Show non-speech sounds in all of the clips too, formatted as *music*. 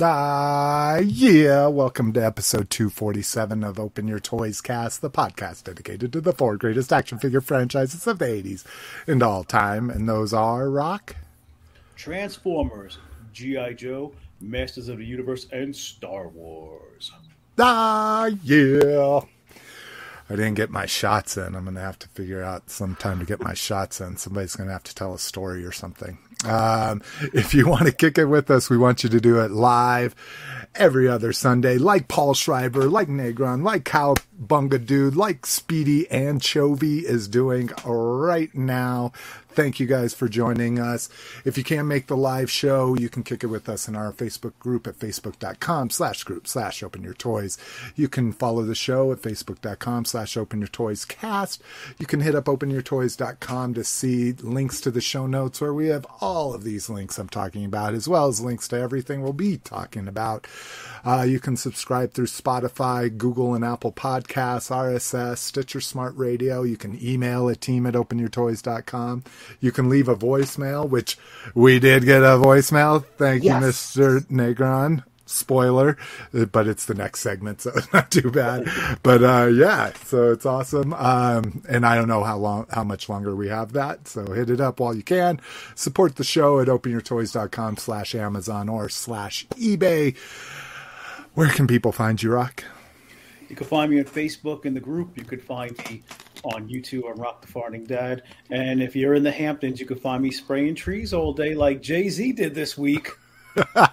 Ah, yeah. Welcome to episode 247 of Open Your Toys Cast, the podcast dedicated to the four greatest action figure franchises of the 80s and all time. And those are Rock, Transformers, G.I. Joe, Masters of the Universe, and Star Wars. Ah, yeah. I didn't get my shots in. I'm going to have to figure out some time to get my shots in. Somebody's going to have to tell a story or something. Um, if you want to kick it with us, we want you to do it live every other Sunday, like Paul Schreiber, like Negron, like Cowbunga Dude, like Speedy Anchovy is doing right now. Thank you guys for joining us. If you can't make the live show, you can kick it with us in our Facebook group at facebook.com slash group slash open your toys. You can follow the show at facebook.com slash open your toys cast. You can hit up openyourtoys.com to see links to the show notes where we have all of these links I'm talking about, as well as links to everything we'll be talking about. Uh, you can subscribe through Spotify, Google and Apple Podcasts, RSS, Stitcher Smart Radio. You can email at team at openyourtoys.com. You can leave a voicemail, which we did get a voicemail. Thank Yes. you, Mr. Negron. Spoiler, but it's the next segment, so *laughs* it's not too bad. But uh, yeah, so it's awesome. Um, and I don't know how long, how much longer we have that. So hit it up while you can. Support the show at openyourtoys.com slash Amazon or slash eBay. Where can people find you, Rock? You can find me on Facebook in the group. You could find me on YouTube on Rock the Farting Dad. And if you're in the Hamptons, you can find me spraying trees all day like Jay Z did this week. *laughs* but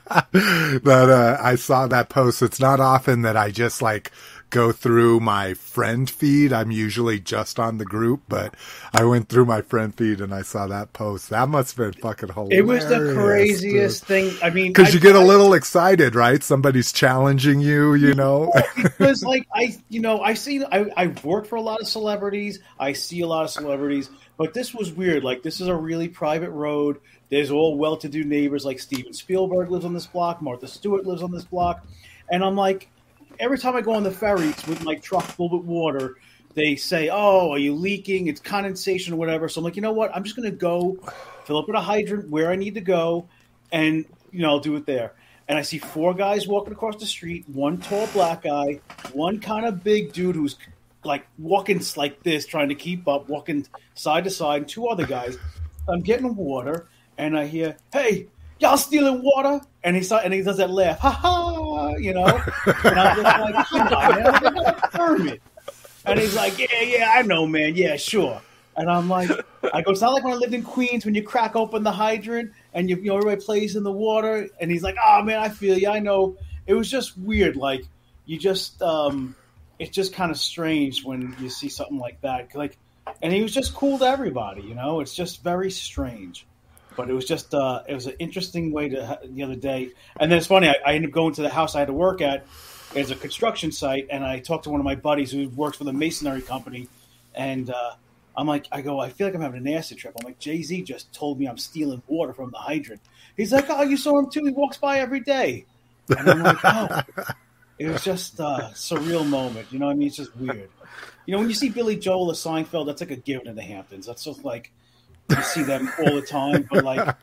uh, I saw that post. It's not often that I just like go through my friend feed. I'm usually just on the group, but I went through my friend feed and I saw that post. That must have been fucking hilarious. It was the craziest thing. I mean, Because you get a little excited, right? Somebody's challenging you, you know. *laughs* because like I, you know, I see, I, I've worked for a lot of celebrities. I see a lot of celebrities, but this was weird. Like this is a really private road. There's all well-to-do neighbors. Like Steven Spielberg lives on this block. Martha Stewart lives on this block, and I'm like, every time I go on the ferries with my truck full with water, they say, "Oh, are you leaking? It's condensation or whatever." So I'm like, you know what? I'm just going to go fill up at a hydrant where I need to go, and you know, I'll do it there. And I see four guys walking across the street. One tall black guy, one kind of big dude who's like walking like this, trying to keep up, walking side to side. And two other guys. I'm getting water, and I hear, "Hey, y'all stealing water?" And he saw and he does that laugh, ha ha, you know. And I'm just like, "Come on, man, I got a permit." And he's like, "Yeah, yeah, I know, man. Yeah, sure." And I'm like, I go, it's not like when I lived in Queens when you crack open the hydrant and you, you know everybody plays in the water. And he's like, oh man, I feel you. I know. It was just weird. Like you just, um, it's just kind of strange when you see something like that. Like, and he was just cool to everybody. You know, it's just very strange. But it was just, uh, it was an interesting way to the other day. And then it's funny. I, I ended up going to the house I had to work at. It's a construction site, and I talked to one of my buddies who works for the masonry company, and uh, I'm like, I go, I feel like I'm having an acid trip. I'm like, Jay Z just told me I'm stealing water from the hydrant. He's like, Oh, you saw him too. He walks by every day. And I'm like, Oh, it was just a surreal moment. You know I mean? It's just weird. You know, when you see Billy Joel or Seinfeld, that's like a given in the Hamptons. That's just like you see them all the time. But like,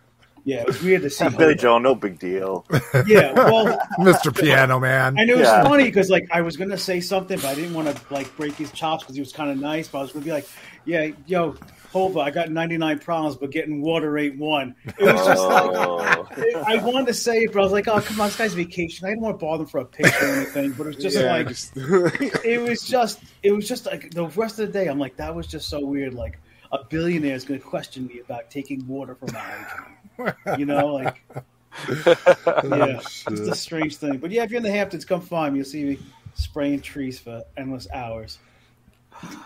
yeah, it was weird to see. Billy Joel, no big deal. Yeah, well, *laughs* Mr. Piano Man. and it was Yeah. funny because like I was gonna say something, but I didn't want to like break his chops because he was kind of nice. But I was gonna be like, "Yeah, yo, Hova, I got 99 problems, but getting water ain't one." It was just like Oh. I wanted to say it, but I was like, "Oh, come on, this guy's vacation. I didn't want to bother him for a picture or anything." But it was just Yeah, like it was just it was just like the rest of the day. I'm like, that was just so weird. Like a billionaire is going to question me about taking water from a hydrant. *laughs* You know, like *laughs* yeah, oh, it's a strange thing. But yeah, if you're in the Hamptons, come find me. You'll see me spraying trees for endless hours.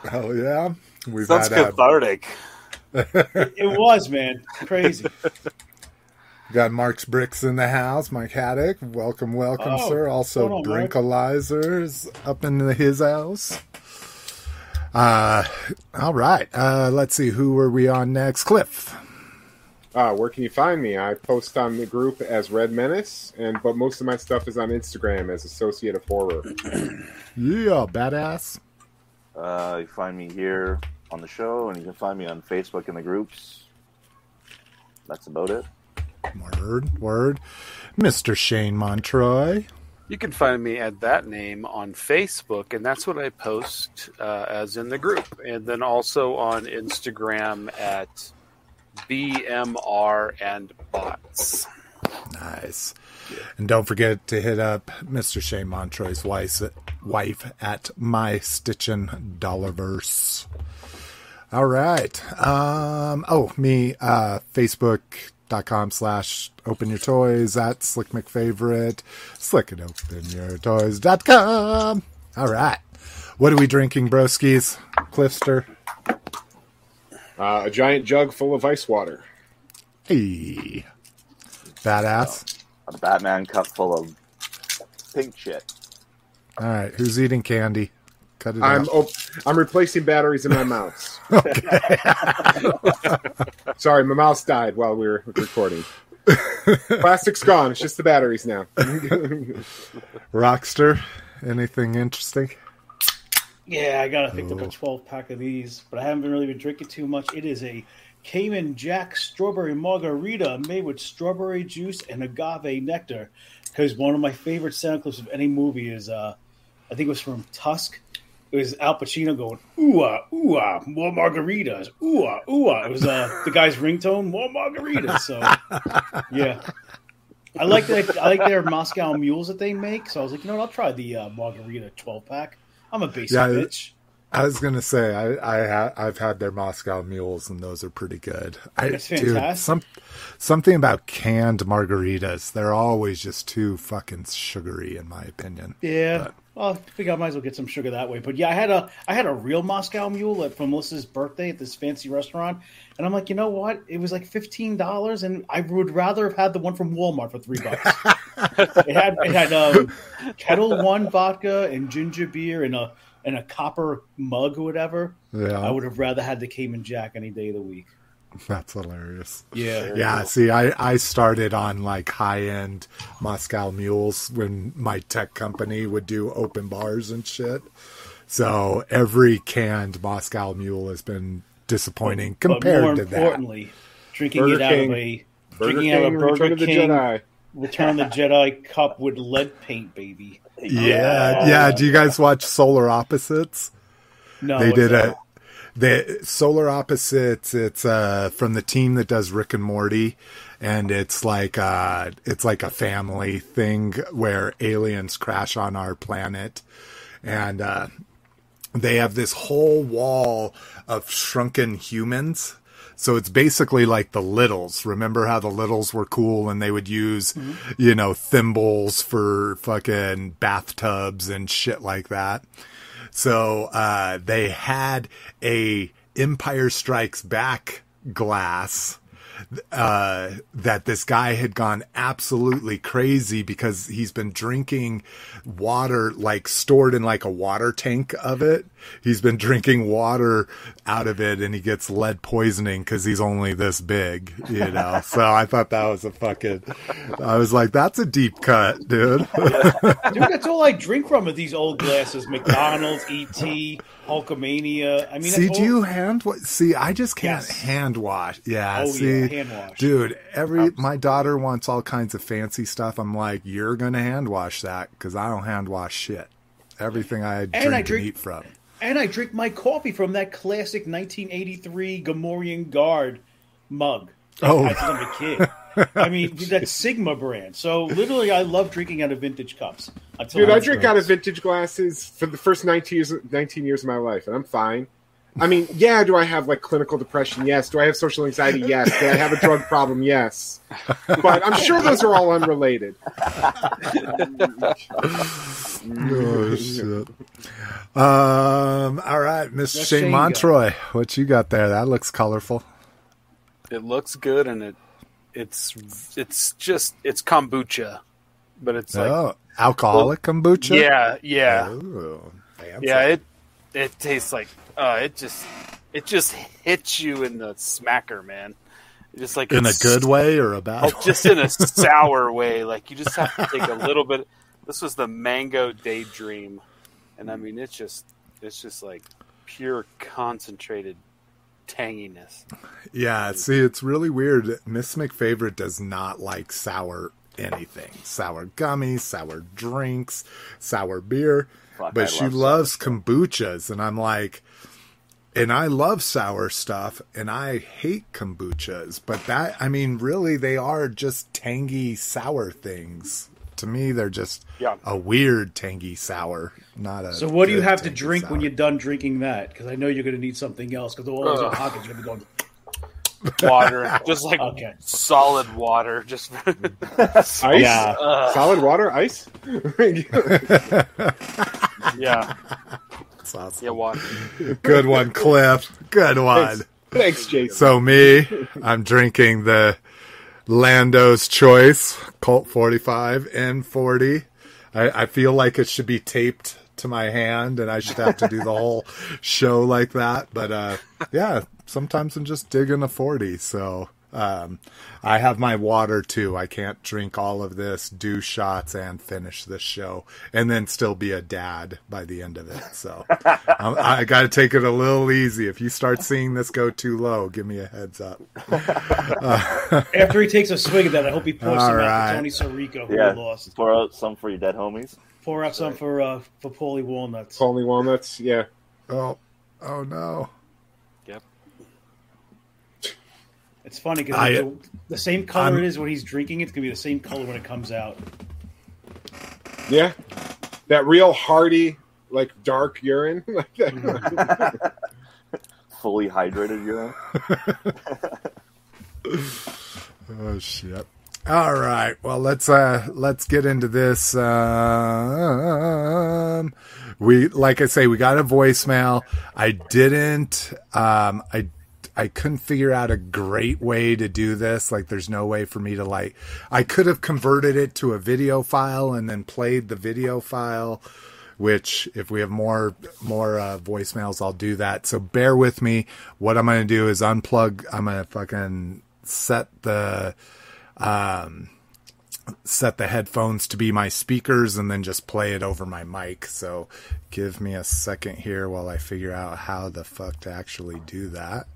Hell yeah. We've Sounds had cathartic. *laughs* It was man, crazy. Got Mark's Bricks in the house. Mike Haddock, welcome, welcome, Oh, sir. Also, hold on, Mark. Brinkalizers up in his house. Uh, all right. Uh, let's see. Who are we on next? Cliff. Uh, where can you find me? I post on the group as Red Menace, and but most of my stuff is on Instagram as Associate of Horror. *clears throat* Yeah, badass. Uh, you find me here on the show, and you can find me on Facebook in the groups. That's about it. Word, word. Mr. Shane Montroy. You can find me at that name on Facebook, and that's what I post uh, as in the group. And then also on Instagram at BMR and Bots. Nice. And don't forget to hit up Mr. Shane Montroy's wife, at My Stitchin' Dollarverse. All right. Um, oh, me, uh, Facebook.com slash open your toys at Slick McFavorite, slick and open your toys.com. All right. What are we drinking, broskies? Cliffster. Uh, a giant jug full of ice water. Hey. Badass. A Batman cup full of pink shit. All right. Who's eating candy? Cut it I'm out. op- I'm replacing batteries in my mouse. *laughs* *laughs* Sorry, my mouse died while we were recording. Plastic's gone. It's just the batteries now. *laughs* Rockster. Anything interesting? Yeah, I gotta pick up a 12 pack of these, but I haven't really been drinking too much. It is a Cayman Jack strawberry margarita made with strawberry juice and agave nectar. Because one of my favorite sound clips of any movie is, uh, I think it was from Tusk. It was Al Pacino going, ooh ah, ooh ah, more margaritas, ooh ah, ooh ah. It was uh, the guy's ringtone, more margaritas. So, *laughs* yeah. I like that. I like their Moscow mules that they make. So I was like, you know what? I'll try the uh, margarita 12 pack. I'm a basic Yeah, bitch. I was gonna say I I ha- I've had their Moscow mules and those are pretty good. I, That's dude, fantastic. some something about canned margaritas. They're always just too fucking sugary, in my opinion. Yeah. But- Well, I think I might as well get some sugar that way. But yeah, I had a I had a real Moscow Mule at, for Melissa's birthday at this fancy restaurant, and I'm like, you know what? It was like fifteen dollars, and I would rather have had the one from Walmart for three bucks. *laughs* it had it had um, Ketel One vodka and ginger beer and a and a copper mug or whatever. Yeah, I would have rather had the Cayman Jack any day of the week. *laughs* that's hilarious. Yeah. Yeah, see, I, I started on like high end Moscow mules when my tech company would do open bars and shit. So every canned Moscow mule has been disappointing But compared more to that. importantly, drinking Burger it out King. of a Burger drinking out King, of a Burger Return of the Jedi. Return of the Jedi cup with lead paint, baby. Yeah, yeah. Do you guys watch Solar Opposites? No, they did not. a the Solar Opposites. It's uh from the team that does Rick and Morty, and it's like uh it's like a family thing where aliens crash on our planet, and uh they have this whole wall of shrunken humans. So it's basically like the littles. Remember how the littles were cool and they would use, you know, thimbles for fucking bathtubs and shit like that. So uh, they had a Empire Strikes Back glass uh, that this guy had gone absolutely crazy because he's been drinking water like stored in like a water tank of it. He's been drinking water out of it and he gets lead poisoning because he's only this big, you know. *laughs* so I thought that was a fucking. I was like, that's a deep cut, dude. Dude, that's all I drink from are these old glasses. McDonald's, ET, Hulkamania. I mean, see, do all- you hand wash? See, I just can't Yes. hand wash. Yeah, Oh, see, yeah, hand wash. dude. Every my daughter wants all kinds of fancy stuff. I'm like, you're gonna hand wash that because I don't hand wash shit. Everything I drink I and, eat from. And I drink my coffee from that classic 1983 Gamorrean Guard mug. Oh. had since I'm a kid. I mean, *laughs* that Sigma brand. So literally, I love drinking out of vintage cups. Until Dude, I I'm- drink out of vintage glasses for the first 19 years, 19 years of my life, and I'm fine. I mean, yeah, do I have like clinical depression? Yes. Do I have social anxiety? Yes. Do I have a drug problem? Yes. But I'm sure those are all unrelated. *laughs* Oh *laughs* shit. Um. All right, Miss Shane Shane got? Montroy, what you got there? That looks colorful. It looks good, and it it's it's just it's kombucha, but it's like oh, alcoholic kombucha. yeah, yeah, Ooh, yeah. It it tastes like uh, it just it just hits you in the smacker, man. Just like in a good way or a bad? Oh, *laughs* just in a sour way. Like you just have to take a little bit. This was the mango daydream, and I mean it's just it's just like pure concentrated tanginess. Yeah, see, it's really weird. Miss McFavorite does not like sour anything sour gummies, sour drinks, sour beer. Fuck, but I she love loves kombuchas. And I'm like, and I love sour stuff and I hate kombuchas. But that, I mean, really, they are just tangy, sour things. To me, they're just Yeah. a weird tangy sour, not a. So what do you have to tangy drink when you're done drinking that? Because I know you're going to need something else. Because all those Ugh. pockets are going to be going. Water, just like Okay. solid water. Just *laughs* Ice? Yeah. Ugh, Solid water? Ice? *laughs* yeah, That's awesome. yeah, water. Good one, Cliff. Good one. Thanks. Thanks, Jason. So me, I'm drinking the Lando's Choice Colt 45 N40. I, I feel like it should be taped to my hand, and I should have to do the whole *laughs* show like that. But uh, yeah, sometimes I'm just digging a 40. So um, I have my water too. I can't drink all of this, do shots, and finish this show, and then still be a dad by the end of it. So *laughs* um, I got to take it a little easy. If you start seeing this go too low, give me a heads up. *laughs* After he takes a swig of that, I hope he pours All some out right. for Tony Sirico, who Yeah, lost. pour out some for your dead homies. Pour out some for uh, for Paulie Walnuts. Only walnuts? Yeah. Oh, oh no. It's funny because the, the same color I'm- it is when he's drinking it's going to be the same color when it comes out. Yeah. That real hearty, like dark urine. *laughs* Like that. Fully hydrated urine. *laughs* Oh shit. All right. Well, let's uh let's get into this. Um, we like I say, we got a voicemail. I didn't. Um, I I couldn't figure out a great way to do this. Like, there's no way for me to like. I could have converted it to a video file and then played the video file. Which, if we have more more uh, voicemails, I'll do that. So bear with me. What I'm going to do is unplug. I'm going to fucking set the um, set the headphones to be my speakers and then just play it over my mic. So give me a second here while I figure out how the fuck to actually do that.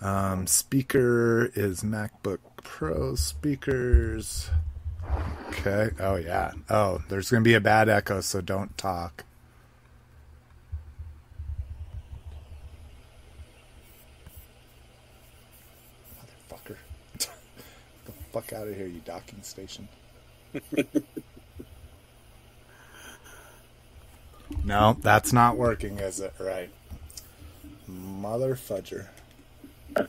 Um, speaker is MacBook Pro speakers. Okay. Oh yeah. Oh, there's gonna be a bad echo, so don't talk. Motherfucker. *laughs* the fuck out of here, you docking station. *laughs* no, that's not working, is it? Right. Mother fudger. I've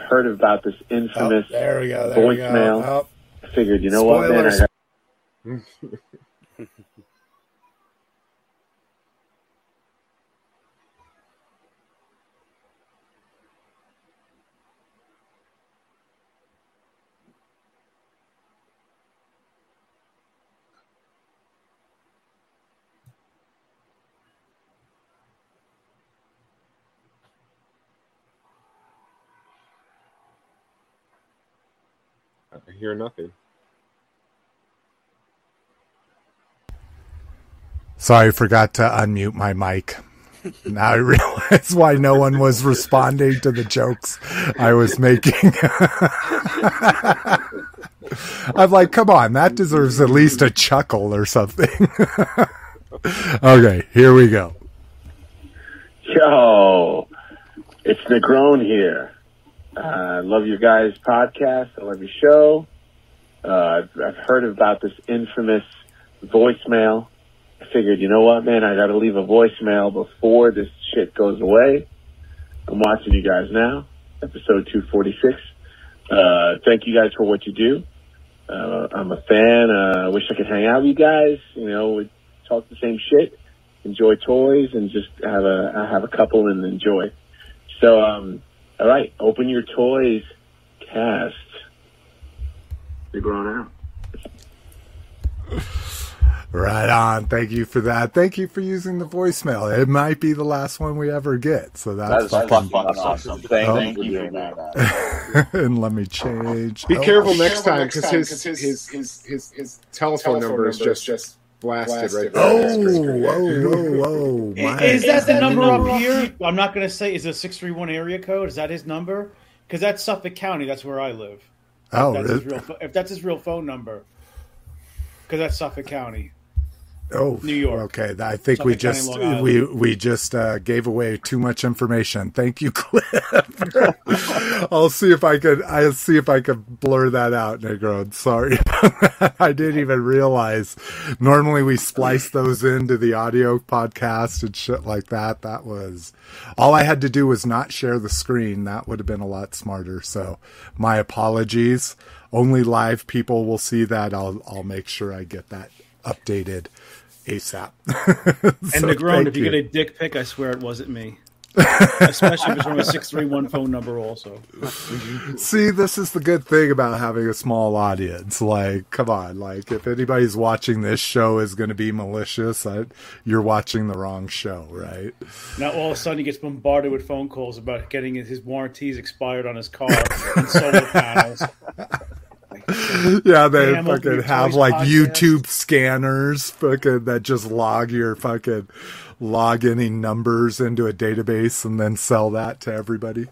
heard about this Oh, infamous. there we go. There we go. voicemail. Oh, I figured, you know what, man? *laughs* I Spoilers. got, I hear nothing. Sorry, I forgot to unmute my mic. Now I *laughs* realize why no one was responding to the jokes I was making. *laughs* I'm like, come on, that deserves at least a chuckle or something. *laughs* okay, here we go. Yo, it's Negron here. Uh, I love your guys' podcast. I love your show. Uh, I've, I've heard about this infamous voicemail. I figured, you know what, man? I got to leave a voicemail before this shit goes away. I'm watching you guys now, episode 246. Uh, thank you guys for what you do. Uh, I'm a fan. Uh, I wish I could hang out with you guys. You know, we talk the same shit, enjoy toys, and just have a have a couple and enjoy. So, um, all right, open your toys, cast. They're grown out. Right on. Thank you for that. Thank you for using the voicemail. It might be the last one we ever get. So That that's is fucking fucking awesome. Thank, Oh. thank you for that. *laughs* and let me change. Be Oh, careful next time because his his, his his his telephone number is just just blasted, right there. Oh, whoa, whoa, *laughs* whoa! My, Is that the number up here? I'm not going to say. Is it a six three one area code? Is that his number? Because that's Suffolk County. That's where I live. oh, That's his real. If that's his real phone number, because that's Suffolk County. Oh, New York. Okay, I think we Suffolk County, just we we just uh, gave away too much information. Thank you, *laughs* Cliff. I'll see if I could. I'll see if I could blur that out, Negron. Sorry, *laughs* I didn't even realize. Normally we splice those into the audio podcast and shit like that. That was all I had to do was not share the screen. That would have been a lot smarter. So my apologies. Only live people will see that. I'll I'll make sure I get that updated ASAP. *laughs* And So Negron, if you, you. get a dick pic, I swear it wasn't me. Especially if it's from a six three one phone number. Also, See, this is the good thing about having a small audience. Like, come on, like if anybody's watching this show is going to be malicious, I, you're watching the wrong show, right? now all of a sudden he gets bombarded with phone calls about getting his warranties expired on his car and solar panels. *laughs* Yeah, they Damn, fucking have like podcast. YouTube scanners, fucking that just log your fucking log any numbers into a database and then sell that to everybody.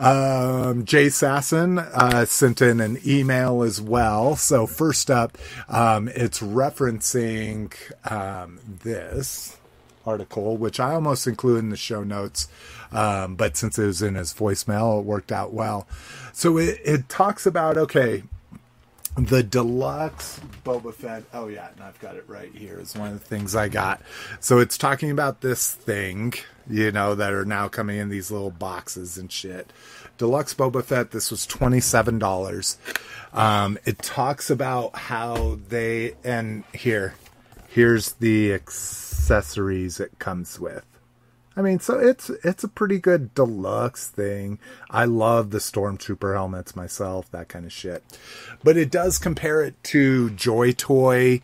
Um, Jay Sasson uh, sent in an email as well. So first up, um, it's referencing um, this article, which I almost include in the show notes, um, but since it was in his voicemail, it worked out well. So it, it talks about okay, the deluxe Boba Fett. Oh yeah, and I've got it right here. It's one of the things I got. So it's talking about this thing, you know, that are now coming in these little boxes and shit. Deluxe Boba Fett. This was twenty seven dollars. Um, it talks about how they and here, here's the accessories it comes with. I mean, so it's it's a pretty good deluxe thing. I love the stormtrooper helmets myself, that kind of shit. But it does compare it to Joy Toy,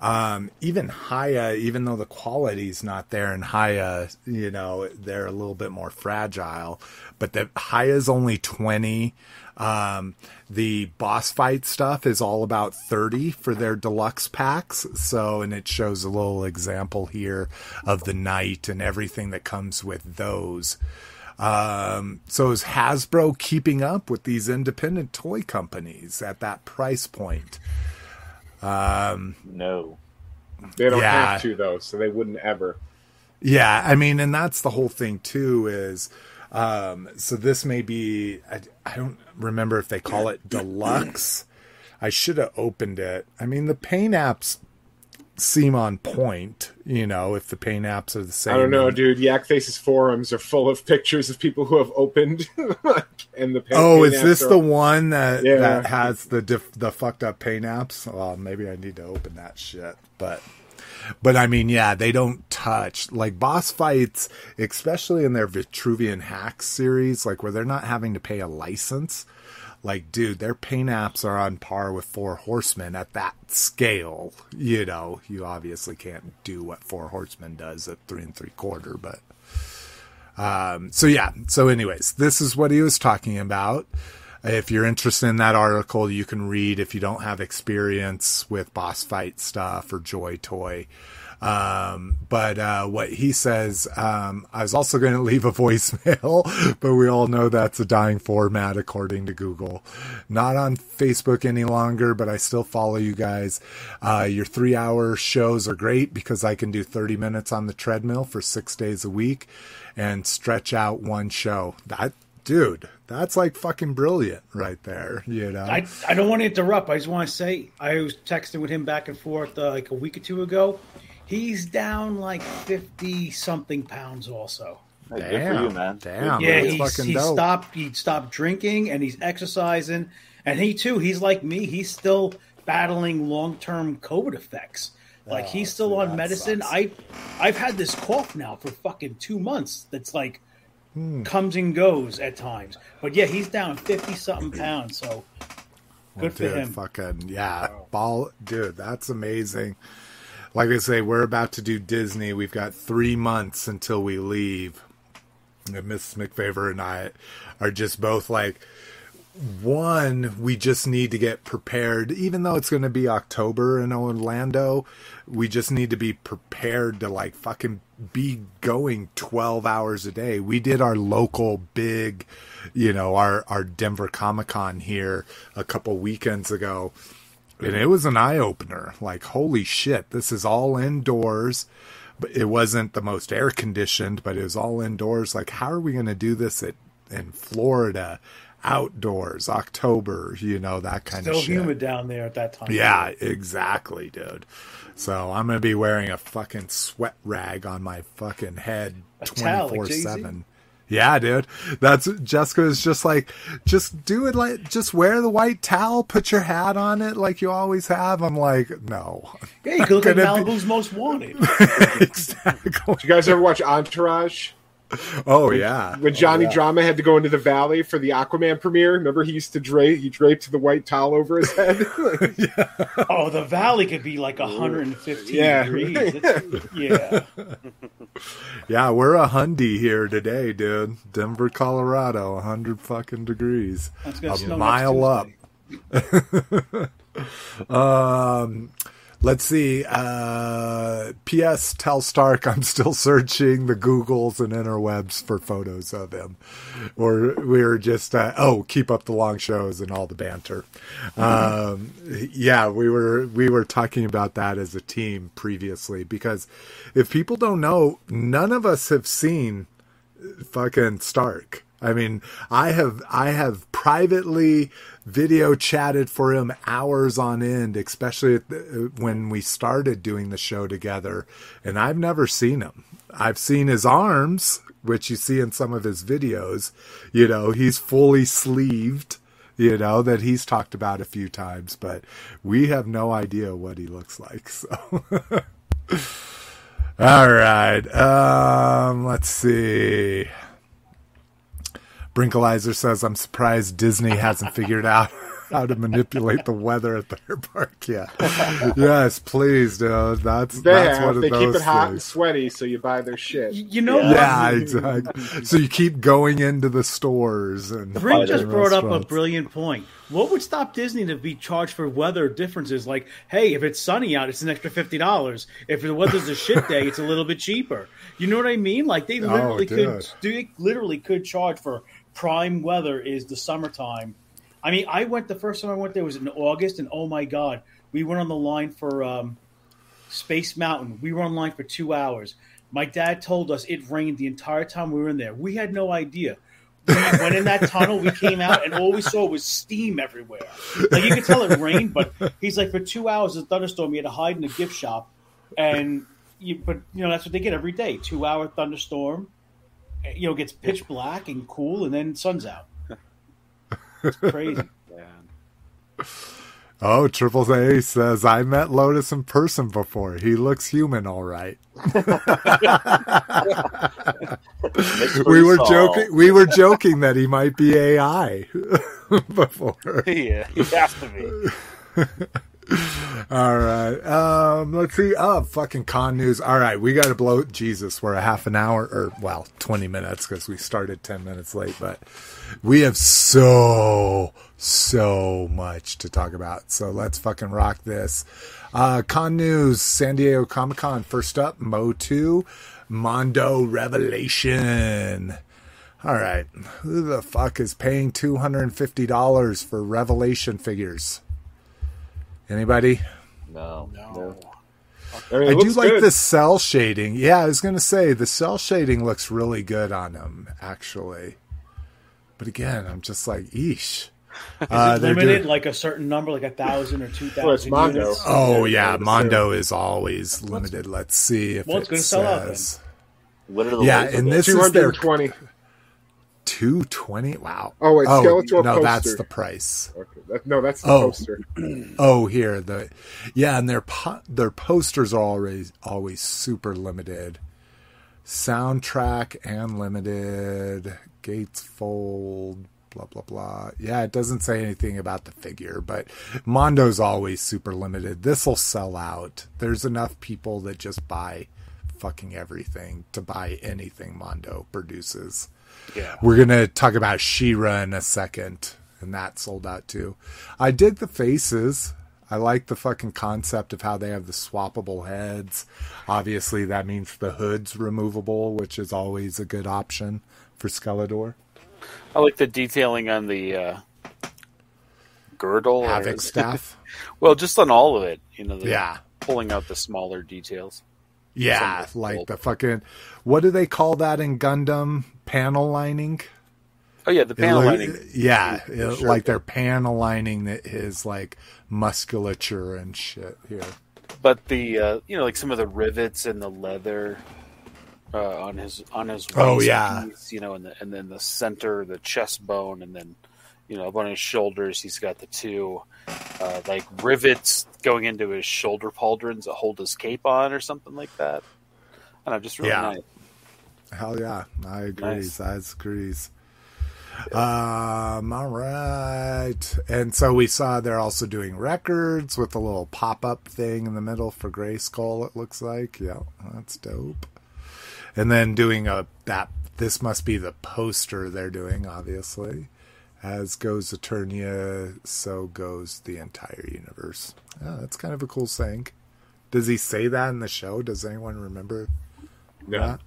um, even Hiya, even though the quality's not there in Hiya, you know, they're a little bit more fragile. But the Hiya's only twenty. Um, the boss fight stuff is all about 30 for their deluxe packs. So, and it shows a little example here of the knight and everything that comes with those. Um, so is Hasbro keeping up with these independent toy companies at that price point? Um, No. They don't Yeah. have to though, so they wouldn't ever. Yeah, I mean, and that's the whole thing too. Is um, so this may be I, I don't remember if they call it deluxe. I should have opened it. I mean, the paint apps seem on point. You know, if the paint apps are the same. I don't know, dude. Yakface's forums are full of *laughs* pictures of people who have opened *laughs* and the paint Oh, paint is this are- the one that Yeah. that has the diff, the fucked up paint apps? Well, maybe I need to open that shit. But but I mean, yeah, they don't touch like boss fights, especially in their Vitruvian Hacks series, like where they're not having to pay a license. Like, dude, their paint apps are on par with Four Horsemen at that scale. You know, you obviously can't do what Four Horsemen does at three and three quarter, but um, so yeah. So, anyways, this is what he was talking about. If you're interested in that article, you can read if you don't have experience with boss fight stuff or Joy Toy. Um, but uh, what he says, um, I was also going *laughs* to leave a voicemail, but we all know that's a dying format according to Google. Not on Facebook any longer, but I still follow you guys. Uh, your three hour shows are great because I can do 30 minutes on the treadmill for six days a week and stretch out one show. That, dude, that's like fucking brilliant right there, you know? I, I don't want to interrupt. I just want to say I was texting with him back and forth uh, like a week or two ago. He's down like fifty something pounds. Also, Hey, good for you, man. Damn. yeah, he's, fucking he dope. stopped. He stopped drinking and he's exercising. And he too, he's like me. He's still battling long term COVID effects. Like Oh, he's still see, on medicine. sucks. I I've had this cough now for fucking two months. That's like Hmm. comes and goes at times. But yeah, he's down fifty something *clears throat* pounds. So good for dude, him. Fucking yeah, ball, dude. That's amazing. Like I say, we're about to do Disney. We've got three months until we leave. And Mrs. McFavor and I are just both like, one, we just need to get prepared. Even though it's going to be October in Orlando, we just need to be prepared to like fucking be going 12 hours a day. We did our local big, you know, our, our Denver Comic Con here a couple weekends ago. And it was an eye opener. Like, holy shit, this is all indoors. But it wasn't the most air conditioned, but it was all indoors. Like, how are we going to do this at, in Florida? outdoors, October, you know, that kind Still of shit. humid down there at that time. Yeah, exactly, dude. So I'm gonna be wearing a fucking sweat rag on my fucking head A twenty towel, like four Jay-Z? seven. Yeah, dude. That's Jessica is just like, just do it like, just wear the white towel, put your hat on it like you always have. I'm like, no, Yeah, you could look *laughs* like Gonna be- Malibu's Most Wanted. *laughs* exactly. Did you guys ever watch Entourage? *laughs* Oh yeah, When Johnny Drama had to go into the valley for the Aquaman premiere, remember he used to drape he draped the white towel over his head. *laughs* *laughs* Oh, the valley could be like 115 Yeah. degrees. It's, yeah. yeah. We're a hundy here today, dude. Denver, Colorado, hundred fucking degrees. That's gonna A snow mile up. Um, let's see. Uh, P.S. Tell Stark I'm still searching the Googles and interwebs for photos of him. Or we were just, uh, oh, keep up the long shows and all the banter. Um, yeah, we were, we were talking about that as a team previously because if people don't know, none of us have seen fucking Stark. I mean, I have I have privately video chatted for him hours on end, especially the, when we started doing the show together, and I've never seen him. I've seen his arms, which you see in some of his videos. You know, he's fully sleeved. You know that he's talked about a few times, but we have no idea what he looks like. *laughs* So. All right. Um, let's see. Brinkalizer says, I'm surprised Disney hasn't figured out *laughs* how to manipulate the weather at their park yet. *laughs* yes, please, dude. That's, they that's have. one of they those keep it hot and sweaty, so you buy their shit. You know Yeah, what? exactly. Uh, so you keep going into the stores and Brink just brought up a brilliant point. What would stop Disney to be charged for weather differences? Like, hey, if it's sunny out, it's an extra fifty dollars. If the weather's a shit day, it's a little bit cheaper. You know what I mean? Like they *laughs* oh, literally could, they literally could charge for prime weather is the summertime. I mean, I went the first time I went there was in August, and oh my god, we went on the line for um, Space Mountain. We were on line for two hours. My dad told us it rained the entire time we were in there. We had no idea. We *laughs* went in that tunnel, we came out, and all we saw was steam everywhere. Like you could tell it rained, but he's like, for two hours, a thunderstorm, you had to hide in a gift shop, and you, but you know that's what they get every day: two hour thunderstorm. You know, gets pitch black and cool, and then sun's out. It's *laughs* crazy. Man. Oh, Triple A says, I met Lotus in person before. He looks human, all right. *laughs* we were joking. We were joking that he might be AI *laughs* before. yeah, he has to be. *laughs* All right. Um, let's see. Oh, fucking con news. All right, we got to blow. Jesus, we're a half an hour, or well, twenty minutes because we started ten minutes late. But we have so so much to talk about. So let's fucking rock this. Uh, con news. San Diego Comic Con. First up, MOTU, Mondo Revelation. All right, who the fuck is paying two hundred and fifty dollars for Revelation figures? Anybody? No. No. I, mean, I do like good. the cell shading. Yeah, I was gonna say the cell shading looks really good on them, actually. But again, I'm just like, eesh. Uh, they're Limited, doing- like a certain number, like a thousand or two thousand. Well, Mondo. units. oh Yeah, yeah, the Mondo is always limited. Let's see if Well, it's it gonna sell out then. says What are the Yeah, and this is their 220. Two twenty. Wow. Oh, wait, oh, Skeletor no, that's the price. Okay, that, no, that's the Oh. poster. *clears throat* Oh, here the yeah, and their po- their posters are always always super limited. Soundtrack and limited. Gates fold. Blah blah blah. Yeah, it doesn't say anything about the figure, but Mondo's always super limited. This will sell out. There's enough people that just buy fucking everything to buy anything Mondo produces. Yeah. We're gonna talk about She-Ra in a second, and that sold out too. I dig the faces. I like the fucking concept of how they have the swappable heads. Obviously, that means the hood's removable, which is always a good option for Skeletor. I like the detailing on the uh, girdle. or- Havoc *laughs* staff. well, just on all of it. You know, the, Yeah. pulling out the smaller details. Yeah, Some like gold. the fucking what do they call that in Gundam? Panel lining. Oh yeah, the panel look- lining. Yeah, it- Sure. like they're panel lining that his like musculature and shit here. but the uh, you know like some of the rivets and the leather uh, on his on his Oh, yeah. piece, you know and the, and then the center the chest bone and then you know up on his shoulders he's got the two uh, like rivets going into his shoulder pauldrons that hold his cape on or something like that I don't know just really Yeah. nice Hell yeah, I agree. Nice. I agrees. Um, all right. And so we saw they're also doing records with a little pop up thing in the middle for Grayskull, it looks like. Yeah, that's dope. And then doing a that this must be the poster they're doing, obviously. As goes Eternia, so goes the entire universe. Yeah, that's kind of a cool saying. Does he say that in the show? Does anyone remember No, that?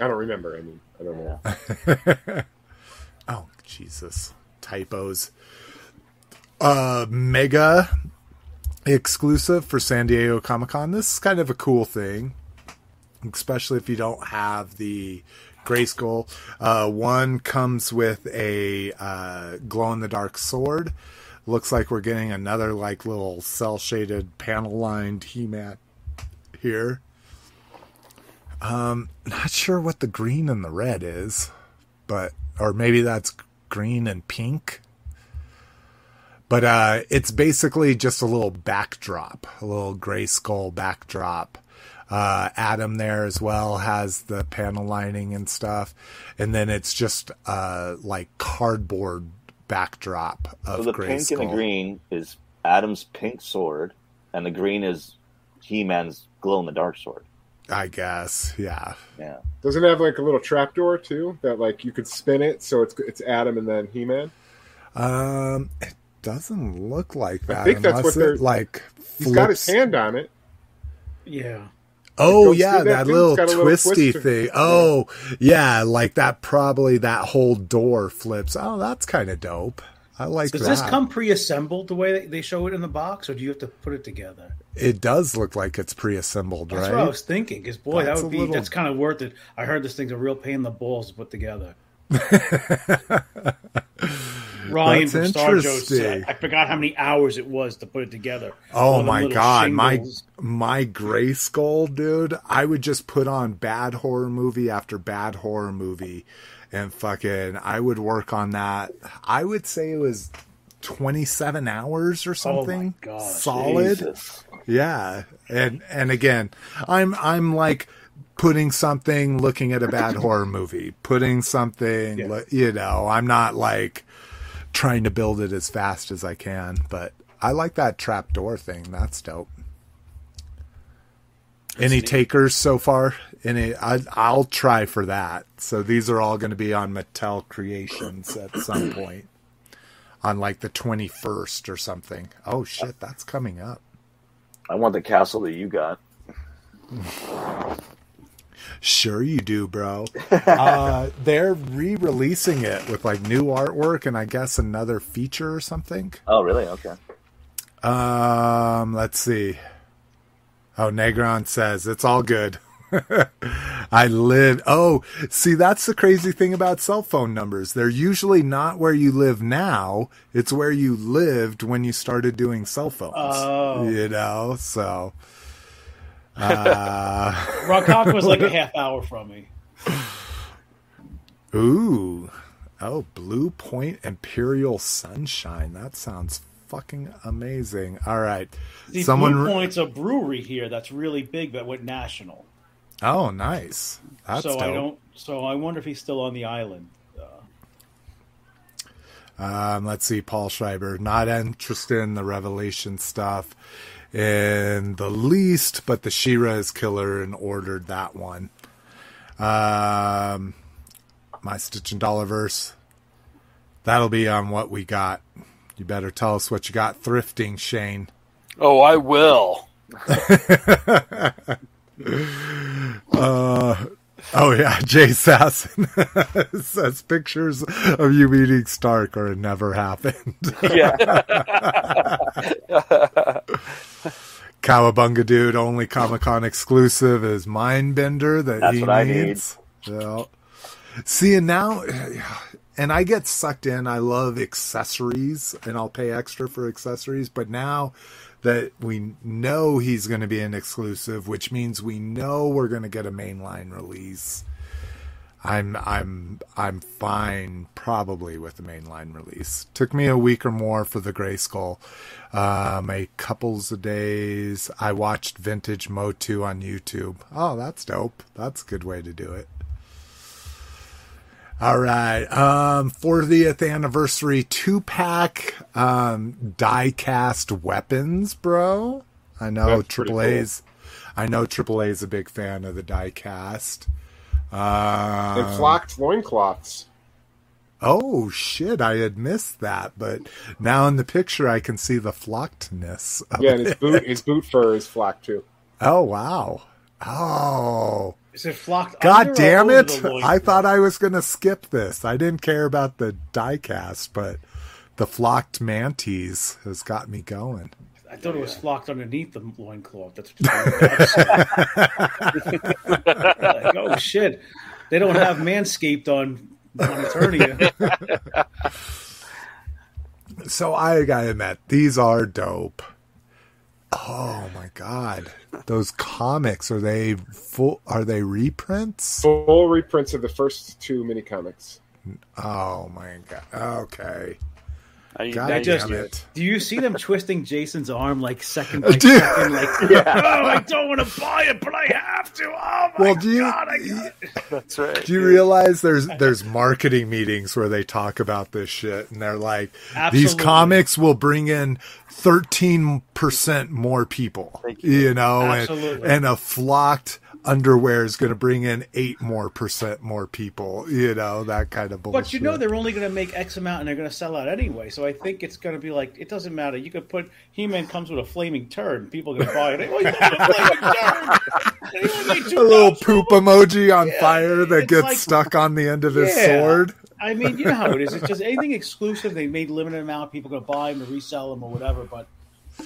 I don't remember. I mean, I don't know. *laughs* Oh, Jesus. Typos. Uh, mega exclusive for San Diego Comic Con. This is kind of a cool thing, especially if you don't have the Grayskull. Uh, one comes with a uh, glow in the dark sword. Looks like we're getting another like little cell shaded panel lined He Man here. Um, not sure what the green and the red is but or maybe that's green and pink. But uh, it's basically just a little backdrop, a little Grayskull backdrop. Uh, Adam there as well has the panel lining and stuff, and then it's just uh, like cardboard backdrop of So the gray pink skull. and the green is Adam's pink sword, and the green is He-Man's glow in the dark sword. I guess, yeah. Yeah. Doesn't it have like a little trapdoor too that like you could spin it so it's it's Adam and then He Man. Um, it doesn't look like that. I think that's what they're- it, like. He's got his hand on it. Yeah. Oh yeah, that, that little It's got a little twisty thing. Oh yeah, like that. Probably that whole door flips. Oh, that's kind of dope. I like Does that. this come pre-assembled the way they- they show it in the box, or do you have to put it together? It does look like it's pre-assembled, That's right? That's what I was thinking. Because boy, That's that would be little- that's kind of worth it. I heard this thing's a real pain in the balls to put together. *laughs* Ryan That's from Star Joe. "I forgot how many hours it was to put it together." Oh my god, my shingles. my Grayskull, dude! I would just put on bad horror movie after bad horror movie, and fucking, I would work on that. I would say it was twenty seven hours or oh something. gosh, solid. Jesus. Yeah, and and again, I'm I'm like putting something, looking at a bad *laughs* horror movie, putting something, Yeah. you know, I'm not like trying to build it as fast as I can, but I like that trapdoor thing. That's dope. Any takers so far? Any? I, I'll try for that. So these are all going to be on Mattel Creations at some point, on like the twenty first or something. Oh shit, that's coming up. I want the castle that you got. Sure you do, bro. *laughs* uh, they're re-releasing it with like new artwork and I guess another feature or something. Oh, really? Okay. Um, let's see. Oh, Negron says it's all good. *laughs* I live. Oh, see, that's the crazy thing about cell phone numbers. They're usually not where you live now. It's where you lived when you started doing cell phones. Oh. You know, so. *laughs* Uh, was like a *laughs* half hour from me. Ooh. Oh, Blue Point Imperial Sunshine. That sounds fucking amazing. All right. See, Someone Blue Point's a brewery here that's really big that went national. Oh, nice. That's so dope. I don't. So I wonder if he's still on the island. Uh, Um, let's see, Paul Schreiber. Not interested in the Revelation stuff in the least, but the She-Ra is killer and ordered that one. Um, my Stitch and Dollarverse. That'll be on what we got. You better tell us what you got thrifting, Shane. Oh, I will. *laughs* *laughs* Uh, oh yeah, *laughs* Jay Sasson *laughs* says pictures of you meeting Stark or it never happened. *laughs* Yeah. Cowabunga dude, only Comic Con exclusive is Mindbender that That's he what I need. Yeah. See, and now, *sighs* and I get sucked in. I love accessories, and I'll pay extra for accessories. But now that we know he's going to be an exclusive, which means we know we're going to get a mainline release. I'm I'm I'm fine probably with the mainline release. Took me a week or more for the Grayskull. Um, a couples of days. I watched Vintage MOTU on YouTube. Oh, that's dope. That's a good way to do it. All right. Um, 40th anniversary two pack um, die cast weapons, bro. I know That's Triple A's. I know Triple A's a big fan of the die cast. and Uh, flocked loincloths. oh shit! I had missed that, but now in the picture I can see the flockedness. Of Yeah, and his it. boot his boot fur is flocked too. Oh wow! Oh Is it flocked? god under damn over it! I thought I was gonna skip this. I didn't care about the die cast, but the flocked mantis has got me going. I thought it was flocked underneath the loincloth. That's what *laughs* like, oh shit. They don't have Manscaped on, on Eternia. *laughs* So I gotta admit, these are dope. Oh my god, those comics are they full? Are they reprints? Full reprints of the first two mini comics. Oh my god. Okay. Now you- God now you just- damn do it. Do you see them twisting Jason's arm like second *laughs* by Dude. second? Like, *laughs* oh, I don't want to buy it, but I have to. Oh my Well, do you god! I got. *laughs* That's right. do you realize there's there's marketing meetings where they talk about this shit and they're like these comics will bring in 13% more people. Thank you. You know, and, Absolutely. and a flocked underwear is going to bring in 8 more percent more people, you know, that kind of bullshit. But you know they're only going to make X amount and they're going to sell out anyway. So I think it's going to be like it doesn't matter. You could put He Man comes with a flaming turd, people are going to buy it. Oh, a flaming turd. They only made a little 2,000 poop emoji on Yeah, fire that gets like- stuck on the end of his Yeah. sword. I mean, you know how it is. It's just anything exclusive. They made limited amount. People going to buy them or resell them or whatever. But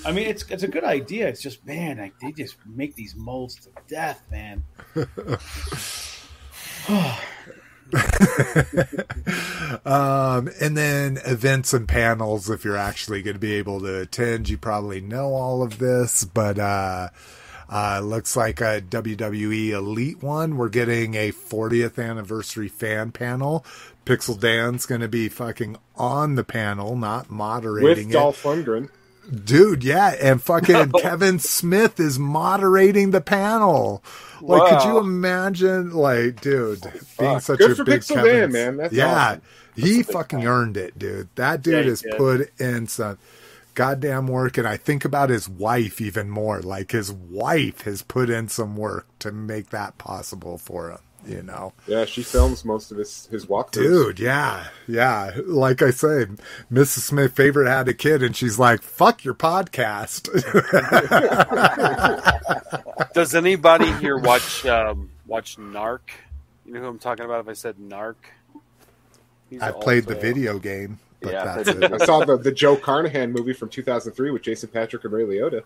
I mean, it's it's a good idea. It's just man, like, they just make these molds to death, man. *laughs* Um, and then events and panels, if you're actually going to be able to attend, you probably know all of this, but, uh, uh, looks like a WWE Elite one. We're getting a 40th anniversary fan panel. Pixel Dan's going to be fucking on the panel, not moderating With it. Dolph Lundgren. Dude, yeah, and fucking *laughs* Kevin Smith is moderating the panel. Like, could you imagine, like, dude, being Fuck. such Good a for big Pixel Kevin, man. That's yeah, awesome. he fucking earned it, dude. That dude Yeah, has did. put in some goddamn work, and I think about his wife even more. Like, his wife has put in some work to make that possible for him. You know, Yeah, she films most of his his walkthroughs. dude, yeah, yeah. Like I say, Mrs. Smith favorite had a kid, and she's like, "Fuck your podcast." *laughs* Does anybody here watch um, watch Narc? You know who I'm talking about? If I said Narc, He's I played the video game, but Yeah, I that's it. I saw the, the Joe Carnahan movie from 2003 with Jason Patric and Ray Liotta.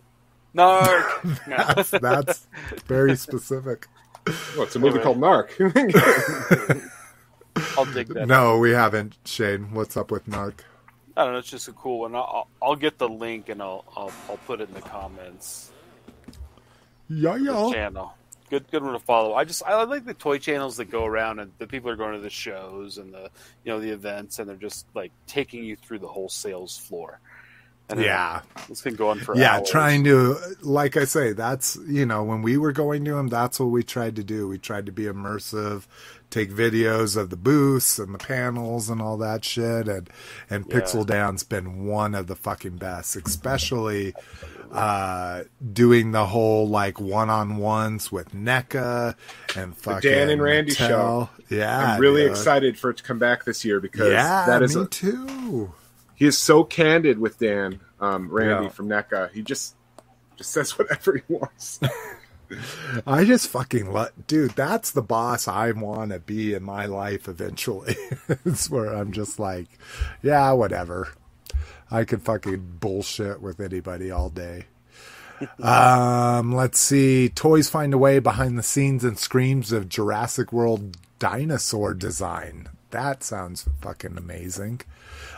Narc. No. *laughs* that's, that's very specific. *laughs* Well, it's a movie Alright. called Narc. *laughs* I'll dig that. No, we haven't, Shane. What's up with Narc? I don't know. It's just a cool one. I'll, I'll get the link and I'll, I'll I'll put it in the comments. Yeah, The yeah. channel. Good good one to follow. I just I like the toy channels that go around and the people are going to the shows and the you know the events and they're just like taking you through the whole sales floor. And Yeah. this can go on for Yeah, hours. trying to, like I say, that's, you know, when we were going to them, that's what we tried to do. We tried to be immersive, take videos of the booths and the panels and all that shit. And and Yeah. Pixel Dan's been one of the fucking best, especially uh doing the whole like one on ones with NECA and fucking Dan and Randy Mattel. show. Yeah, I'm really dude. excited for it to come back this year because Yeah, that is me a, too. He is so candid with Dan, um, Randy Yeah. from NECA. He just just says *laughs* whatever he wants. *laughs* I just fucking love, dude. That's the boss I want to be in my life eventually. *laughs* it's where I'm just like, yeah, whatever. I could fucking bullshit with anybody all day. um, let's see. Toys find a way behind the scenes and screams of Jurassic World dinosaur design. That sounds fucking amazing.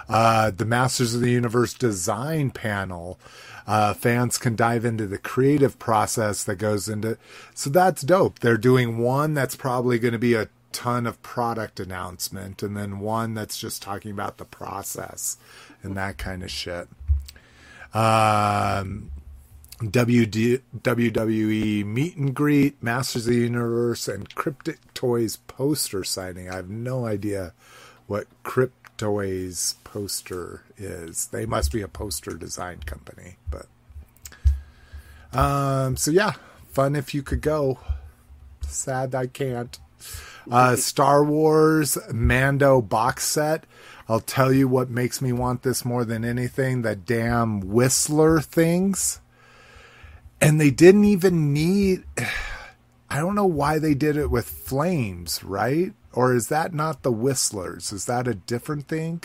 Uh, the Masters of the Universe design panel. Uh, fans can dive into the creative process that goes into. So that's dope. They're doing one that's probably going to be a ton of product announcement, and then one that's just talking about the process and that kind of shit. Um, WD, WWE meet and greet, Masters of the Universe, and Cryptic Toys poster signing. I have no idea what Cryptoys poster is. They must be a poster design company, but um. So yeah, fun if you could go. Sad I can't. Uh, *laughs* Star Wars Mando box set. I'll tell you what makes me want this more than anything: the damn Whistler things. And they didn't even need. I don't know why they did it with flames, right? Or is that not the Whistlers? Is that a different thing?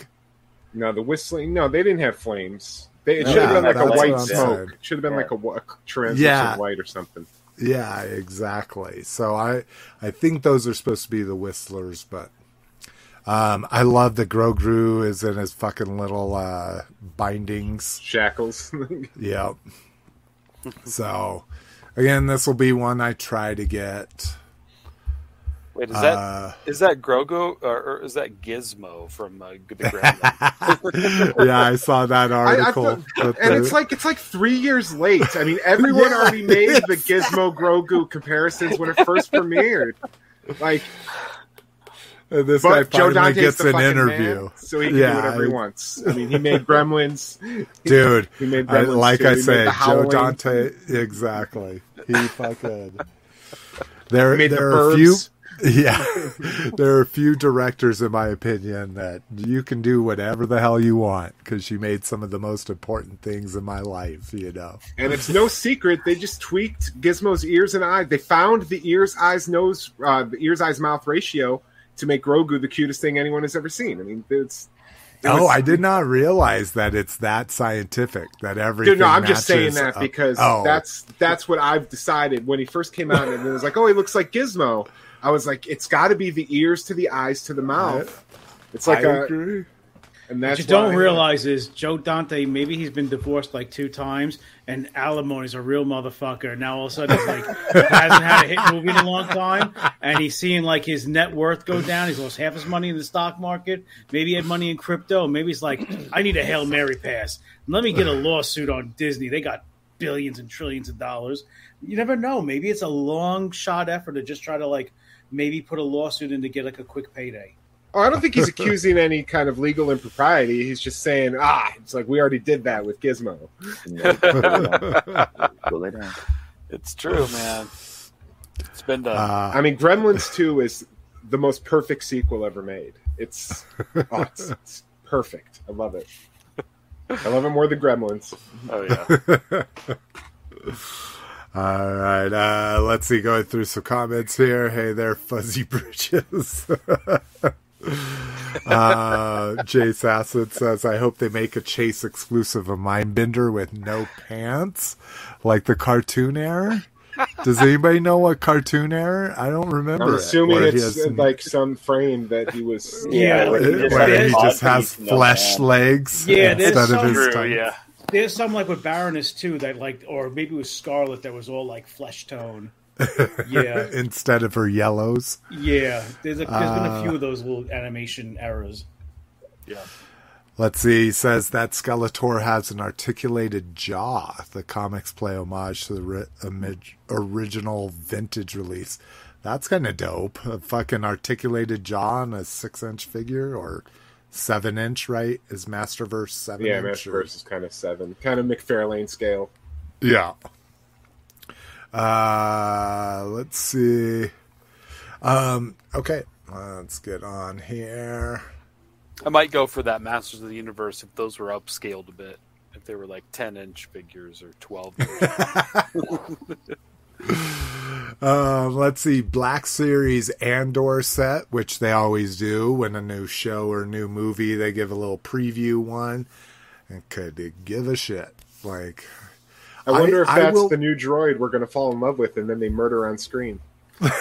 no, the whistling. No, they didn't have flames. They, it Yeah, should have been like a white smoke. should have been Yeah. like a, a translucent Yeah. white or something. Yeah, exactly. So I I think those are supposed to be the Whistlers, but um, I love that Grogu is in his fucking little uh, bindings. Shackles. *laughs* Yep. so again, this will be one I try to get. Wait, is that Uh, is that Grogu or, or is that Gizmo from uh, the Gremlins? *laughs* yeah, I saw that I article. thought- and the- it's like it's like three years late. I mean, *laughs* everyone Yeah, already made it the Gizmo Grogu comparisons when it first premiered. Like, and this guy but Joe finally Dante's gets an interview. man, so he can Yeah, do whatever he wants. I mean, he made *laughs* Gremlins, *laughs* Dude, He made I, like too. I say, Joe Dante, exactly. He fucking. *laughs* There, there the are a few. Yeah, there are a few directors, in my opinion, that you can do whatever the hell you want because you made some of the most important things in my life. You know. and it's no secret they just tweaked Gizmo's ears and eyes. They found the ears, eyes, nose, uh, the ears, eyes, mouth ratio to make Grogu the cutest thing anyone has ever seen. I mean, it's. it Oh, was- I did not realize that it's that scientific that everything. Dude, no, I'm just saying that up. because Oh. that's that's what I've decided. When he first came out, and it was like, oh, he looks like Gizmo. I was like, it's got to be the ears to the eyes to the mouth. It's like I a, agree. And What you don't realize is Joe Dante. Maybe he's been divorced like two times, and alimony's a real motherfucker. Now all of a sudden, he's like *laughs* hasn't had a hit movie in a long time, and he's seeing like his net worth go down. He's lost half his money in the stock market. Maybe he had money in crypto. Maybe he's like, I need a hail mary pass. Let me get a lawsuit on Disney. They got billions and trillions of dollars. You never know. Maybe it's a long shot effort to just try to like maybe put a lawsuit in to get like a quick payday. Oh, I don't think he's accusing any kind of legal impropriety. He's just saying, ah, it's like we already did that with Gizmo. Go lay down. it's true, man. It's been done. Uh, I mean, Gremlins Two is the most perfect sequel ever made. It's, *laughs* oh, it's, it's perfect. I love it. I love it more than Gremlins. oh yeah. *laughs* All right, uh, let's see. Going through some comments here. Hey there, Fuzzy Bridges. *laughs* uh, Chase Acid says, "I hope they make a Chase exclusive of Mindbender with no pants, like the cartoon era." Does anybody know what cartoon error? I don't remember. I'm assuming where he it's has- uh, like some frame that he was. *laughs* Yeah, like he just where he just has piece, no flesh legs Yeah, there's instead of some- his True, tongue. yeah. There's some like with Baroness too that like, or maybe it was Scarlett that was all like flesh tone. *laughs* Yeah, instead of her yellows. yeah. There's a, there's been Uh, a few of those little animation errors. Yeah. Let's see. He says that Skeletor has an articulated jaw. The comics play homage to the ri- imig- original vintage release. That's kind of dope. A fucking articulated jaw on a six inch figure or seven inch, right? Is Masterverse seven Yeah, inch? or- is kind of seven, kind of McFarlane scale. Yeah. Uh, let's see. Um, okay, let's get on here. I might go for that Masters of the Universe if those were upscaled a bit. If they were like 10 inch figures or 12. *laughs* Um, let's see, Black Series Andor set, which they always do when a new show or new movie, they give a little preview one. And could give a shit? Like, I wonder I- if I that's will- the new droid we're going to fall in love with, and then they murder on screen. *laughs* what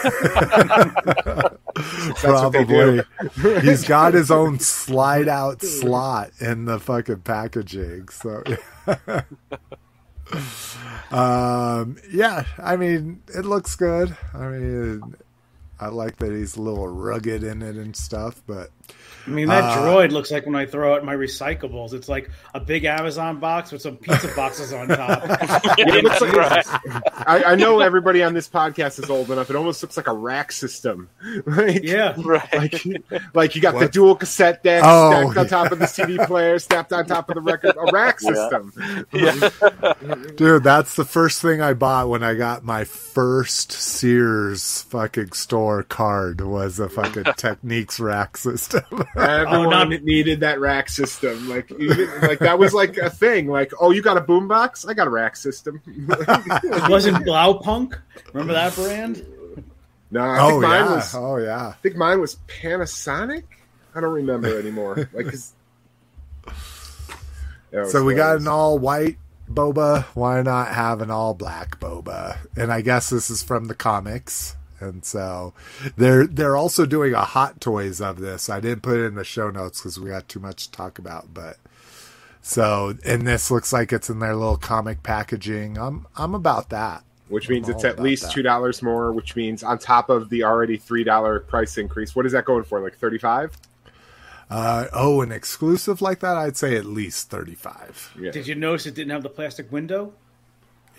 they probably. *laughs* He's got his own slide out slot in the fucking packaging. So, *laughs* um, yeah, I mean, it looks good. I mean, I like that he's a little rugged in it and stuff, but I mean, that Uh, droid looks like when I throw out my recyclables. It's like a big Amazon box with some pizza *laughs* boxes on top. It looks like- Right. I, I know everybody on this podcast is old enough. It almost looks like a rack system. *laughs* like, yeah. right. like, like you got the dual cassette deck Oh, stacked on top of the CD player, stacked on top of the record, a rack Yeah. system. dude, that's the first thing I bought when I got my first Sears fucking store card was a fucking *laughs* Technics rack system. *laughs* Everyone Oh, not- needed that rack system. Like, even, like that was like a thing. Like, oh, you got a boombox? I got a rack system. It *laughs* wasn't Blaupunkt. Remember that brand? no, I oh think mine yeah, was. oh yeah. I think mine was Panasonic. I don't remember anymore. *laughs* Like, 'cause- That was So we got an all white boba. Why not have an all black boba? And I guess this is from the comics. And so they're they're also doing a hot toys of this. I didn't put it in the show notes because we got too much to talk about. But so and this looks like it's in their little comic packaging. I'm I'm about that. which means I'm it's at least that. two dollars more. Which means on top of the already three dollar price increase, what is that going for? Like thirty five? Uh, oh, an exclusive like that, I'd say at least thirty five. Yeah. Did you notice it didn't have the plastic window?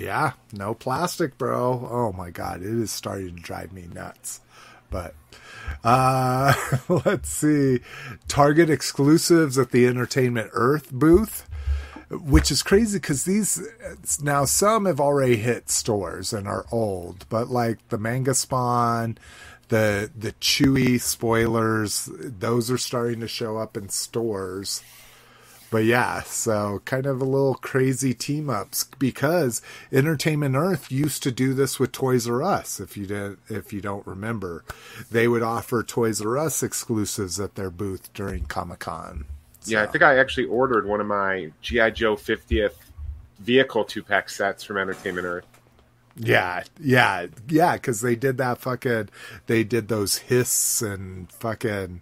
Yeah, no plastic, bro. Oh my god, it is starting to drive me nuts. But uh *laughs* let's see. Target exclusives at the Entertainment Earth booth, which is crazy cuz these now some have already hit stores and are old, but like the Manga Spawn, the the Chewy spoilers, those are starting to show up in stores. But yeah, so kind of a little crazy team ups because Entertainment Earth used to do this with Toys R Us. If you didn't, if you don't remember, they would offer Toys R Us exclusives at their booth during Comic Con. Yeah, I think I actually ordered one of my GI Joe fiftieth vehicle two pack sets from Entertainment Earth. Yeah, yeah, yeah, because they did that fucking. They did those hiss and fucking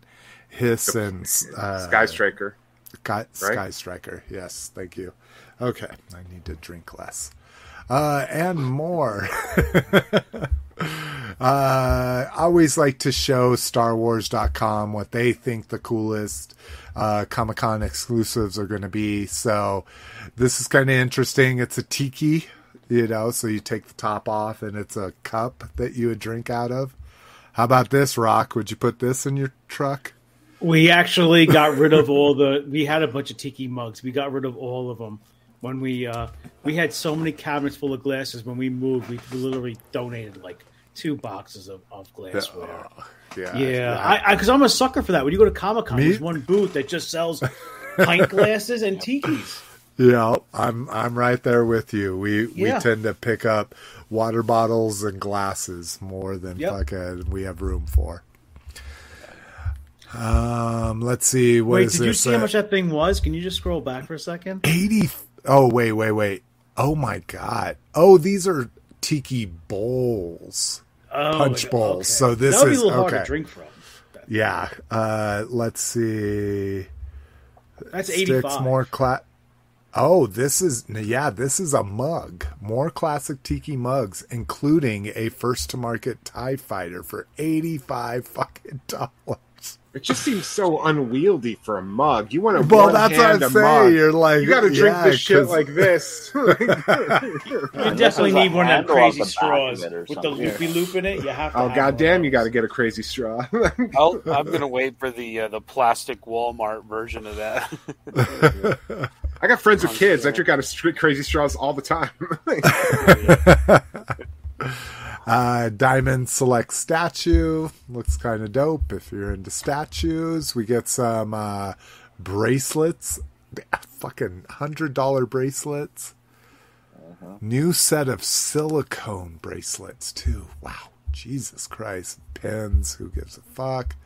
hiss and uh, Sky Striker. Sky, Sky Striker. Yes, thank you. Okay, I need to drink less. Uh, and more. *laughs* uh, I always like to show StarWars.com what they think the coolest uh, Comic Con exclusives are going to be. So this is kind of interesting. It's a tiki, you know, so you take the top off and it's a cup that you would drink out of. How about this, Rock? Would you put this in your truck? We actually got rid of all the. We had a bunch of tiki mugs. We got rid of all of them when we uh, we had so many cabinets full of glasses. When we moved, we literally donated like two boxes of, of glassware. Yeah, Yeah, I because I'm a sucker for that. When you go to Comic Con, there's one booth that just sells pint *laughs* glasses and tikis. Yeah, I'm I'm right there with you. We Yeah. we tend to pick up water bottles and glasses more than Yep. fucking we have room for. Um, let's see. What Wait, is did you see how Uh, much that thing was? Can you just scroll back for a second? Eighty. Oh wait, wait, wait. Oh my god. Oh, these are tiki bowls. Oh, Punch okay. bowls. So this that would be is- a little hard okay. to drink from. Yeah. Uh, let's see. That's Sticks 85. more cla- Oh, this is yeah, this is a mug. More classic tiki mugs, including a first to market TIE fighter for eighty five fucking dollars. It just seems so unwieldy for a mug. You want to Well, that's what I'm a saying. mug. You're like You got to drink yeah, this shit 'cause- like this. *laughs* You definitely need one of them crazy the straws it with the something. loopy loop in it. You have to. oh have one goddamn! You got to get a crazy straw. I'll, *laughs* I'm going to wait for the uh, the plastic Walmart version of that. *laughs* I got friends with kids. I drink out of stri- crazy straws all the time. Uh, Diamond Select statue looks kind of dope if you're into statues. We get some uh, bracelets, fucking hundred dollar bracelets. New set of silicone bracelets too. Wow, Jesus Christ! Pins. Who gives a fuck?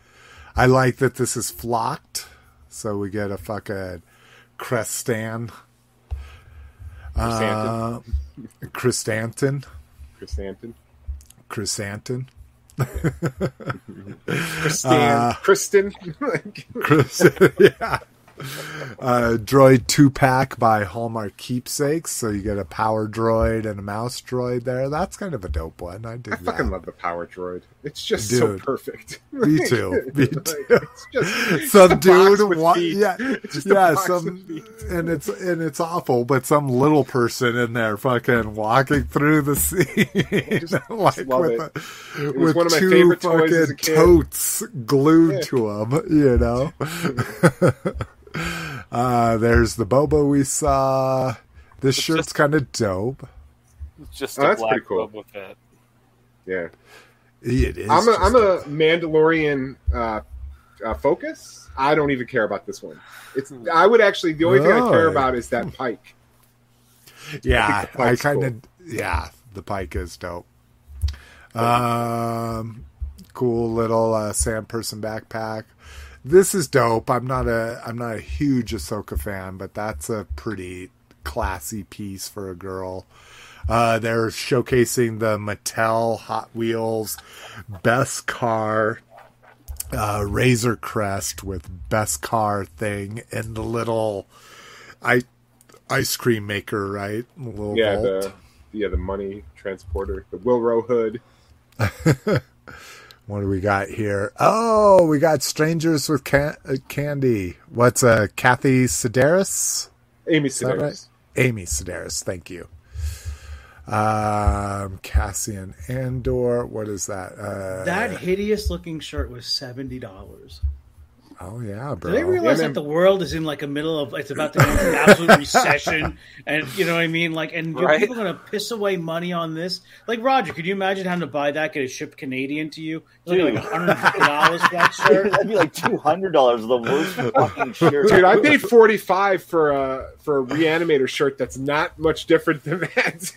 I like that this is flocked, so we get a fucking crestan. Uh, chrysanthemum. Chrysanthemum. Chrysanthemum. Kristen. Uh, Kristen. Chris, *laughs* yeah. *laughs* Uh, droid two pack by Hallmark Keepsakes. So you get a power droid and a mouse droid there. That's kind of a dope one. I I fucking love the Power Droid. It's just so perfect. *laughs* Me *laughs* too. Me Like, too. It's just Some it's a dude, wa- yeah, It's just a yeah, some, and it's and it's awful, but some little person in there fucking walking through the scene, just like with, it. a, It with one of my two favorite toys fucking totes glued Yeah. to them, you know. Uh, there's the Boba we saw. This It's shirt's kind of dope. It's just Oh, a that's black pretty cool. Boba with that. Yeah. It is. I'm a, just I'm a Mandalorian uh, uh, focus. I don't even care about this one. It's I would actually the only thing I care about is that pike. *laughs* Yeah, I I kind of yeah, the pike is dope. Um, cool little uh, sand person backpack. This is dope. I'm not a I'm not a huge Ahsoka fan, but that's a pretty classy piece for a girl. Uh, they're showcasing the Mattel Hot Wheels best car uh, Razor Crest with best car thing in the little I ice cream maker, right? Little Yeah, the yeah the money transporter, the Wilrow hood. *laughs* What do we got here? Oh, we got Strangers with can- uh, Candy. What's uh, Kathy Sedaris? Amy Sedaris. right? Amy Sedaris. Thank you. Um, Cassian Andor. What is that? Uh, That hideous looking shirt was seventy dollars. Oh yeah, bro. Do they realize Yeah, that the world is in like a middle of it's about to go into an absolute recession, *laughs* and you know what I mean? Like, and Right. people are gonna piss away money on this. Like, Roger, could you imagine having to buy that, get it shipped Canadian to you? It's like, Dude. like hundred fifty dollars for that *laughs* shirt. That'd be like two hundred dollars. The worst *laughs* fucking shirt. Dude, I paid forty five for a for a reanimator shirt that's not much different than that.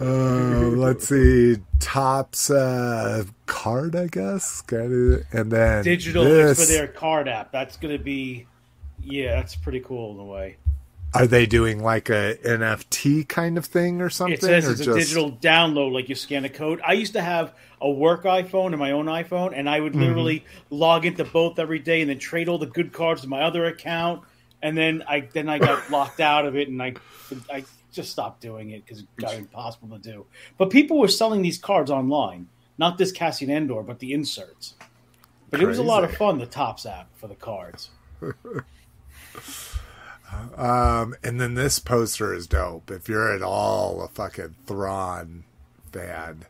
Uh, let's see. Topps uh, card, I guess. And then Digital this. for their card app. That's gonna be, yeah, that's pretty cool in a way. Are they doing like a NFT kind of thing or something? It says or it's a digital download, like you scan a code. I used to have a work iPhone and my own iPhone, and I would Mm-hmm. literally log into both every day and then trade all the good cards to my other account. And then I then I got *laughs* locked out of it, and I I just stopped doing it because it got impossible to do. But people were selling these cards online, not this Cassian Andor, but the inserts. But it was a lot of fun. The Topps app for the cards. *laughs* Um, and then this poster is dope. If you're at all a fucking Thrawn fan.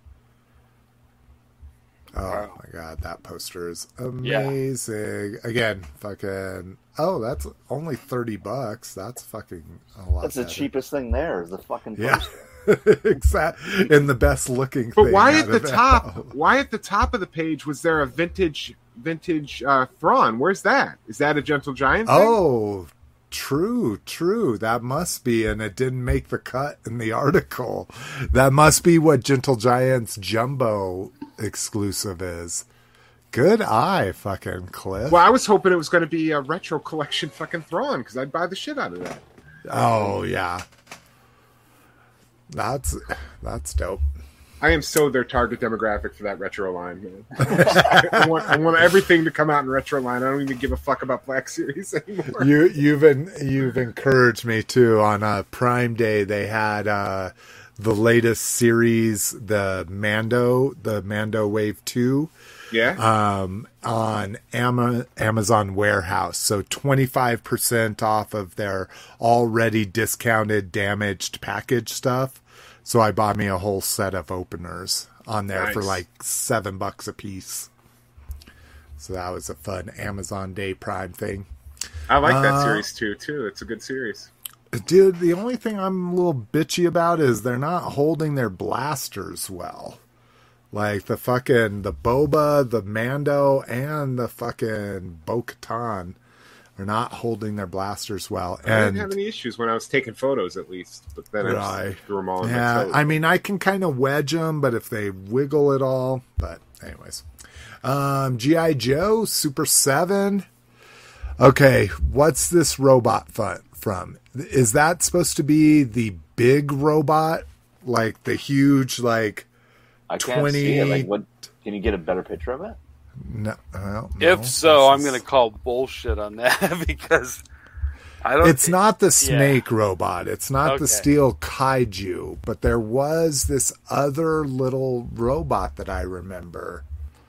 Oh Wow. my god, that poster is amazing. Again, fucking oh, that's only thirty bucks. That's fucking a lot. That's the better. cheapest thing there. Is the fucking Yeah. poster. *laughs* exactly. And the best looking But thing why at the top? all. Why at the top of the page was there a vintage vintage uh, Thrawn? Where's that? Is that a Gentle Giant? thing? Oh, true, true. That must be, and it didn't make the cut in the article. That must be what Gentle Giant's Jumbo exclusive is. Good eye, fucking Cliff. Well, I was hoping it was going to be a retro collection fucking Thrawn because I'd buy the shit out of that. Oh yeah, that's that's dope. I am so their target demographic for that retro line, man. *laughs* I, want, I want everything to come out in retro line. I don't even give a fuck about Black Series *laughs* anymore. you you've been you've encouraged me too. On uh, Prime Day, they had uh, the latest series, the Mando, the Mando Wave Two, Yeah, um, on Ama- Amazon Warehouse. So twenty five percent off of their already discounted, damaged package stuff. So I bought me a whole set of openers on there for like seven bucks a piece. So that was a fun Amazon Day Prime thing. I like that uh, series too. Too, it's a good series. Dude, the only thing I'm a little bitchy about is they're not holding their blasters well. Like the fucking the Boba, the Mando, and the fucking Bo Katan are not holding their blasters well. And, I didn't have any issues when I was taking photos, at least. But then I Right. just threw them all yeah, my. I mean, I can kind of wedge them, but if they wiggle at all, but anyways, um, GI Joe Super Seven. Okay, what's this robot fun from? Is that supposed to be the big robot, like the huge, like I can't see it. 20 Like, what? Can you get a better picture of it? No? well, If so, this I'm is- going to call bullshit on that *laughs* because I don't. It's not the snake robot. It's not Okay. the steel kaiju, but there was this other little robot that I remember.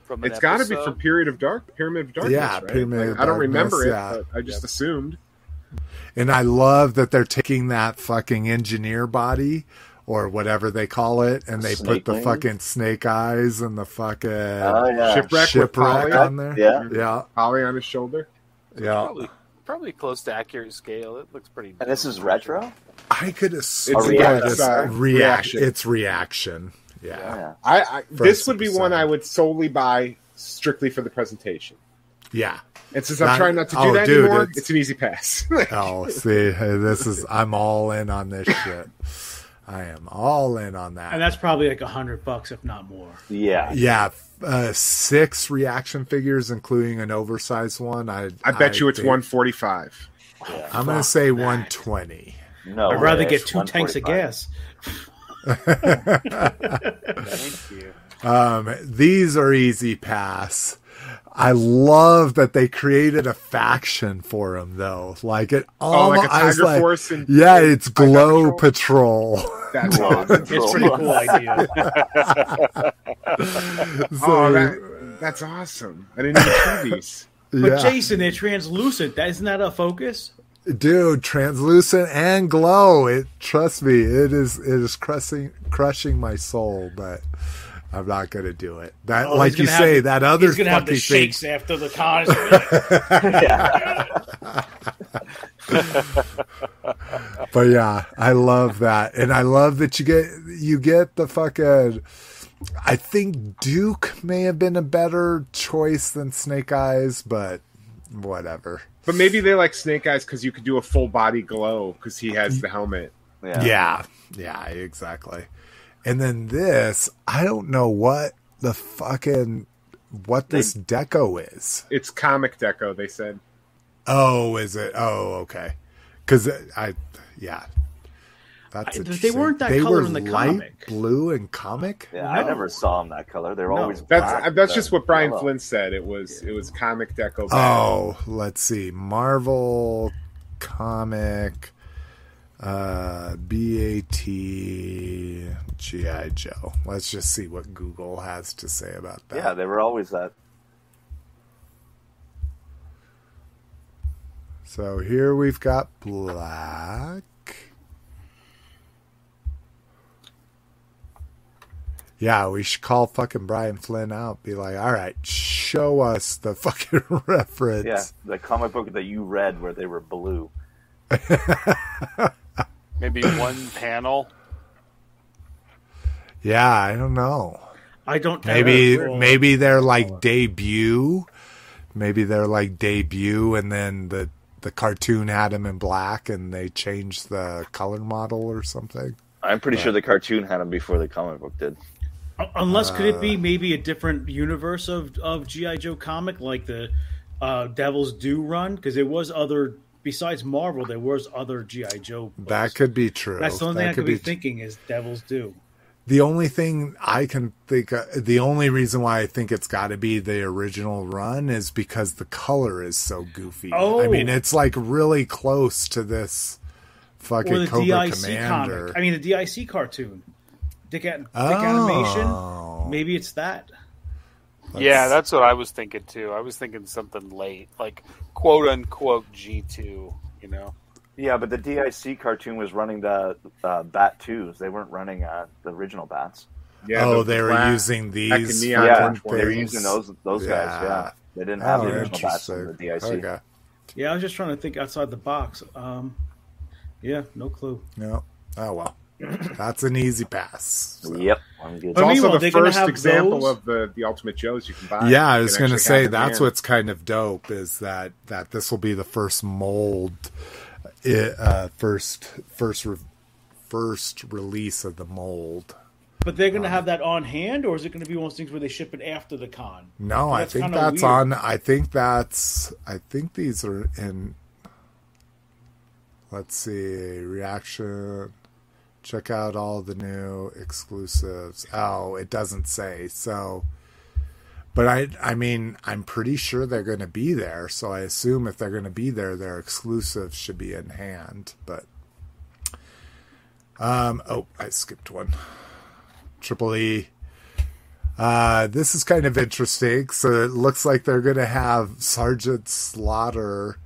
From it's got to be from Period of Dark, Pyramid of Darkness. Yeah, right? Pyramid Like, of I don't remember it, Darkness, but I just assumed. And I love that they're taking that fucking engineer body or whatever they call it, and they Snake put the wings? fucking snake eyes and the fucking Oh yeah. Shipwreck shipwreck on there. Yeah. yeah, Polly on his shoulder. yeah. Probably, probably close to accurate scale. It looks pretty. And this is retro. I could assume It's- that it's it's, uh, reaction. reaction. It's reaction. Yeah. Yeah. I, I this would be one I would solely buy strictly for the presentation. yeah. And since I'm Not- trying not to do oh, that dude, anymore, it's- it's, an easy pass. *laughs* Oh, see, this is I'm all in on this shit. I am all in on that. and that's probably like a hundred bucks, if not more. Yeah. Yeah, uh, six reaction figures, including an oversized one. I I bet you it's 145. yeah. I'm going to say 120. No. I'd rather get two tanks of gas. *laughs* Thank you. Um, these are easy pass. I love that they created a faction for him, though. Like it, Oh, like a I was Tiger like, Force and yeah, it's Glow Patrol? Patrol. That's awesome. It's a pretty cool *laughs* idea. *laughs* So, Oh, that, that's awesome. I didn't even see these. *laughs* But yeah. Jason, they're translucent. That isn't that a focus? dude translucent and glow it trust me it is it is crushing crushing my soul but i'm not gonna do it that Oh, like you gonna say have- that other He's gonna have the fucking thing shakes after the cons. *laughs* but yeah i love that and i love that you get you get the fucking i think duke may have been a better choice than snake eyes but whatever But maybe they like Snake Eyes because you could do a full body glow because he has the helmet. Yeah. Yeah, yeah, exactly. And then this, I don't know what the fucking what this deco is. It's comic deco, they said. Oh, is it? Oh, okay. Because I, yeah, that's I- they weren't that They color were in the light comic. blue and comic. Yeah, I never saw them that color. They're No. always That's black, that's uh, just what Brian yellow. Flynn said. It was it was comic deco. Oh, let's see, Marvel comic, uh, BAT, GI Joe. Let's just see what Google has to say about that. Yeah, they were always that. So here we've got black. Yeah, we should call fucking Brian Flynn out. Be like, all right, show us the *laughs* fucking reference. Yeah, the comic book that you read where they were blue. *laughs* Maybe *clears throat* one panel. Yeah, I don't know. I don't. Maybe I don't- maybe they're like debut. Maybe they're like debut, and then the the cartoon had him in black, and they changed the color model or something. I'm pretty sure the cartoon had them before the comic book did. Unless could it Uh, be maybe a different universe of of GI Joe comic like the uh, Devil's Due run because there was other besides Marvel there was other GI Joe. books. That could be true. That's the only thing That I could be, be thinking is Devil's Due. the only thing I can think, uh, the only reason why I think it's got to be the original run is because the color is so goofy. Oh. I mean, it's like really close to this fucking Cobra DIC Commander. comic. I mean, the DIC cartoon. Dick, Dick Oh. Animation. Maybe it's that. Yeah, that's what I was thinking too. I was thinking something late, like quote unquote G two. You know, Yeah, but the DIC cartoon was running the uh, Bat twos. They weren't running uh, the original Bats. Yeah, oh, the they were black- using back in these. neon yeah, fucking they were things. using those those guys. Yeah. Yeah, they didn't have Oh, the original Bats in interesting. the DIC. Okay. Yeah, I was just trying to think outside the box. Um, yeah, no clue. No. Oh well. That's an easy pass. So. Yep, I'm good. It's But also meanwhile, the first example those- of the, the ultimate Joes you can buy. Yeah, I was going to say that's what's kind of dope is that that this will be the first mold, uh, first first re- first release of the mold. But they're going Um, to have that on hand, or is it going to be one of those things where they ship it after the con? No, I think that's weird. on. I think that's. I think these are in. Let's see reaction. Check out all the new exclusives. Oh, it doesn't say so. But I, I mean, I'm pretty sure they're going to be there. So I assume if they're going to be there, their exclusives should be in hand. But, um, oh, I skipped one. Triple E. Uh, this is kind of interesting. So it looks like they're going to have Sergeant Slaughter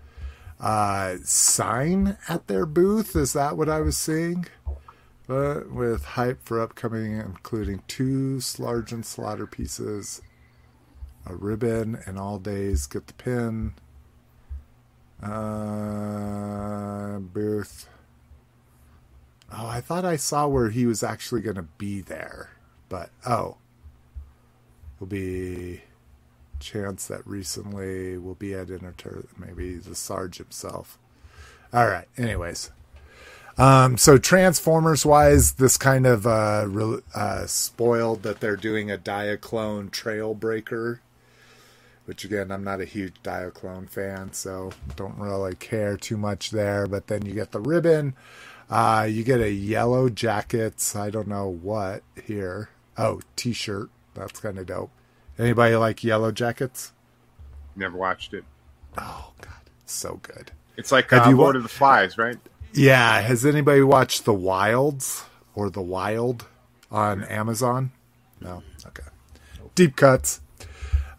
uh, sign at their booth. Is that what I was seeing? But with hype for upcoming, including two Sergeant Slaughter pieces, a ribbon, and all days get the pin. Uh, booth. Oh, I thought I saw where he was actually going to be there, but oh, will be chance that recently will be at Inter maybe the Sarge himself. All right. Anyways, um, so Transformers wise, this kind of uh, re- uh, spoiled that they're doing a Diaclone Trailbreaker, which again I'm not a huge Diaclone fan, so don't really care too much there. But then you get the ribbon. Uh, you get a yellow jackets. I don't know what here. Oh, t-shirt. That's kind of dope. Anybody like yellow jackets? Never watched it. Oh God, so good. It's like Have uh, you wa- Lord of the Flies, right? Yeah. Has anybody watched The Wilds or The Wild on Amazon? No. Okay. Deep cuts.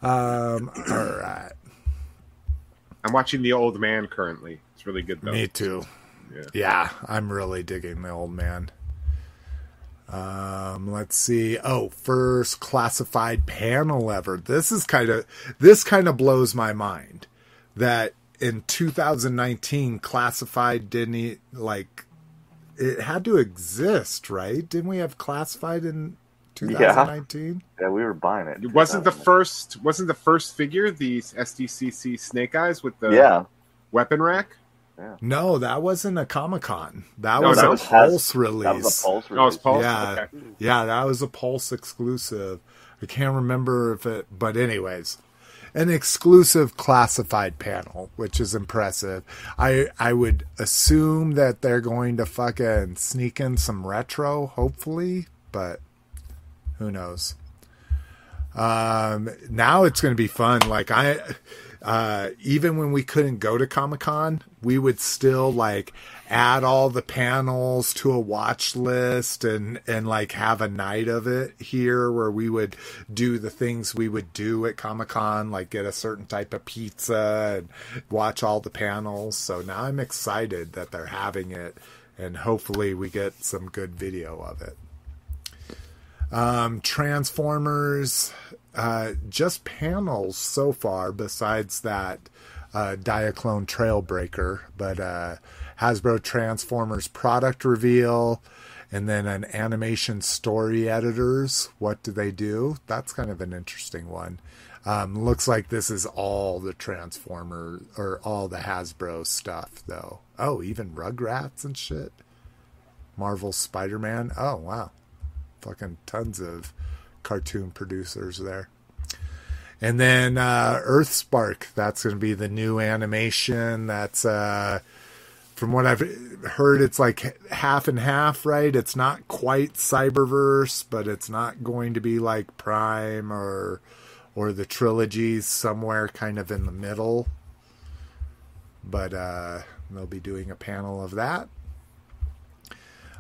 Um. All right. I'm watching The Old Man currently. It's really good though. Me too. Yeah. Yeah, I'm really digging the old man. Um, let's see. Oh, first classified panel ever. This is kind of this kind of blows my mind that in 2019 classified didn't e- like it had to exist, right? Didn't we have classified in 2019? Yeah, we were buying it. It wasn't the first wasn't the first figure the SDCC Snake Eyes with the Yeah, weapon rack? No, that wasn't a Comic Con. That No, was that a was- Pulse release. that was a pulse. Oh, it's release. Pulse. Yeah. Okay. Yeah, that was a Pulse exclusive. I can't remember if it, but anyways, an exclusive classified panel, which is impressive. I I would assume that they're going to fucking sneak in some retro, hopefully, but who knows. Um, now it's going to be fun. Like I, uh, even when we couldn't go to Comic Con, we would still like add all the panels to a watch list and and like have a night of it here where we would do the things we would do at Comic Con, like get a certain type of pizza and watch all the panels. So now I'm excited that they're having it, and hopefully we get some good video of it. Um, Transformers, uh, just panels so far, besides that uh, Diaclone Trailbreaker, but uh, Hasbro Transformers product reveal, and then an animation story editors. What do they do? That's kind of an interesting one. Um, looks like this is all the Transformer or all the Hasbro stuff, though. Oh, even Rugrats and shit. Marvel Spider Man. Oh, wow fucking tons of cartoon producers there. And then uh, Earthspark, that's going to be the new animation that's uh, from what I've heard, it's like half and half, right? It's not quite Cyberverse, but it's not going to be like Prime or or the trilogies somewhere kind of in the middle. But uh, they'll be doing a panel of that.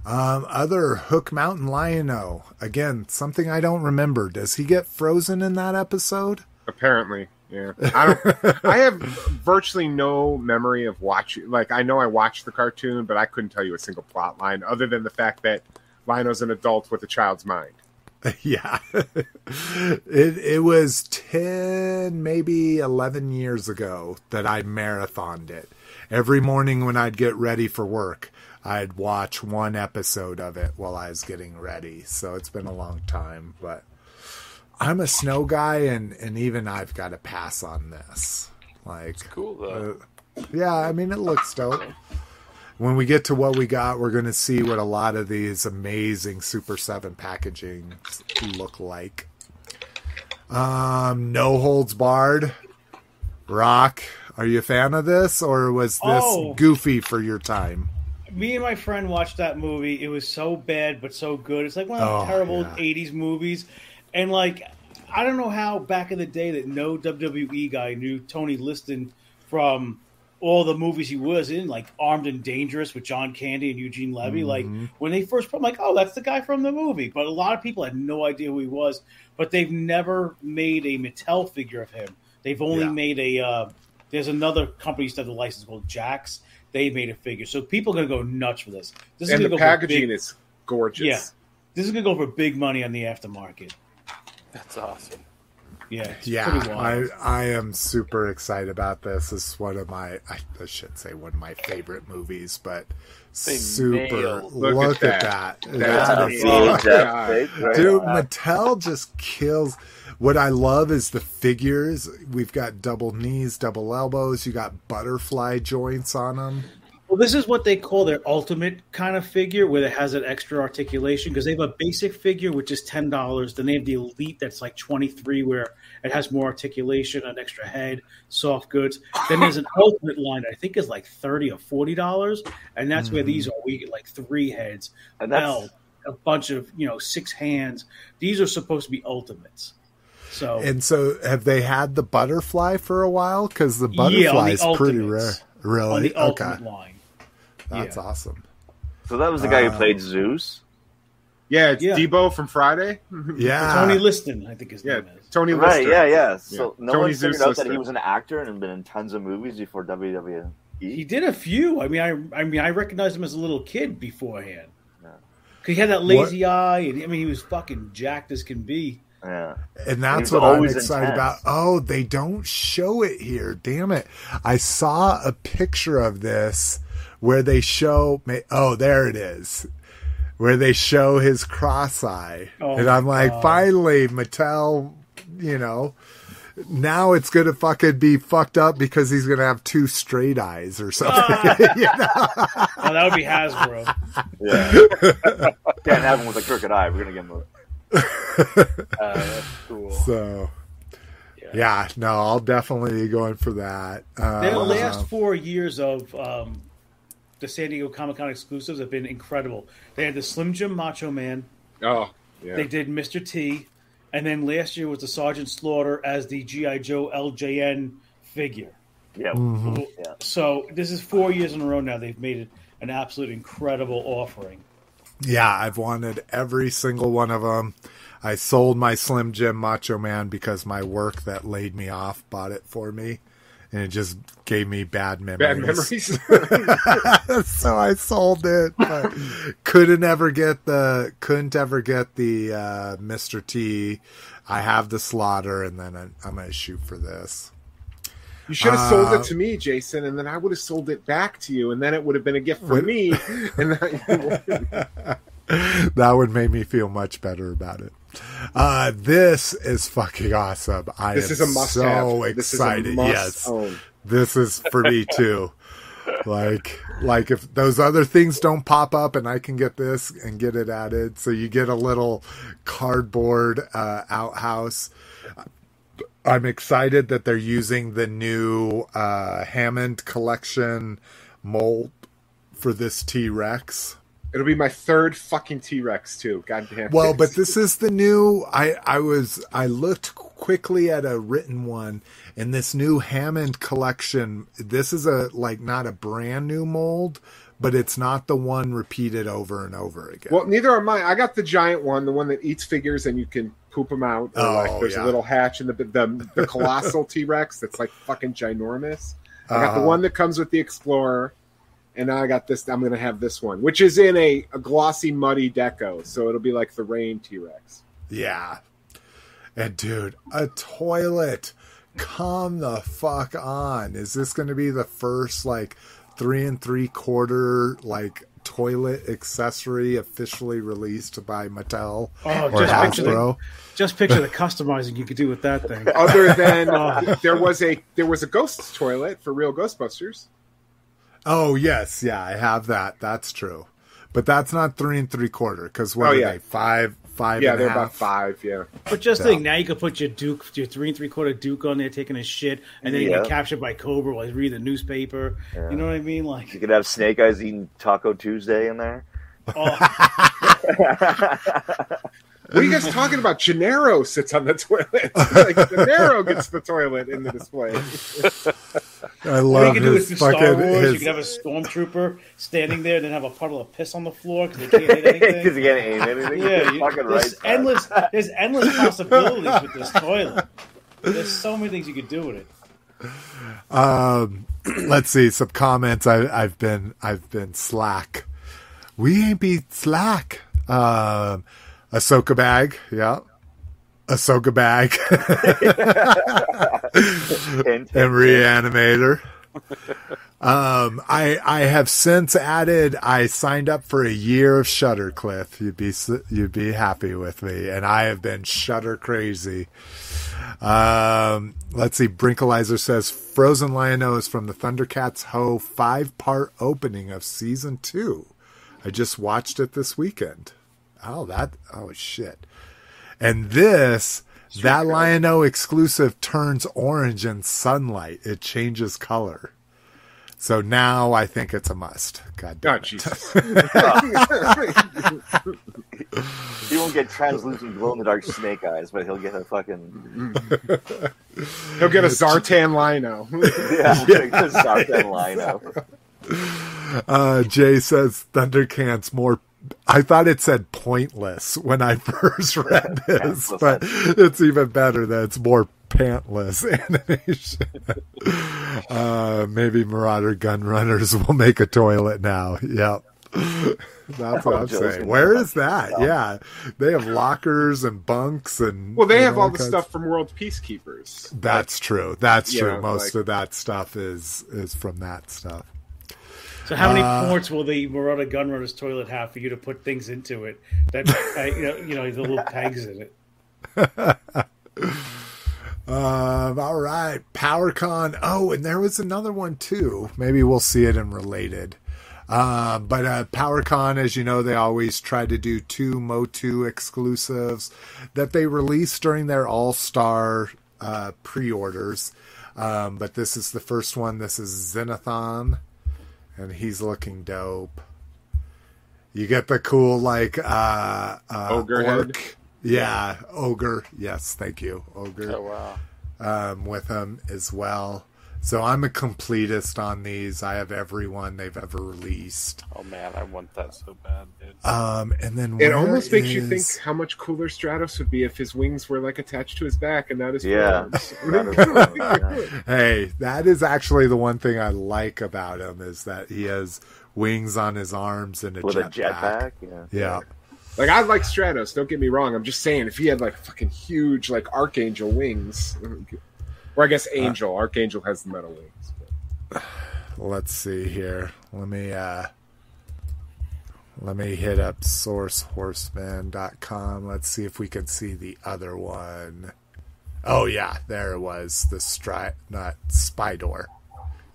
Um, other Hook Mountain Lion-O. Again, something I don't remember. Does he get frozen in that episode? Apparently, yeah. I don't. I have virtually no memory of watching. Like, I know I watched the cartoon, but I couldn't tell you a single plot line other than the fact that Lion-O's an adult with a child's mind. *laughs* yeah. it it was 10 maybe 11 years ago that I marathoned it. Every morning when I'd get ready for work, I'd watch one episode of it while I was getting ready. So it's been a long time, but I'm a snow guy and and even I've got to pass on this. Like it's Cool though. uh, yeah, I mean it looks dope. When we get to what we got, we're going to see what a lot of these amazing Super 7 packaging look like. Um, no holds barred. Rock, are you a fan of this or was this Oh. goofy for your time? Me and my friend watched that movie. It was so bad but so good. It's like one of the Oh, terrible yeah. '80s movies, and like I don't know how back in the day that no WWE guy knew Tony Liston from all the movies he was in, like Armed and Dangerous with John Candy and Eugene Levy. Like Mm-hmm. when they first put, I'm like, oh, that's the guy from the movie. But a lot of people had no idea who he was. But they've never made a Mattel figure of him. They've only Yeah. made a. Uh, there's another company to have the license called Jakks. They made a figure, so people are gonna go nuts for this. This and gonna the go packaging big, is gorgeous. Yeah. This is gonna go for big money on the aftermarket. That's awesome. Yeah, Yeah, I. I am super excited about this. This is one of my, I, I should say one of my favorite movies, but They super. Look, Look at at that. that. That That's is- Age, that right? Dude, Mattel just kills. What I love is the figures. We've got double knees, double elbows. You got butterfly joints on them. Well, this is what they call their ultimate kind of figure, where it has an extra articulation. Because they have a basic figure, which is ten dollars. Then they have the elite, that's like twenty three, where it has more articulation, an extra head, soft goods. Then there's an ultimate line, I think is like thirty or forty dollars, and that's where these mm-hmm. are. We get like three heads, And that's- belt, a bunch of you know six hands. These are supposed to be ultimates. So And so, have they had the butterfly for a while? Because the Yeah, the butterfly is pretty rare. Really? okay, line. That's yeah. awesome. So that was the guy Uh, who played Zeus. Yeah, it's Yeah. Debo from Friday. *laughs* Yeah, Tony Liston, I think his Yeah, name is. Tony Right, Lister. yeah, yeah. So Yeah. no Tony one Zeus figured out that he was an actor and had been in tons of movies before WWE. He did a few. I mean, I I mean, I recognized him as a little kid beforehand. 'Cause he had that lazy eye, and I mean, he was fucking jacked as can be. Yeah. And that's what I'm always excited intense. about. Oh, they don't show it here. Damn it. I saw a picture of this where they show, oh, there it is. Where they show his cross eye. Oh, and I'm like, God. finally, Mattel, you know, now it's going to fucking be fucked up because he's going to have two straight eyes or something. *laughs* you know? Oh, that would be Hasbro. Yeah. *laughs* Can't have him with a crooked eye. We're gonna get him a Uh, that's cool. So, yeah, no, I'll definitely be going for that. Their Uh, last four years of um, the San Diego Comic Con exclusives have been incredible. They had the Slim Jim Macho Man. Oh, yeah. They did Mr. T, and then last year was the Sergeant Slaughter as the GI Joe LJN figure. yeah. Mm-hmm. Yeah. So this is four years in a row now. They've made it an absolute incredible offering. Yeah, I've wanted every single one of them. I sold my Slim Jim Macho Man because my work that laid me off bought it for me, and it just gave me bad memories. Bad memories. *laughs* so I sold it, but couldn't ever get the couldn't ever get the uh, Mr. T. I have the slaughter, and then I- I'm gonna shoot for this. You should have sold Uh, it to me, Jason, and then I would have sold it back to you, and then it would have been a gift for me. *laughs* And then, *laughs* that would make me feel much better about it. Uh, this is fucking awesome. I this am is a must so have. This is excited. a must yes, own. this is for me *laughs* too. like, like if those other things don't pop up and I can get this and get it added, so you get a little cardboard uh, outhouse. I'm excited that they're using the new uh, Hammond collection mold for this T Rex. It'll be my third fucking T Rex too. Goddamn. Well, but *laughs* this is the new. I I was I looked quickly at a written one in this new Hammond collection. This is a like not a brand new mold, but it's not the one repeated over and over again. Well, neither are mine. I got the giant one, the one that eats figures and you can poop them out. Oh, like there's yeah. a little hatch in the the, the colossal *laughs* T Rex that's like fucking ginormous. I got the Uh-huh. one that comes with the Explorer, and now I got this. I'm going to have this one, which is in a, a glossy, muddy deco, so it'll be like the Rain T Rex. Yeah. And dude, a toilet. Come the fuck on. Is this going to be the first like three and three quarter like toilet accessory officially released by Mattel Oh, or just picture, the, just picture the customizing you could do with that thing. Other than Oh. *laughs* there was a there was a ghost toilet for real Ghostbusters. Oh yes, yeah, I have that. That's true. But that's not three and three quarter because what Oh, are yeah. they? Five, five. Yeah, and they're half? about five. Yeah, But just Yeah. think, now you could put your Duke, your three and three quarter Duke on there taking a shit, and then you get captured by Cobra while he's reading the newspaper. You know what I mean? Like you could have Snake Eyes eating Taco Tuesday in there. oh, *laughs* *laughs* what are you guys talking about? Gennaro sits on the toilet. *laughs* like Gennaro gets the toilet in the display. I what love you could do is do Star. Wars. his- You can have a stormtrooper standing there, and then have a puddle of piss on the floor because they can't hit *laughs* anything. Because you can't aim anything. Yeah, you, fucking there's right. man. endless. There's endless possibilities with this toilet. There's so many things you could do with it. Um, *clears throat* let's see some comments. I, I've been I've been slack. We ain't be slack. Um, Ahsoka bag, yeah. Ahsoka bag *laughs* and reanimator. Um, I I have since added. I signed up for a year of Shudder Cliff. You'd be s- you'd be happy with me, and I have been Shudder crazy. Um, let's see. Brinkalizer says Frozen Lion-O is from the Thundercats Ho five part opening of season two. I just watched it this weekend. Oh, that oh shit! And this that Lion-O exclusive turns orange in sunlight. It changes color. So now I think it's a must. God Oh damn it. Jesus! *laughs* He won't get translucent glow in the dark snake eyes, but he'll get a fucking He'll get a Zartan Lion-O. *laughs* yeah, yeah. Zartan Lion-O. *laughs* Uh, Jay says Thundercats more. I thought it said pointless when I *laughs* first read this, but it's even better that it's more pantless *laughs* animation. *laughs* uh, maybe Marauder Gun Runners will make a toilet now. Yep. That's what Oh, I'm Joe's saying. gonna Where fuck is that? stuff. Yeah, they have lockers and bunks and. well, they have all the kinds- stuff from World Peacekeepers. That's true. That's true. know, Most like- of that stuff is is from that stuff. So, how many Uh, ports will the Marauder Gunrunner's toilet have for you to put things into it? That uh, you know, you know, the little pegs in it. *laughs* Um, all right, PowerCon. Oh, and there was another one too. Maybe we'll see it in related. Um, but uh, PowerCon, as you know, they always try to do two MOTU exclusives that they release during their All Star uh, pre-orders. Um, but this is the first one. This is Xenothon, and he's looking dope. You get the cool like uh, uh, Ogre head? Yeah, ogre. Yes, thank you, ogre Oh wow. um, with him as well. So I'm a completist on these. I have every one they've ever released. Oh man, I want that so bad, dude. Um, and then It where almost makes you think how much cooler Stratos would be if his wings were like attached to his back and not his Yeah. forearms. *laughs* Hey, that is actually the one thing I like about him is that he has wings on his arms and a With a jetpack. jetpack. Yeah. Yeah. Like I like Stratos. Don't get me wrong. I'm just saying if he had like fucking huge like Archangel wings, or I guess Angel. Archangel has the metal wings. Let's see here. Let me uh let me hit up sourcehorseman.com. Let's see if we can see the other one. Oh yeah, there it was. The stri not spy door.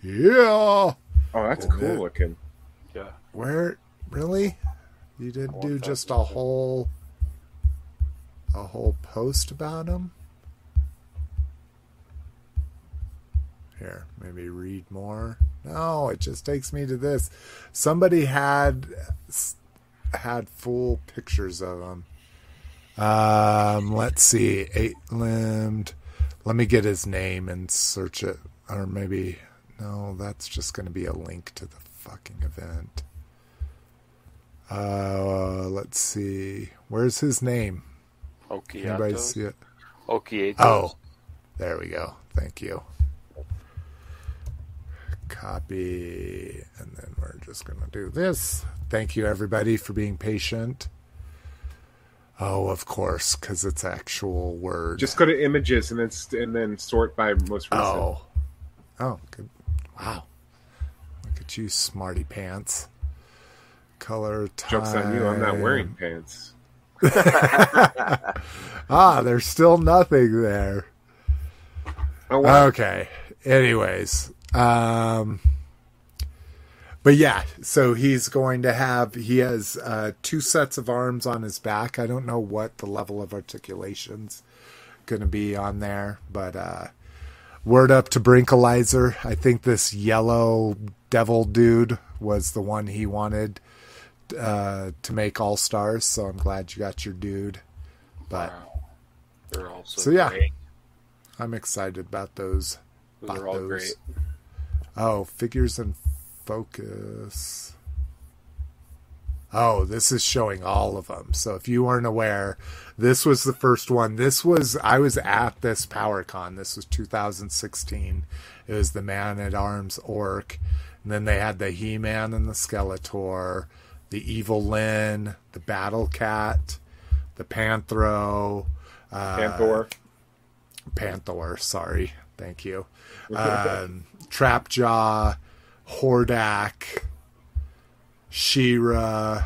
Yeah. Oh, that's cool man. looking. Yeah. Where really? You didn't do just a whole a whole post about him? Here, maybe read more. No, it just takes me to this. Somebody had had full pictures of him. Um, let's see, eight limbed. Let me get his name and search it, or maybe no, that's just going to be a link to the fucking event. Uh, let's see, where's his name? Anybody see it? Okietos. Oh, there we go. Thank you. Copy, and then we're just going to do this. Thank you, everybody, for being patient. Oh, of course, because it's actual word. Just go to images and then st- and then sort by most recent. oh, oh, good. Wow, look at you, smarty pants. Color time. Jokes on you. I'm not wearing pants. *laughs* Ah, there's still nothing there. Oh, wow. Okay. Anyways, um, but yeah, so he's going to have he has uh, two sets of arms on his back. I don't know what the level of articulation's going to be on there, but uh, word up to Brinkalizer. I think this yellow devil dude was the one he wanted uh, to make all stars. So I'm glad you got your dude. But Wow. They're also So, yeah. I'm excited about those. Those Bought are all those. great. Oh, figures and focus. Oh, this is showing all of them. So if you weren't aware, this was the first one. This was I was at this PowerCon. This was 2016. It was the Man at Arms Orc, and then they had the He-Man and the Skeletor, the Evil Lyn, the Battle Cat, the Panthro, uh, Panther. Panther, sorry. Thank you. *laughs* Um, Trapjaw, Hordak, She-Ra,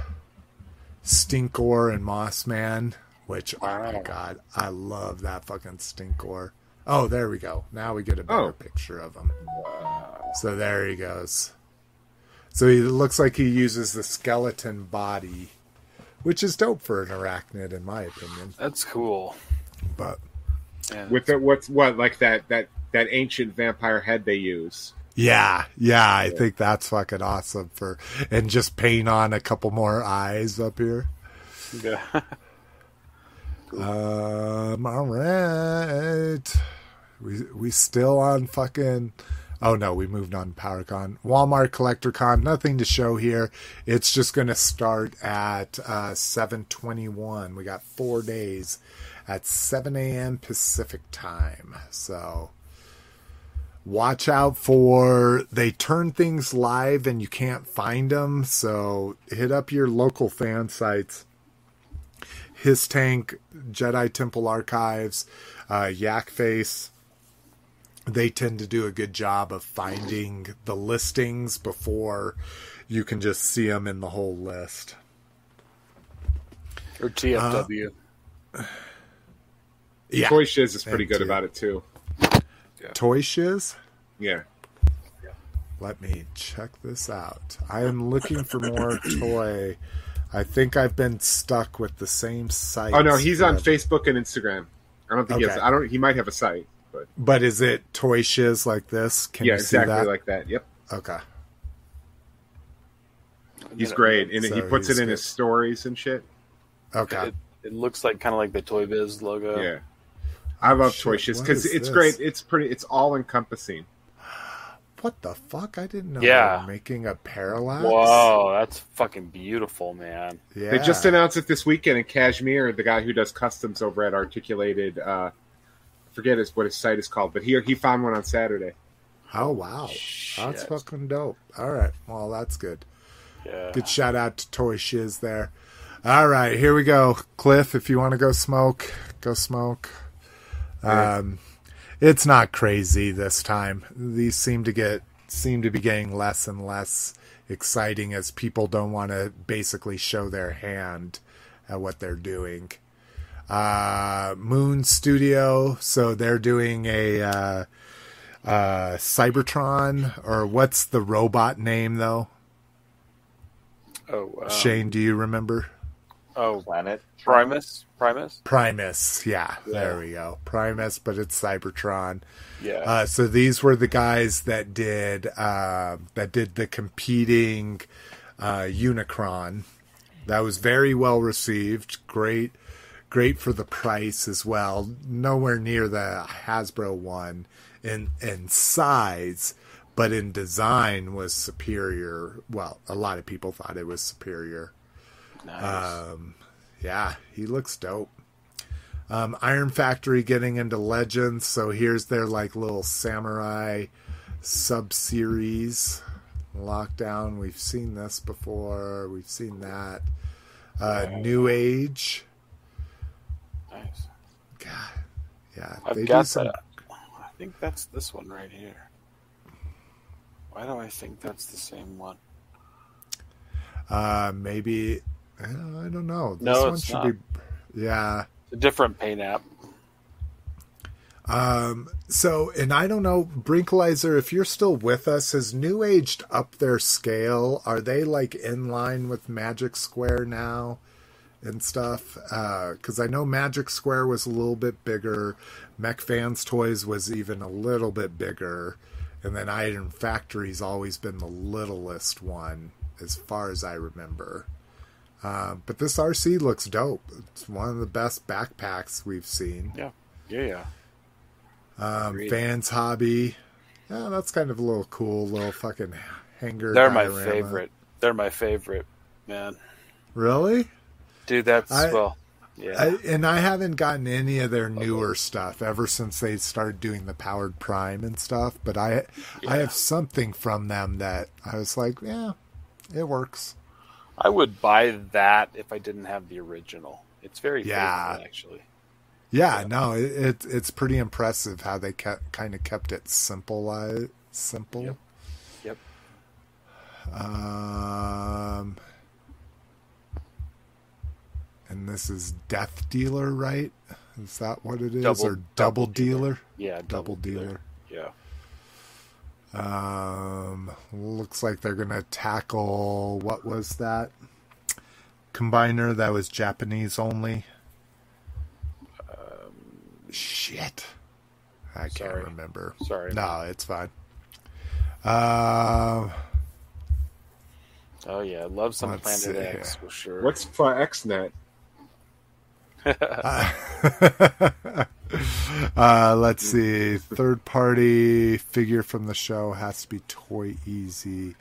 Stinkor, and Mossman, which, oh my god, I love that fucking Stinkor. Oh, there we go. Now we get a better Oh. picture of him. So there he goes. So he looks like he uses the skeleton body, which is dope for an arachnid, in my opinion. That's cool. But Yeah. With the what's what like that that that ancient vampire head they use. Yeah, yeah, I think that's fucking awesome for and just paint on a couple more eyes up here. Yeah. *laughs* Um, all right, we we still on fucking. Oh no, we moved on to PowerCon. Walmart Collector Con, nothing to show here. It's just going to start at uh, 7:21. We got four days at 7 a.m. Pacific time. So watch out for they turn things live and you can't find them. So hit up your local fan sites. HissTank, Jedi Temple Archives, uh, Yakface. They tend to do a good job of finding the listings before you can just see them in the whole list. Or TFW. *sighs* Yeah, Toy Shiz is pretty Them good too. about it too. Toy Shiz. Yeah. Let me check this out. I am looking for more *clears throat* toy. I think I've been stuck with the same site. Oh no, he's on Facebook and Instagram. I don't think he has. I don't. He might have a site, but But is it toy shiz like this? Can yeah, you see exactly that? like that. Yep, okay. he's great, and he puts it in good. his stories and shit. Okay. It, it looks like kind of like the Toy Biz logo. Yeah, I love Shit, Toy Shiz because it's this? great. It's pretty. It's all encompassing. *gasps* What the fuck? I didn't know Yeah. they were making a parallax. Whoa, that's fucking beautiful, man. Yeah. They just announced it this weekend in Kashmir. The guy who does customs over at Articulated, uh, I forget his, what his site is called, but he he found one on Saturday. Oh wow, that's fucking dope. All right, well that's good. Yeah. Good shout out to Toy Shiz there. All right, here we go, Cliff. If you want to go smoke, go smoke. Um, it's not crazy this time. These seem to get seem to be getting less and less exciting as people don't want to basically show their hand at what they're doing. Uh, Moon Studio, so they're doing a uh, uh, Cybertron, or what's the robot name though? Oh, um, Shane, do you remember? Oh, Planet Primus. Primus. Primus. Yeah, Yeah. there we go. Primus, but it's Cybertron. Yeah. Uh, so these were the guys that did uh, that did the competing uh, Unicron. That was very well received. Great, great for the price as well. Nowhere near the Hasbro one in in size, but in design was superior. Well, a lot of people thought it was superior. nice. Um, yeah, he looks dope. Um, Iron Factory getting into Legends, so here's their like little samurai sub series. Lockdown, we've seen this before. We've seen that. Uh, New Age, nice. God, yeah, I've they do got some. that. I think that's this one right here. Why do I think that's the same one? Uh, maybe I don't know. This No, one it's should not. be. Yeah, It's a different paint app. Um, so, and I don't know, Brinkalizer, if you're still with us, has New Aged up their scale? Are they like in line with Magic Square now and stuff? Because I know Magic Square was a little bit bigger, Mech Fans Toys was even a little bit bigger, and then Iron Factory's always been the littlest one, as far as I remember. Uh, but this RC looks dope. It's one of the best backpacks we've seen. Yeah. Yeah, yeah. Um, Agreed. fans hobby. Yeah, that's kind of a little cool little fucking hanger. They're my favorite. They're my favorite, man. Really? Dude, that's I- well. Yeah. I, and I haven't gotten any of their newer stuff ever since they started doing the powered prime and stuff. But I, I have something from them that I was like, yeah, it works. I would buy that if I didn't have the original. It's very Yeah. faithful, actually. Yeah, no, it, it it's pretty impressive how they kept, kind of kept it simple. Uh, simple. Yep. Yep. Um, and this is Death Dealer, right? Is that what it is, Double- or Double, Double Dealer? Yeah. Double Dealer. Yeah. Um, looks like they're gonna tackle what was that combiner that was Japanese only? Um, Shit, I can't remember. Sorry. No, it's fine. Uh, Oh yeah, love some Let's Planet see X for sure. What's for XNet? uh, *laughs* *laughs* *laughs* *laughs* let's see. Third party figure from the show has to be Toy Easy.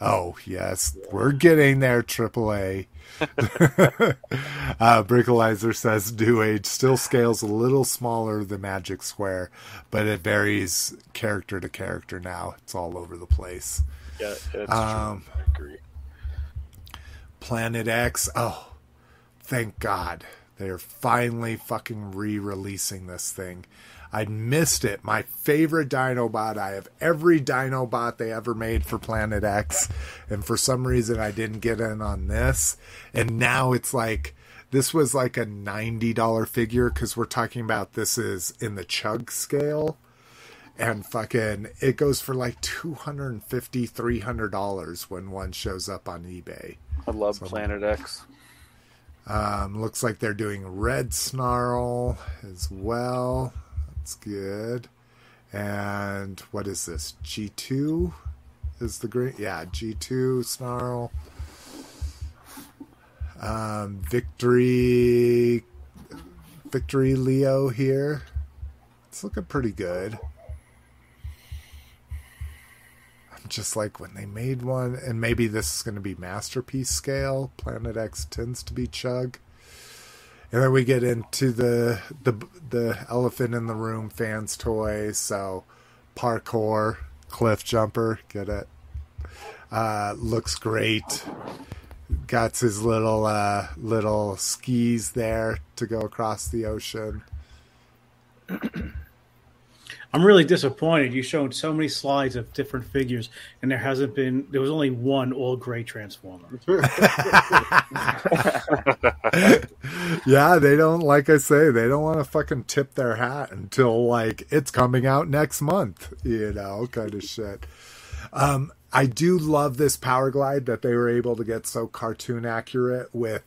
Oh yes, we're getting there. AAA. *laughs* uh, Brickalizer says New Age still scales a little smaller than Magic Square, but it varies character to character now. It's all over the place. yeah, that's Um, true. I agree. Planet X. Oh, thank God. They're finally fucking re releasing this thing. I missed it. My favorite Dinobot. I have every Dinobot they ever made for Planet X. And for some reason, I didn't get in on this. And now it's like, this was like a $90 figure because we're talking about this is in the chug scale. And fucking, it goes for like $250, $300 when one shows up on eBay. I love so- Planet X. Um, looks like they're doing Red Snarl as well. That's good. And what is this? G2 is the green? Yeah, G2 Snarl. Um, Victory, Victory Leo here. It's looking pretty good. I'm just like when they made one, and maybe this is going to be masterpiece scale. Planet X tends to be chug, and then we get into the the the elephant in the room fans toy. So parkour, cliff jumper, get it? Uh, looks great. Got his little uh, little skis there to go across the ocean. *clears throat* I'm really disappointed. You showed so many slides of different figures, and there hasn't been. There was only one all gray Transformer. *laughs* yeah, they don't like I say, they don't want to fucking tip their hat until like it's coming out next month, you know, kind of shit. Um I do love this power glide that they were able to get so cartoon accurate with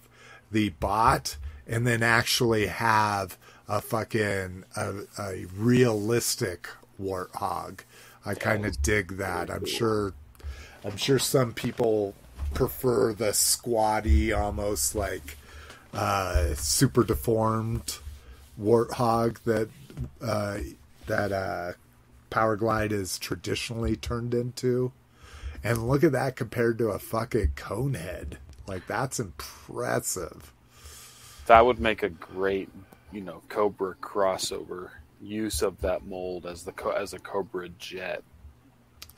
the bot and then actually have a fucking a, a realistic warthog. I kind of dig that. I'm sure I'm sure some people prefer the squatty almost like uh, super deformed warthog that uh, that uh, Power Glide is traditionally turned into. And look at that compared to a fucking conehead. Like that's impressive. That would make a great, you know, Cobra crossover use of that mold as the co- as a Cobra jet.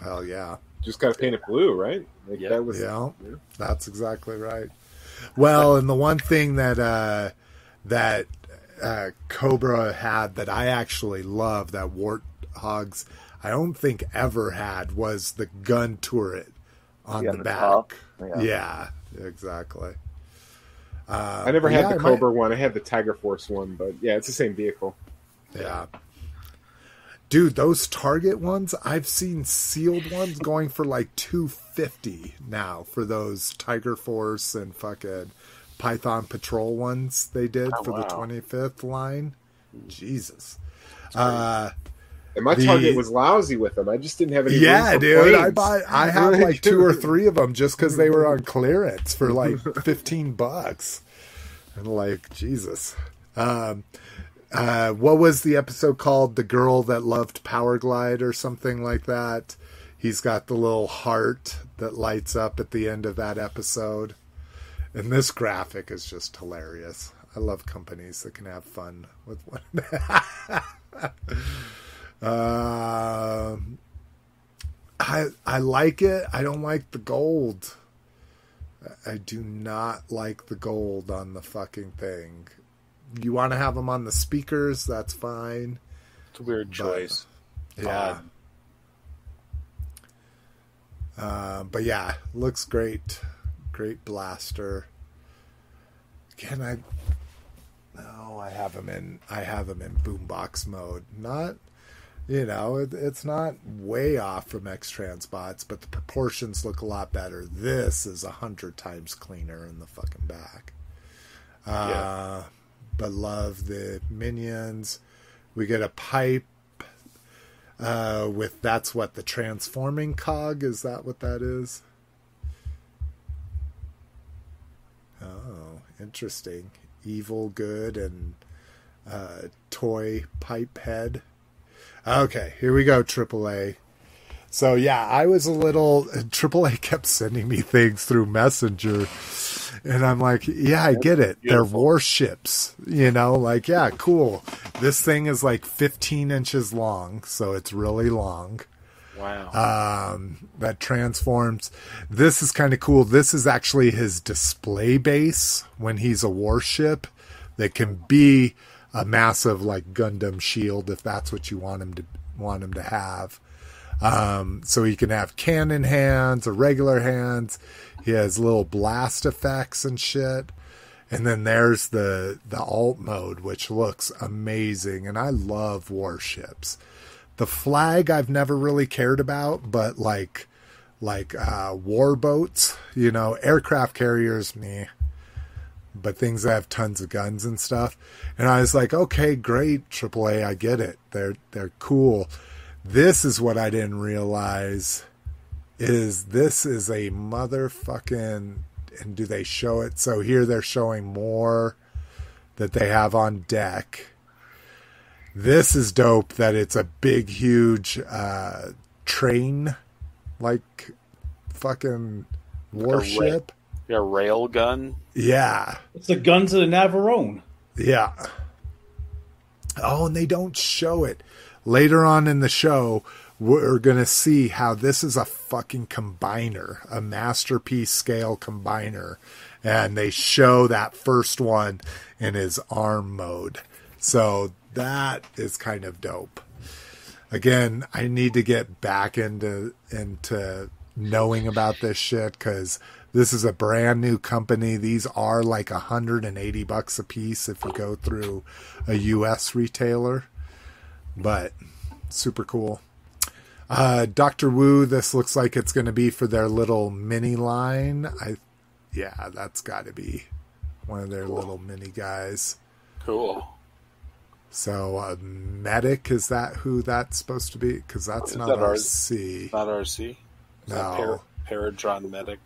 Hell yeah. Just got to paint it blue, right? Like Yeah. that was Yeah, that's exactly right. Well, and the one thing that uh, that uh, Cobra had that I actually love that Warthogs I don't think ever had was the gun turret on Yeah, the the back. top. Yeah. Yeah. exactly. Uh, I never had yeah, the Cobra one. I had the Tiger Force one, but yeah, it's the same vehicle. Yeah. Dude, those Target ones, I've seen sealed ones going for like 250 now for those Tiger Force and fucking Python Patrol ones they did Oh, for wow. the 25th line. Jesus. Uh And my The- Target was lousy with them. I just didn't have any. yeah, dude. I planes. buy I have *laughs* like two or three of them just cuz they were on clearance for like *laughs* 15 bucks. And like Jesus. Um uh, what was the episode called? The girl that loved Power Glide or something like that. He's got the little heart that lights up at the end of that episode. And this graphic is just hilarious. I love companies that can have fun with what. *laughs* um, I I like it. I don't like the gold. I do not like the gold on the fucking thing. You want to have them on the speakers? That's fine. It's a weird choice. Yeah. Uh, but yeah, looks great. Great blaster. Can I? No, I have them in. I have them in boombox mode. Not, you know, it, it's not way off from X Transbots, but the proportions look a lot better. This is a hundred times cleaner in the fucking back. Uh, Yeah. But love the minions. We get a pipe uh, with that's what the transforming cog is. That what that is? Oh, interesting. Evil, good, and uh, toy pipe head. Okay, here we go. AAA. So yeah, I was a little. AAA *laughs* kept sending me things through Messenger, and I'm like, yeah, I get it. They're warships, you know. Like, yeah, cool. This thing is like 15 inches long, so it's really long Wow. um, that transforms. This is kind of cool. This is actually his display base when he's a warship that can be a massive like Gundam shield if that's what you want him to want him to have. Um, so he can have cannon hands or regular hands. He has little blast effects and shit. And then there's the the alt mode, which looks amazing. And I love warships. The flag I've never really cared about, but like like uh, war boats, you know, aircraft carriers, me. But things that have tons of guns and stuff. And I was like, okay, great, AAA, I get it. They're they're cool. This is what I didn't realize is this is a motherfucking and do they show it? So here they're showing more that they have on deck. This is dope that it's a big, huge uh, train, like fucking warship. yeah, rail gun. Yeah, It's the guns of the Navarone. yeah. Oh, and they don't show it. Later on in the show, we're going to see how this is a fucking combiner, a masterpiece scale combiner. And they show that first one in his arm mode. So that is kind of dope. Again, I need to get back into into knowing about this shit because this is a brand new company. These are like 180 bucks a piece if you go through a US retailer. But super cool. Uh, Doctor Wu, this looks like it's going to be for their little mini line. I, yeah, that's got to be one of their little mini guys. Cool. So, uh, medic is that who that's supposed to be? Because that's Is not that? RC. Not RC. Is No. Par- Paradron Medic.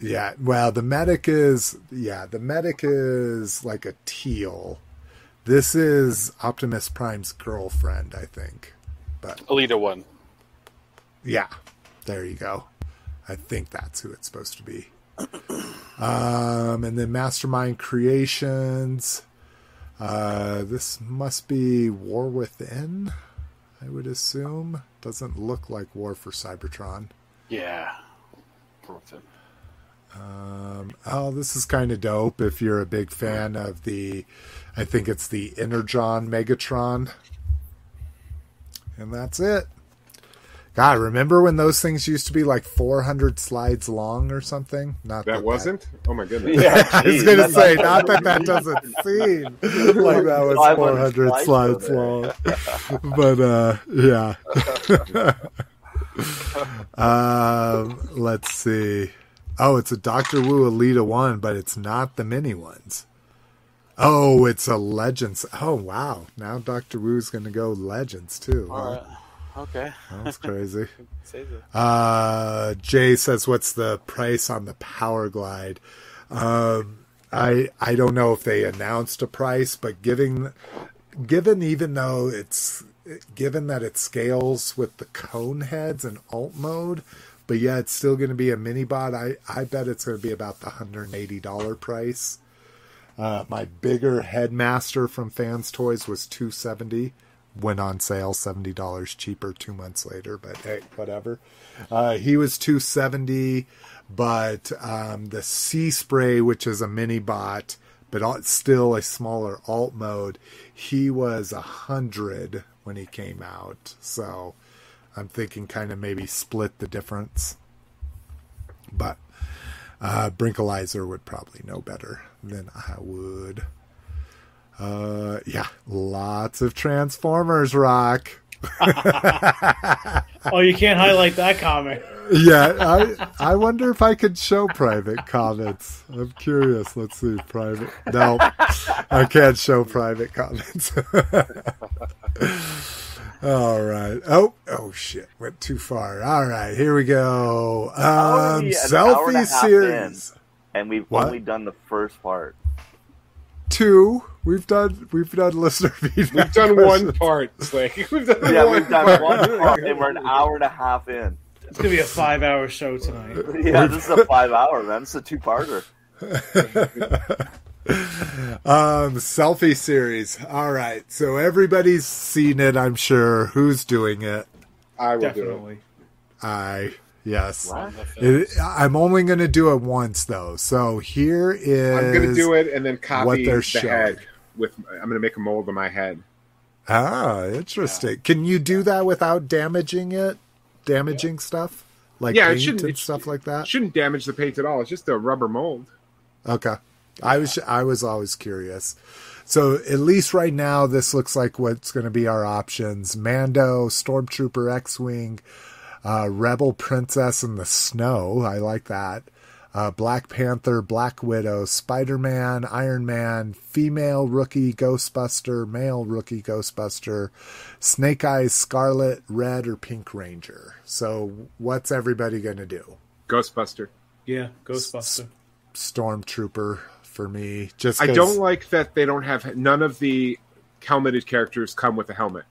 Yeah, well, the medic is yeah, the medic is like a teal. This is Optimus Prime's girlfriend, I think. But Elita one. yeah, there you go. I think that's who it's supposed to be. *clears throat* Um, and then Mastermind Creations. Uh, this must be War Within, I would assume. Doesn't look like War for Cybertron. Yeah. Brooklyn. Um, oh, this is kind of dope if you're a big fan of the, I think it's the Energon Megatron. And that's it. God, remember when those things used to be like 400 slides long or something? Not That wasn't? Oh my goodness. Yeah, *laughs* I was going to say, not- not that that doesn't *laughs* seem like that was 400 slides slides long. *laughs* but, uh, yeah. um, let's see. Oh, it's a Doctor Wu Elita one, but it's not the mini ones. Oh, it's a Legends. Oh, wow. Now Doctor Wu's going to go Legends too. huh? All right. Okay. That's crazy. *laughs* Uh, Jay says, "What's the price on the Power Glide?" Um, I I don't know if they announced a price, but given given even though it's given that it scales with the cone heads and alt mode, but yeah, it's still going to be a mini bot. I I bet it's going to be about the hundred eighty dollar price. Uh, my bigger headmaster from Fans Toys was two seventy. Went on sale seventy dollars cheaper two months later, but hey, whatever. Uh, he was two seventy, but um, the Sea Spray, which is a mini bot, but still a smaller alt mode, he was a hundred when he came out. So I'm thinking kind of maybe split the difference. But uh, Brinkalizer would probably know better than I would. Uh, yeah, lots of Transformers rock. *laughs* Oh, you can't highlight that comment. Yeah, I I wonder if I could show private comments. I'm curious. Let's see, private. No, I can't show private comments. *laughs* All right. Oh, oh shit, went too far. All right, here we go. Um, Already an hour and a selfie half series. and we've What? only done the first part. Two. We've done. We've done listener *laughs* feedback. We've done one questions. part, Slay. *laughs* We've done Yeah, one we've done part. one part, and we're an *laughs* hour and a half in. It's gonna be a five-hour show tonight. Yeah, this is a five hour, man. It's a two parter. Um, selfie series. All right. So everybody's seen it, I'm sure. Who's doing it? I will do it. Definitely. I yes. It, I'm only going to do it once though. So here is. I'm going to do it and then what copy they're the showing. head. With I'm going to make a mold of my head. Ah, interesting. Can you do that without damaging it? Damaging stuff like Yeah, it shouldn't- and it sh- stuff like that. Shouldn't damage the paint at all. It's just a rubber mold. Okay. I was I was always curious. So at least right now, this looks like what's going to be our options: Mando, Stormtrooper, X-wing, uh, Rebel Princess in the snow. I like that. Uh, Black Panther, Black Widow, Spider Man, Iron Man, female rookie Ghostbuster, male rookie Ghostbuster, Snake Eyes, Scarlett, Red, or Pink Ranger. So what's everybody going to do? Ghostbuster. Yeah, Ghostbuster. Stormtrooper for me. Just I 'cause- don't like that they don't have none of the helmeted characters come with a helmet.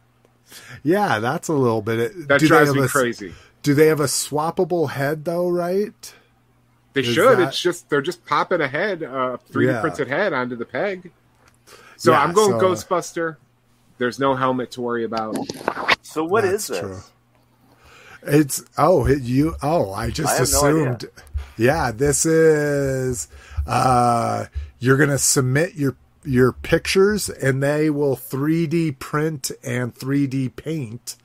Yeah, that's a little bit. That do they drives have me a- crazy. Do they have a swappable head though? Right? They Is should. that- It's just they're just popping a head, uh, 3D Yeah. printed head onto the peg. So Yeah, I'm going so- Ghostbuster. There's no helmet to worry about. So what is That's this? true. It's oh it, you oh I just I have no assumed. yeah, this is uh you're gonna submit your your pictures and they will 3D print and 3D paint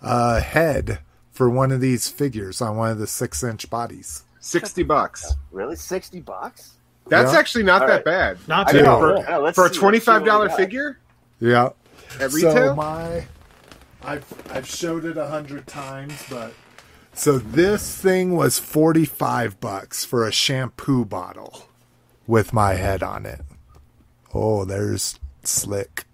a head for one of these figures on one of the six inch bodies. Sixty bucks. Really, sixty bucks? That's Yeah. actually not All that right. bad Not I too know. bad. Yeah, for a see- let's twenty five what we dollar got. figure Yeah. at So retail. my, I've I've showed it a hundred times, but so this thing was forty five bucks for a shampoo bottle, with my head on it. Oh, there's slick.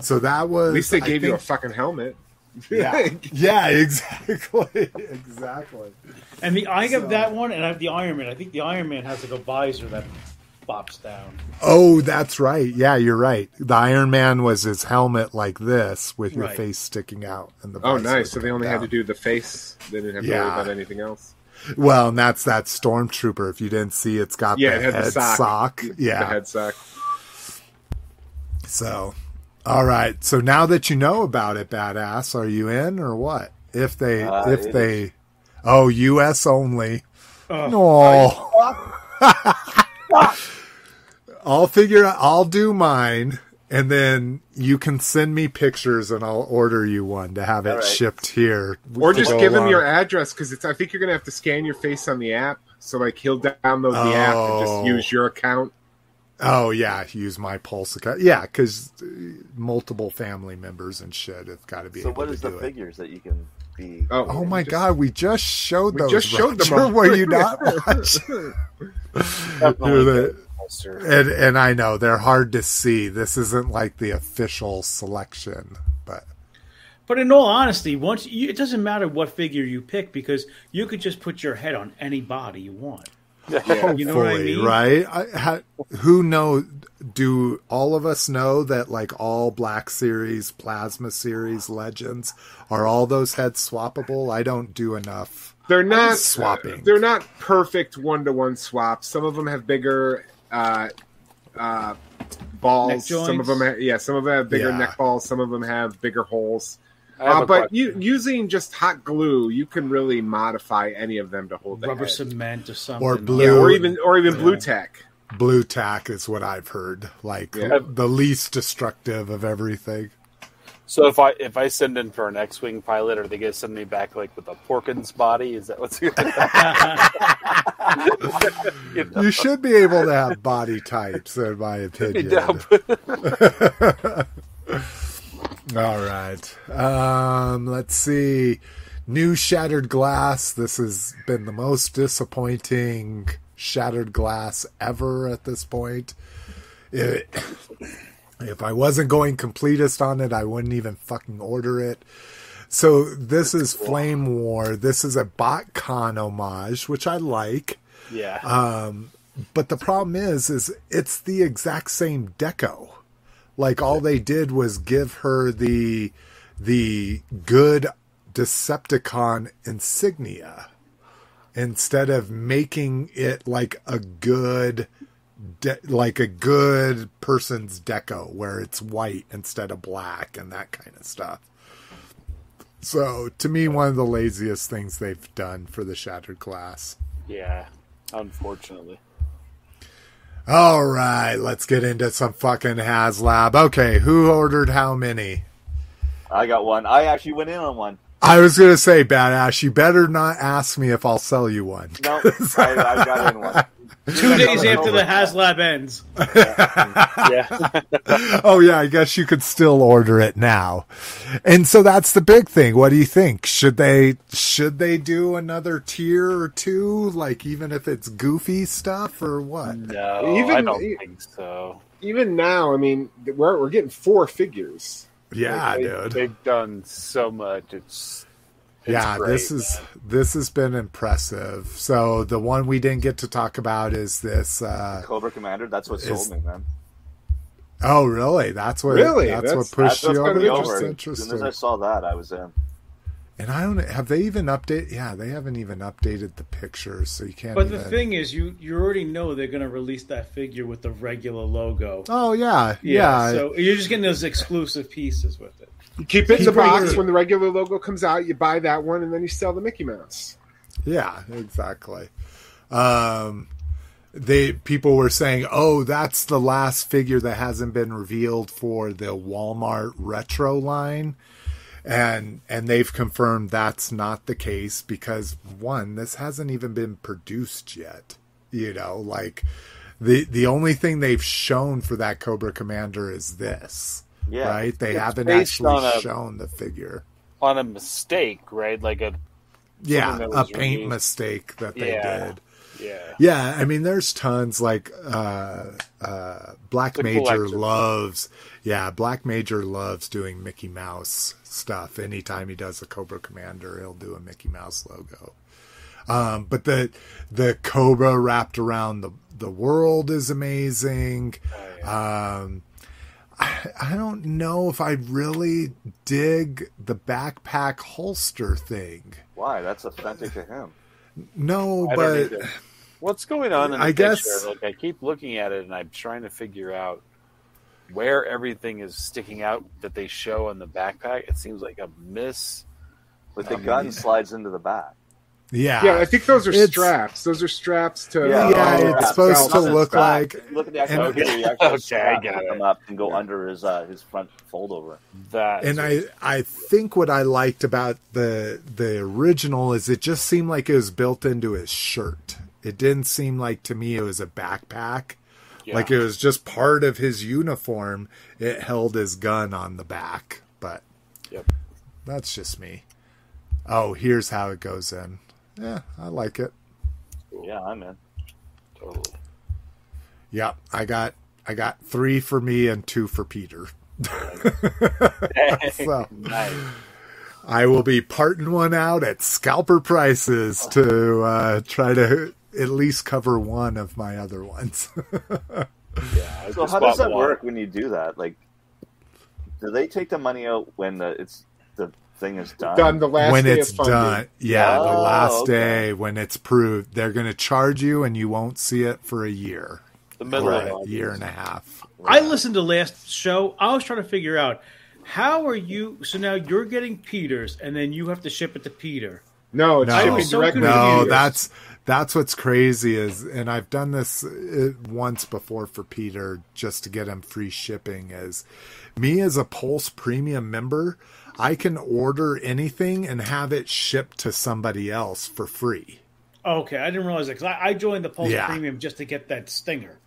So that was At least they I gave you a fucking helmet. *laughs* yeah, *laughs* yeah, exactly, *laughs* exactly. And the I have So- that one, and I have the Iron Man. I think the Iron Man has like a visor that pops down. Oh, that's right. Yeah, you're right. The Iron Man was his helmet like this with your Right. face sticking out. And the Oh, nice. So they coming only had to do the face. They didn't have to Yeah. worry about anything else. Well, and that's that stormtrooper. If you didn't see, it's got Yeah, the it head the sock. sock. The Yeah. head sock. So, all right. So now that you know about it, badass, are you in or what? If they, Uh, if it they, oh, U.S. only. Oh. No. *laughs* I'll figure out. I'll do mine, and then you can send me pictures, and I'll order you one to have it All right. shipped here. Or just go give him your address because it's. I think you're gonna have to scan your face on the app. So like he'll download the app and Oh. just use your account. Oh yeah, use my pulse account. Yeah, because uh, multiple family members and shit have got to be So able what to the it. figures that you can be? Oh, Oh my just- god, we just showed We those. just showed them Roger. *laughs* all. Were you not *laughs* watching? Definitely You're good the- poster. and and I know they're hard to see. This isn't like the official selection, but But in all honesty, once you, it doesn't matter what figure you pick because you could just put your head on any body you want. Yeah. You know what I mean? right? I, ha, who know? Do all of us know that like all Black Series, Plasma Series legends are all those heads swappable? I don't do enough. They're not Swapping. They're not perfect one to one swaps. Some of them have bigger uh, uh, balls. Some of them, ha- yeah, some of them have bigger Yeah. neck balls. Some of them have bigger holes. Have Uh, but you, using just hot glue, you can really modify any of them to hold the Rubber head. cement or something. Or Yeah, blue. or even or even Yeah. blue tack. Blue tack is what I've heard. Like Yeah. the least destructive of everything. So if I if I send in for an X-wing pilot, are they going to send me back like with a Porkins body? Is that what's? *laughs* you know? You should be able to have body types, in my opinion. *laughs* All right. Um, let's see. New Shattered Glass. This has been the most disappointing Shattered Glass ever at this point. It, if I wasn't going completist on it, I wouldn't even fucking order it. So this is Flame War. This is a BotCon homage, which I like. yeah. Um, but the problem is, is it's the exact same deco. Like all they did was give her the the good Decepticon insignia instead of making it like a good de- like a good person's deco where it's white instead of black and that kind of stuff. So to me, one of the laziest things they've done for the Shattered Glass. yeah. Unfortunately. All right, let's get into some fucking HasLab. Okay, who ordered how many? I got one. I actually went in on one. I was gonna say, badass. You better not ask me if I'll sell you one. No, *laughs* I, I got in one. Two days after the HasLab ends. Yeah. *laughs* *laughs* oh yeah, I guess you could still order it now. And so that's the big thing. What do you think? Should they should they do another tier or two, like even if it's goofy stuff or what? no, Even- I don't think so. Even now, I mean, we're we're getting four figures. Yeah, They- dude. They've done so much. It's, it's yeah, great, this is this has been impressive. So the one we didn't get to talk about is this uh Cobra Commander. That's what Is- sold me, man. Oh, really? That's what. Really? That's, That's- what pushed That's you what put over. me That's over. As soon as I saw that, I was in. And I don't. Have they even update? Yeah, they haven't even updated the pictures, so you can't. But the thing is, you you already know they're going to release that figure with the regular logo. Oh yeah, yeah. So you're just getting those exclusive pieces with it. You keep it in the box when the regular logo comes out. You buy that one, and then you sell the Mickey Mouse. Yeah, exactly. Um, they people were saying, "Oh, that's the last figure that hasn't been revealed for the Walmart retro line." And and they've confirmed that's not the case because one, this hasn't even been produced yet. You know, like the the only thing they've shown for that Cobra Commander is this. Yeah. Right? They It's haven't actually a- shown the figure. on a mistake, right? Like a Yeah, a paint released. mistake that they Yeah. did. Yeah. Yeah, I mean, there's tons like uh, uh, Black The Major collector. loves. Yeah, Black Major loves doing Mickey Mouse stuff. Anytime he does a Cobra Commander, he'll do a Mickey Mouse logo. Um, but the the Cobra wrapped around the the world is amazing. Um, I, I don't know if I really dig the backpack holster thing. Why? That's authentic to him. No, I but. What's going on in the I picture? guess- Like I keep looking at it and I'm trying to figure out where everything is sticking out that they show on the backpack. It seems like a miss. But the Um, gun slides into the back. Yeah, Yeah, I think those are It's- straps. Those are straps to. Yeah, Yeah, Oh, it's yeah. supposed to look back. like Look at the actual *laughs* and- video. Okay, I strap got them it. up and go under his uh, his front fold over. That and I I think what I liked about the the original is it just seemed like it was built into his shirt. It didn't seem like to me it was a backpack. yeah. Like it was just part of his uniform. It held his gun on the back, but Yep. that's just me. Oh, here's how it goes in. Yeah, I like it. Yeah, I'm in. totally. Yep, I got I got three for me and two for Peter. *laughs* So- *laughs* nice. I will be parting one out at scalper prices to uh, try to at least cover one of my other ones. *laughs* Yeah. So how does that one. work when you do that? Like, do they take the money out when the it's the thing is done? Done the last when day it's of done, yeah, the Oh, last okay. day when it's proved, they're going to charge you, and you won't see it for a year, The middle or of a August. year and a half. I listened to last show. I was trying to figure out how are you. So now you're getting Peters, and then you have to ship it to Peter. No, it's No. shipping so directly. confused. to No, that's that's what's crazy is, and I've done this uh, once before for Peter just to get him free shipping. Is me as a Pulse Premium member, I can order anything and have it shipped to somebody else for free. Okay, I didn't realize that because I, I joined the Pulse Yeah. Premium just to get that stinger.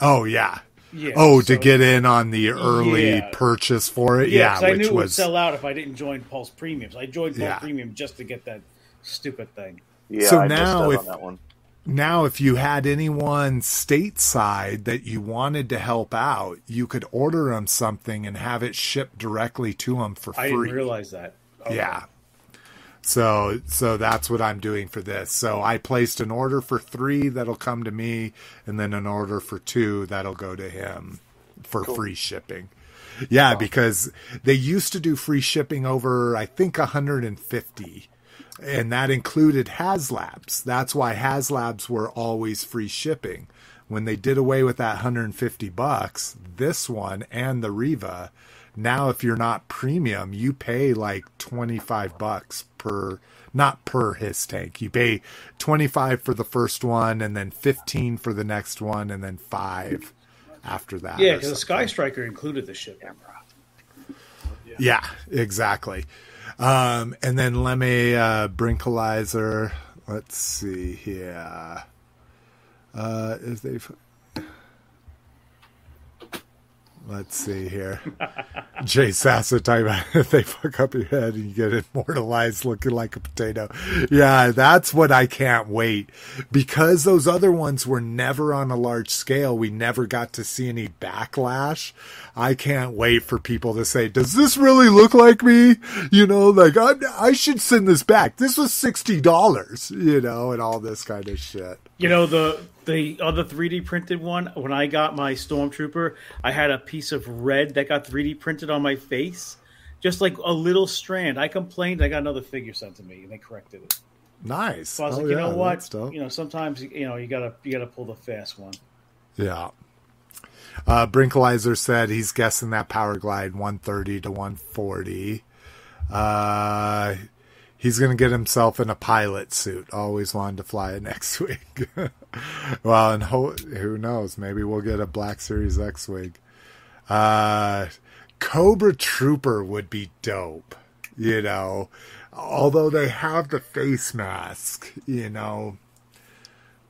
Oh yeah. Yeah. Oh, so- to get in on the early Yeah. purchase for it, Yeah, yeah, 'cause I knew which it would sell out if I didn't join Pulse Premium. So I joined Pulse Yeah. Premium just to get that stupid thing. yeah, So I missed now out if- on that one. Now if you had anyone stateside that you wanted to help out, you could order them something and have it shipped directly to them for free. I didn't realize that. Okay. Yeah. So so that's what I'm doing for this. So I placed an order for 3 that'll come to me and then an order for 2 that'll go to him for free shipping. Yeah, because they used to do free shipping over I think 150 and that included HasLabs. That's why HasLabs were always free shipping. When they did away with that 150 bucks, this one and the Riva, now if you're not premium, you pay like 25 bucks per not per HissTank. You pay 25 for the first one and then 15 for the next one and then 5 after that. Yeah, because the something. Sky Striker included the shipping. Yeah, exactly. Um, and then let me uh, Brinkalizer. Let's see here. Uh, if they, let's see here. *laughs* Jay talking about *laughs* if they fuck up your head and you get immortalized looking like a potato. Yeah, that's what I can't wait because those other ones were never on a large scale. We never got to see any backlash. I can't wait for people to say, "Does this really look like me?" You know, like I, I should send this back. This was sixty dollars, you know, and all this kind of shit. You know the the other 3D printed one. When I got my Stormtrooper, I had a piece of red that got 3D printed on my face, just like a little strand. I complained. I got another figure sent to me, and they corrected it. Nice. So I was Oh, like, you yeah, know what? You know, sometimes you know you gotta you gotta pull the fast one. Yeah. Uh, Brinkalizer said he's guessing that Power Glide 130 to 140. Uh, he's going to get himself in a pilot suit. Always wanted to fly an *laughs* X-wing. *laughs* well, and ho- who knows? Maybe we'll get a Black Series X-wing. Uh, Cobra Trooper would be dope. You know, although they have the face mask. You know,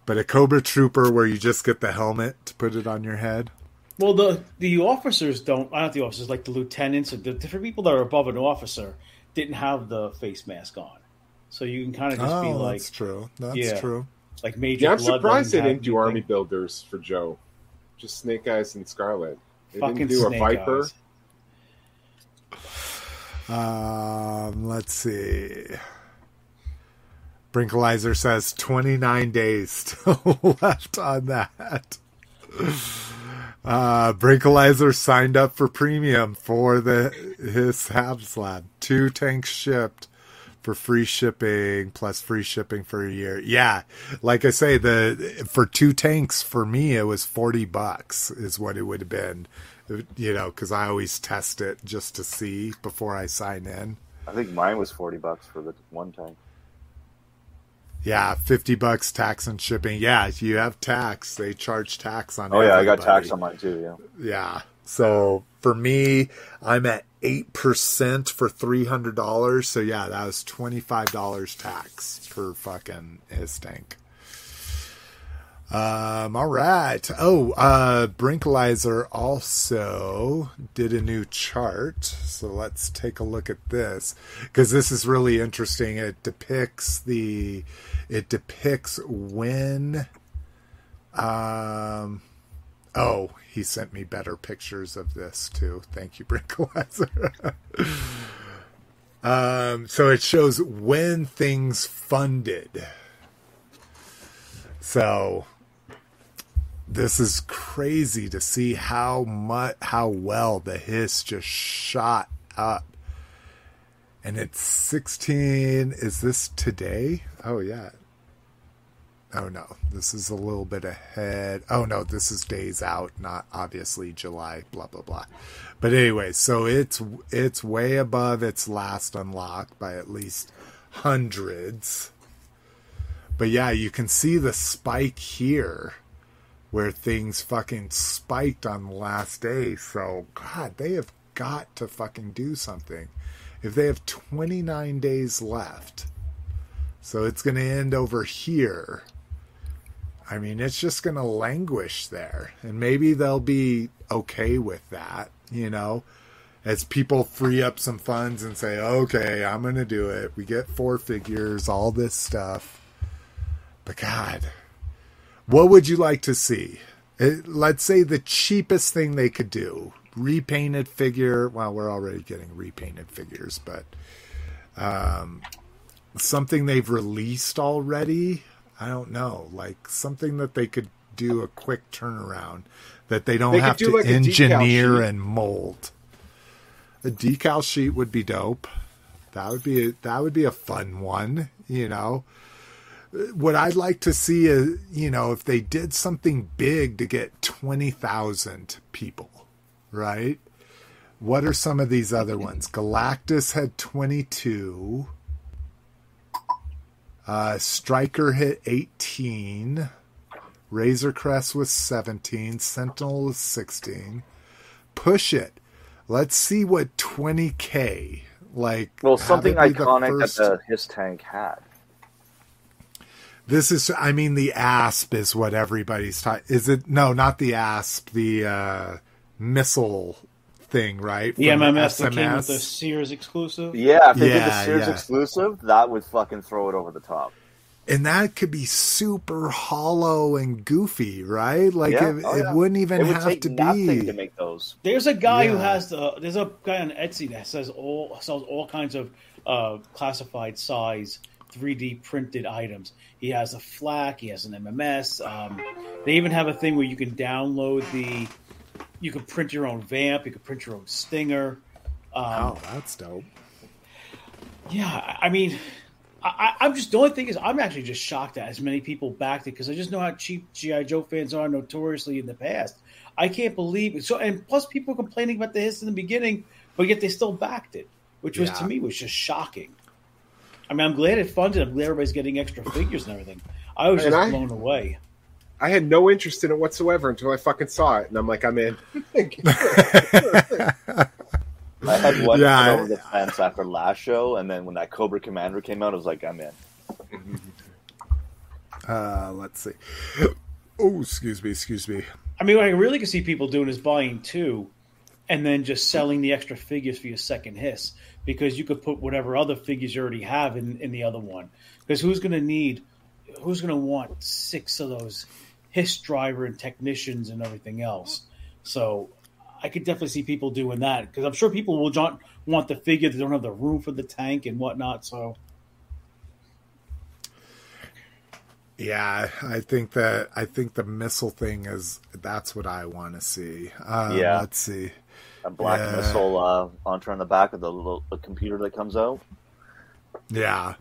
but a Cobra Trooper where you just get the helmet to put it on your head. Well, the the officers don't. I not the officers, like the lieutenants and the different people that are above an officer didn't have the face mask on, so you can kind of just be Oh, like, that's true. That's Yeah. true. like major. Yeah, I'm Blood surprised they didn't have do Army. Builders for Joe. Just Snake Eyes and Scarlett. They Fucking didn't do a Viper. Eyes. Um, let's see. Brinkalizer says 29 days *laughs* still left on that. Uh, Brinkalizer signed up for premium for the his HasLab. Two tanks shipped for free shipping plus free shipping for a year. Yeah, like I say, the for two tanks for me it was 40 bucks is what it would have been. You know, because I always test it just to see before I sign in. I think mine was forty bucks for the one tank. Yeah, fifty bucks tax and shipping. Yeah, you have tax. They charge tax on. Oh yeah, I got tax on mine too. Yeah. Yeah. So for me, I'm at eight percent for three hundred dollars. So yeah, that was twenty five dollars tax per fucking HissTank. Um, all right. Oh, uh, Brinkalizer also did a new chart. So let's take a look at this because this is really interesting. It depicts the, it depicts when, um, oh, he sent me better pictures of this too. Thank you, *laughs* Brinkalizer. um, so it shows when things funded. So this is crazy to see how much how well the hiss just shot up. And it's 16 is this today? Oh yeah. Oh no. This is a little bit ahead. Oh no this is days out not obviously july blah blah blah. But anyway so it's it's way above its last unlock by at least hundreds. But yeah you can see the spike here where things fucking spiked on the last day. So, God, they have got to fucking do something. If they have 29 days left, so it's going to end over here. I mean, it's just going to languish there. And maybe they'll be okay with that, you know, as people free up some funds and say, okay, I'm going to do it. We get four figures, all this stuff. But God, what would you like to see? Uh, Let's say the cheapest thing they could do repainted figure. Well, we're already getting repainted figures, but um, something they've released already. I don't know, like something that they could do a quick turnaround that they don't They have do to like engineer and mold. A decal sheet would be dope. That would be a, that would be a fun one, you know what I'd like to see is, you know, if they did something big to get 20,000 people, right? What are some of these other ones? Galactus had 22. Uh, Striker hit 18. Razor Crest was 17. Sentinel was 16. Push it. Let's see what 20K, like. Well, something the iconic first- that the HissTank had. This is, I mean, the ASP is what everybody's talking. Is it? No, not the ASP. The uh, missile thing, right? The From MMS that came with the Sears exclusive. Yeah, if they did the Sears yeah. exclusive, that would fucking throw it over the top. and that could be super hollow and goofy, right? Like Yeah, it, oh, it wouldn't even it would have take to nothing be. to make those. There's a guy who has the. There's a guy on Etsy that says all sells all kinds of uh, classified size 3D printed items. He has a FLAK. He has an MMS. Um, they even have a thing where you can download the. You can print your own vamp. You can print your own stinger. Um, oh, that's dope. Yeah, I mean, I, I'm just the only thing is I'm actually just shocked that as many people backed it because I just know how cheap GI Joe fans are notoriously in the past. I can't believe it. So, and plus people complaining about the hiss in the beginning, but yet they still backed it, which was to me was just shocking. I mean, I'm glad it funded. I'm glad everybody's getting extra figures and everything. I was And just I- blown away. I had no interest in it whatsoever until I fucking saw it, and I'm like, I'm in. *laughs* I had one Yeah, yeah, I- over the fence after last show, and then when that Cobra Commander came out, I was like, I'm in. *laughs* Uh, let's see. Oh, excuse me, excuse me. I mean, what I really could see people doing is buying two, and then just selling the extra figures for your second hiss because you could put whatever other figures you already have in, in the other one. Because who's going to need who's going to want six of those hiss driver and technicians and everything else? So I could definitely see people doing that because I'm sure people will not want the figure. They don't have the room for the tank and whatnot. So Yeah, I think that I think the missile thing is that's what I want to see. Uh, Yeah. let's see. A black Yeah. missile uh, launcher on the back of the little the computer that comes out. Yeah,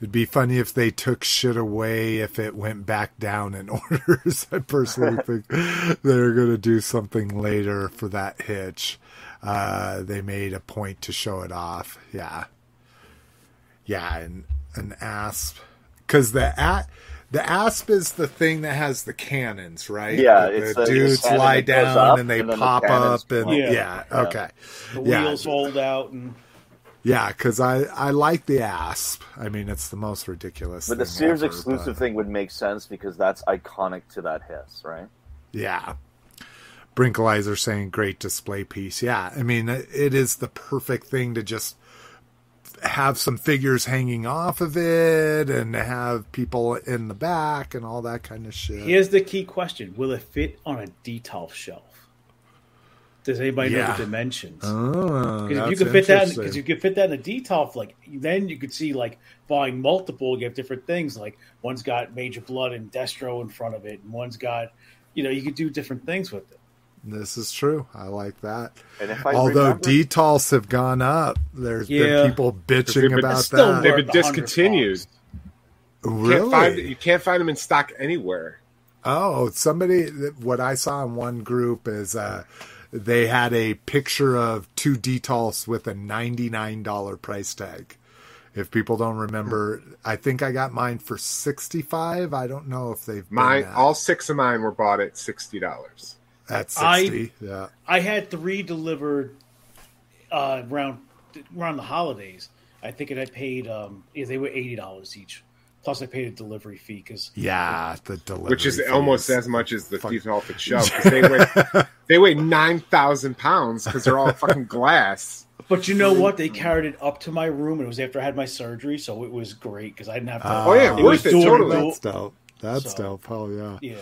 it'd be funny if they took shit away if it went back down in *laughs* orders. I personally *laughs* think they're going to do something later for that hitch. Uh, they made a point to show it off. Yeah, yeah, and an asp because the a- the asp is the thing that has the cannons, right? Yeah, The- it's the the- dudes the lie down up, and they and then the pop up, and fly. yeah, Yeah. Yeah. okay, the yeah. wheels fold out and Yeah, because I I like the asp. I mean, it's the most ridiculous. But the Sears ever, exclusive but- thing would make sense because that's iconic to that hiss, right? Yeah. Brinkalizer saying great display piece. Yeah, I mean it is the perfect thing to just have some figures hanging off of it and have people in the back and all that kind of shit. here's the key question: Will it fit on a Detolf shelf? Does anybody know the dimensions? Ah, oh, Because if you could fit that, because you could fit that in a detolf, like then you could see like buying multiple, you have different things. Like one's got Major Blood and Destro in front of it, and one's got, you know, you could do different things with it. This is true. I like that. I Although remember, have gone up, there's yeah. been people bitching been, about that. They've been discontinued. Oh, really? Can't find, you can't find them in stock anywhere. Oh, somebody. What I saw in one group is uh, they had a picture of two Detolfs with a $99 price tag. If people don't remember, I think I got mine for 65 I don't know if they've. Mine, all six of mine were bought at $60. At 60, I, yeah. I had three delivered uh, around around the holidays. I think it I paid um, they were eighty dollars each. Plus, I paid a delivery fee because yeah, the delivery, which is almost as much as the Detolf the shelf. *laughs* They weigh weigh nine thousand pounds because they're all fucking glass. But you know what? They carried it up to my room, and it was after I had my surgery, so it was great because I didn't have to. Uh, oh yeah, it worth it. Totally. That's dope. That's so, dope. Oh yeah. Yeah.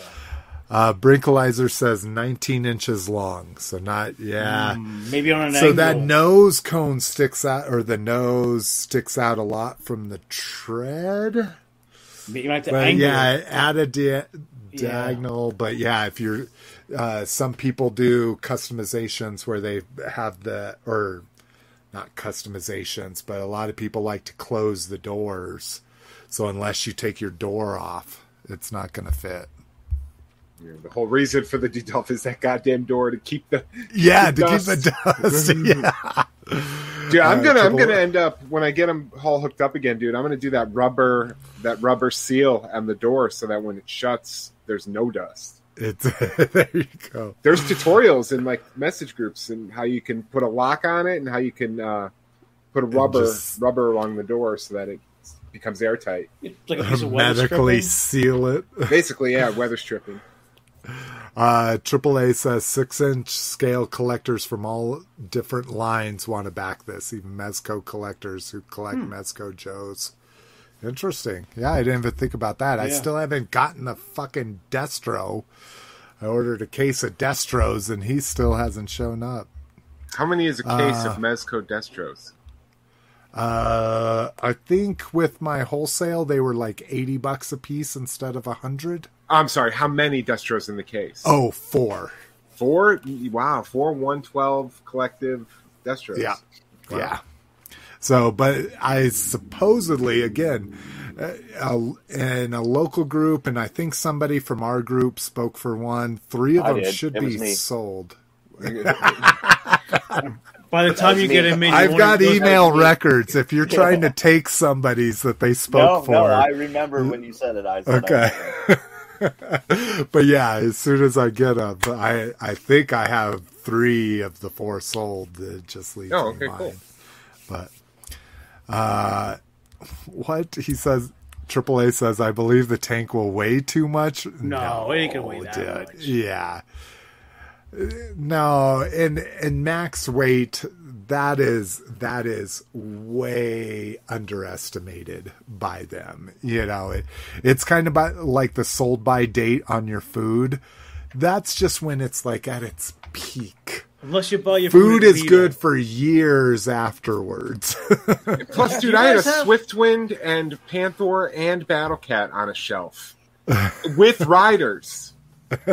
Uh, Brinkalizer says 19 inches long, so not yeah. maybe on an So angle. that nose cone sticks out, or the nose sticks out a lot from the tread. Maybe you might have to But angle yeah, add a dia- diagonal. But yeah, if you're, uh, some people do customizations where they have the, or not customizations, but a lot of people like to close the doors. So unless you take your door off, it's not going to fit. You know, the whole reason for the *laughs* Detolf is that goddamn door to keep the. Yeah, The to keep the dust. *laughs* yeah. Dude, I'm Uh, gonna I'm gonna end up when I get them all hooked up again, dude. I'm gonna do that rubber that rubber seal on the door so that when it shuts, there's no dust. It's *laughs* there you go. There's tutorials in like message groups and how you can put a lock on it and how you can uh, put a rubber just- rubber along the door so that it becomes airtight. It's like a piece of weather Hermetically stripping. seal it. Basically, yeah, weather stripping. Uh, AAA says six inch scale collectors from all different lines want to back this, even Mezco collectors who collect Hmm. Mezco Joes. Interesting. Yeah, I didn't even think about that. I still haven't gotten the fucking Destro. I ordered a case of Destros and he still hasn't shown up. How many is a case Uh, of Mezco Destros? Uh, I think with my wholesale, they were like 80 bucks a piece instead of a 100. I'm sorry, how many Destros in the case? Oh, four. four. Wow, four 112 collective Destros. Yeah. Wow. Yeah. So, but I supposedly, again, uh, uh, in a local group, and I think somebody from our group spoke for one, three of I them did. should It be sold. *laughs* *laughs* By the time you me. get in, maybe I've got of those- email records. If you're trying to *laughs* take somebody's that they spoke no, for. No, I remember when you said it. I said Okay. I- *laughs* but yeah, as soon as I get them, I I think I have three of the four sold. That just leaves Oh, me okay, mine. cool. But uh, what he says, AAA says, I believe the tank will weigh too much. No, it ain't gonna weigh that dude. much. Yeah. Uh, No, and and max weight that is that is way underestimated by them. You know, it it's kind of by, like the sold by date on your food. That's just when it's like at its peak. Unless you buy your Food at is Vita. good for years afterwards. *laughs* Plus, dude, I had a have- Swiftwind and Panther and Battlecat on a shelf with riders.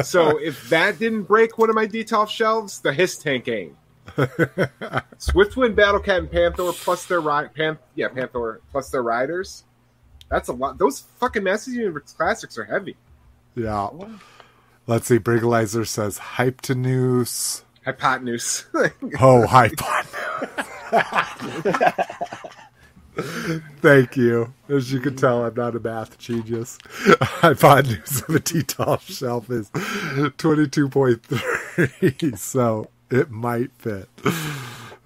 So if that didn't break one of my Detolf shelves, the Hiss tank ain't. *laughs* Swiftwind, Battlecat, and Panther plus their ri- Pan- yeah Panther plus their riders. That's a lot. Those fucking Masters Universe classics are heavy. yeah. Let's see. Brinkalizer says hyptenuse. Hypotenuse. Oh, hypon. *laughs* Thank you. As you can tell, I'm not a math genius. Hypotenuse of a Detolf shelf is 22.3, *laughs* so it might fit.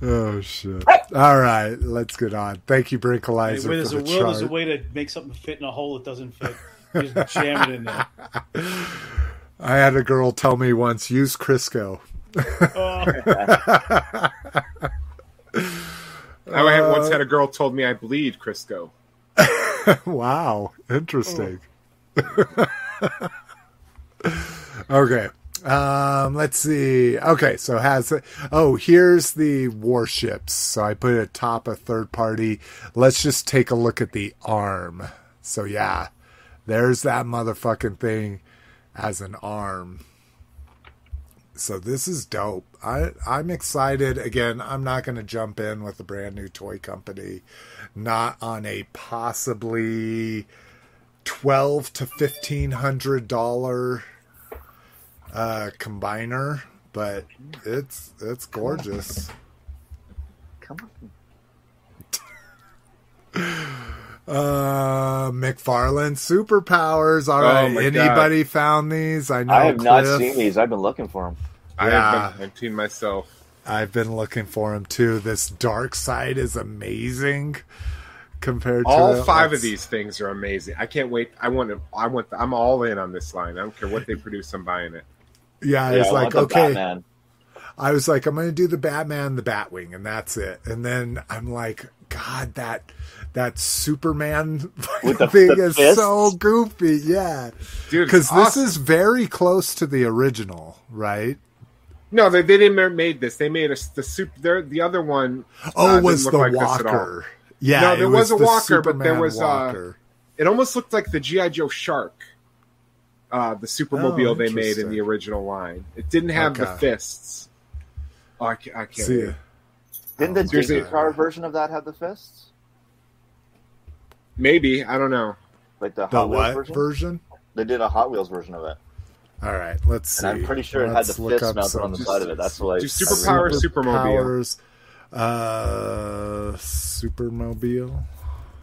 Oh, shit. All right, let's get on. Thank you, Hey, Brinkalizer, where there's for a the will, there's a way to make something fit in a hole that doesn't fit. You Just jam it in there. *laughs* I had a girl tell me once, use Crisco. Oh. *laughs* I had- once had a girl told me I bleed Crisco. *laughs* wow, interesting. *laughs* okay. Um, let's see. Okay, so has oh, here's the warships. So I put it atop a third party. Let's just take a look at the arm. So yeah, there's that motherfucking thing as an arm. So this is dope. I I'm excited. Again, I'm not going to jump in with a brand new toy company, not on a possibly twelve to fifteen hundred dollar uh, combiner, but it's it's gorgeous. Come on. *laughs* Uh, McFarlane superpowers. All Oh right, my God. anybody found these? I know. I have not seen these. I've been looking for them. I Yeah. have been, I've seen myself. I've been looking for him too. This dark side is amazing compared to All the- five of these things are amazing. I can't wait. I want to. I want. I'm all in on this line. I don't care what they produce. I'm buying it. Yeah, I Yeah, was I like, okay. Batman. I was like, I'm going to do the Batman, the Batwing, and that's it. And then I'm like, God, that that Superman *laughs* With the- thing the is fists? so goofy. Yeah, Dude, because it's this is very close to the original, right? No. They, they didn't make this. They made us the super. The other one. Oh, uh, was the like this at all. Walker? Yeah, No, there it was a the Walker, but there Superman was, uh, It almost looked like the GI Joe Shark. Uh, the Supermobile Oh, they made in the original line. It didn't have the fists. Oh, I can't. I can't See, wait. Didn't the There's Dinky car version of that have the fists? Maybe I don't know. Like the the Hot Wheels version? version? They did a Hot Wheels version of it. All right, let's see. And I'm pretty sure it had the look fist up mounted on the some- side of it. That's what I. Do I superpower remember. Supermobile. Superpowers, uh, Supermobile.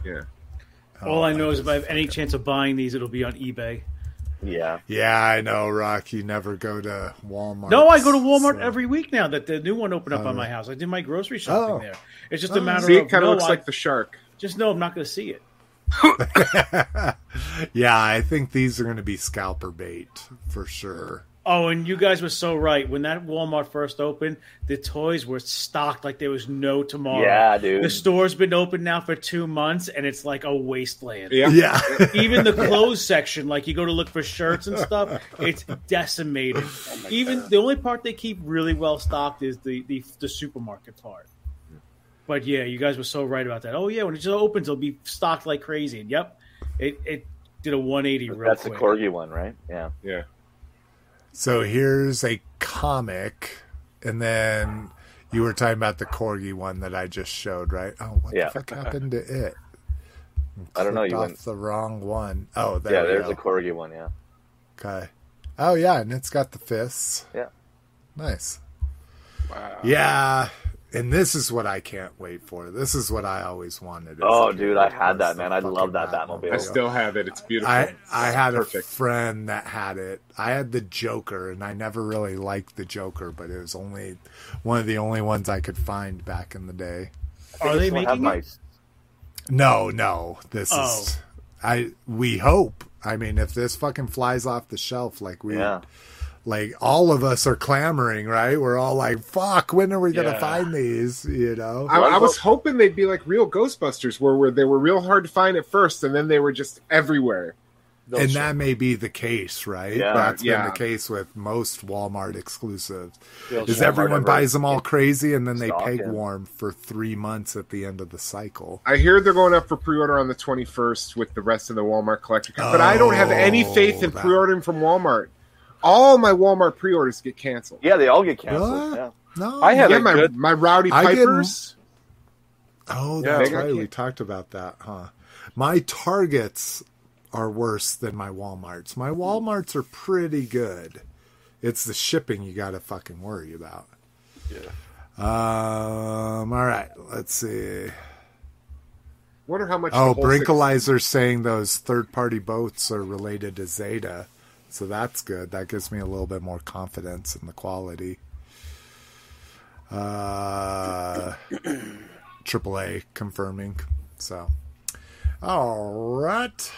Yeah. All I Oh, know is if I have any chance of buying these, it'll be on eBay. Yeah. Yeah, I know, Rock. You never go to Walmart. No, I go to Walmart so- every week now that the new one opened up Oh. on my house. I did my grocery shopping Oh. there. It's just a Oh. matter See, of it kind of no, looks I- like the shark. just know I'm not going to see it. *laughs* yeah, I think these are going to be scalper bait for sure. Oh, and you guys were so right. When that Walmart first opened, the toys were stocked like there was no tomorrow. Yeah, dude. The store's been open now for two months, and it's like a wasteland. Yeah. Yeah, *laughs* Even the *laughs* clothes section, like you go to look for shirts and stuff, it's decimated. Oh Even the only part they keep really well stocked is the, the the supermarket part. But yeah, you guys were so right about that. Oh yeah, when it just opens, it'll be stocked like crazy. And yep, it it did a 180 real That's the corgi one, right? Yeah. Yeah. So here's a comic, and then you were talking about the corgi one that I just showed, right? Oh, what Yeah. the fuck happened to it? I don't know, Clicked you off went- the wrong one. Oh, there yeah, there's go. the corgi one. Yeah. Okay. Oh yeah, and it's got the fists. Yeah. Nice. Wow. Yeah, and this is what I can't wait for. This is what I always wanted. Oh, a dude, I had that, man. I love that Batmobile. I still have it. It's beautiful. I I had Perfect. a friend that had it. I had the Joker, and I never really liked the Joker, but it was only one of the only ones I could find back in the day. Are they this one had making my- it? No, no, this Oh. is. I we hope. I mean, if this fucking flies off the shelf like we Yeah. Like all of us are clamoring, right? We're all like, "Fuck, when are we gonna Yeah. find these?" You know. I, I was hoping they'd be like real Ghostbusters, where, where they were real hard to find at first, and then they were just everywhere. They'll and show- that may be the case, right? Yeah. That's Yeah. been the case with most Walmart exclusives. they'll Is show- everyone ever buys them all crazy and then they stock peg it. warm for three months at the end of the cycle? I hear they're going up for pre-order on the 21st with the rest of the Walmart collector, but I don't have any faith in Oh, that- pre-ordering from Walmart. All my Walmart pre-orders get canceled. Yeah, they all get canceled. Yeah. No, I had yeah, a my good- my rowdy I pipers. Oh, that's they got right. We talked about that, huh? My Targets are worse than my Walmarts. My Walmarts are pretty good. It's the shipping you got to fucking worry about. Yeah. Um. All right. Let's see. Wonder how much. Oh, the whole six- saying those third-party boats are related to Zeta, so that's good. That gives me a little bit more confidence in the quality. Uh, AAA confirming. So, all right.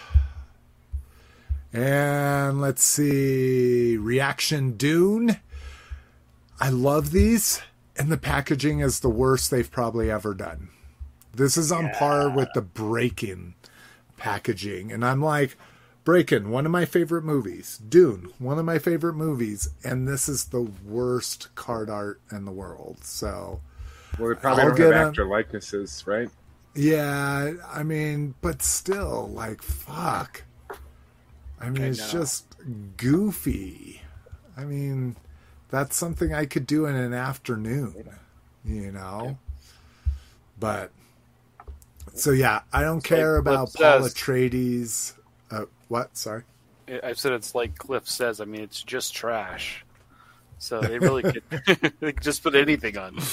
And let's see, Reaction Dune. I love these, and the packaging is the worst they've probably ever done. This is on par with the Breaking packaging. And I'm like, Breaking, one of my favorite movies. Dune, one of my favorite movies. And this is the worst card art in the world. So, Well, they probably I'll don't have actor likenesses, right? yeah, I mean, but still, like, fuck. I mean, I it's just goofy. I mean, that's something I could do in an afternoon, you know? But, so yeah, I don't like care about Cliff Paul. Atreides. What? Sorry. I said it's like Cliff says. I mean, it's just trash. So they really could *laughs* they could just put anything on. *laughs*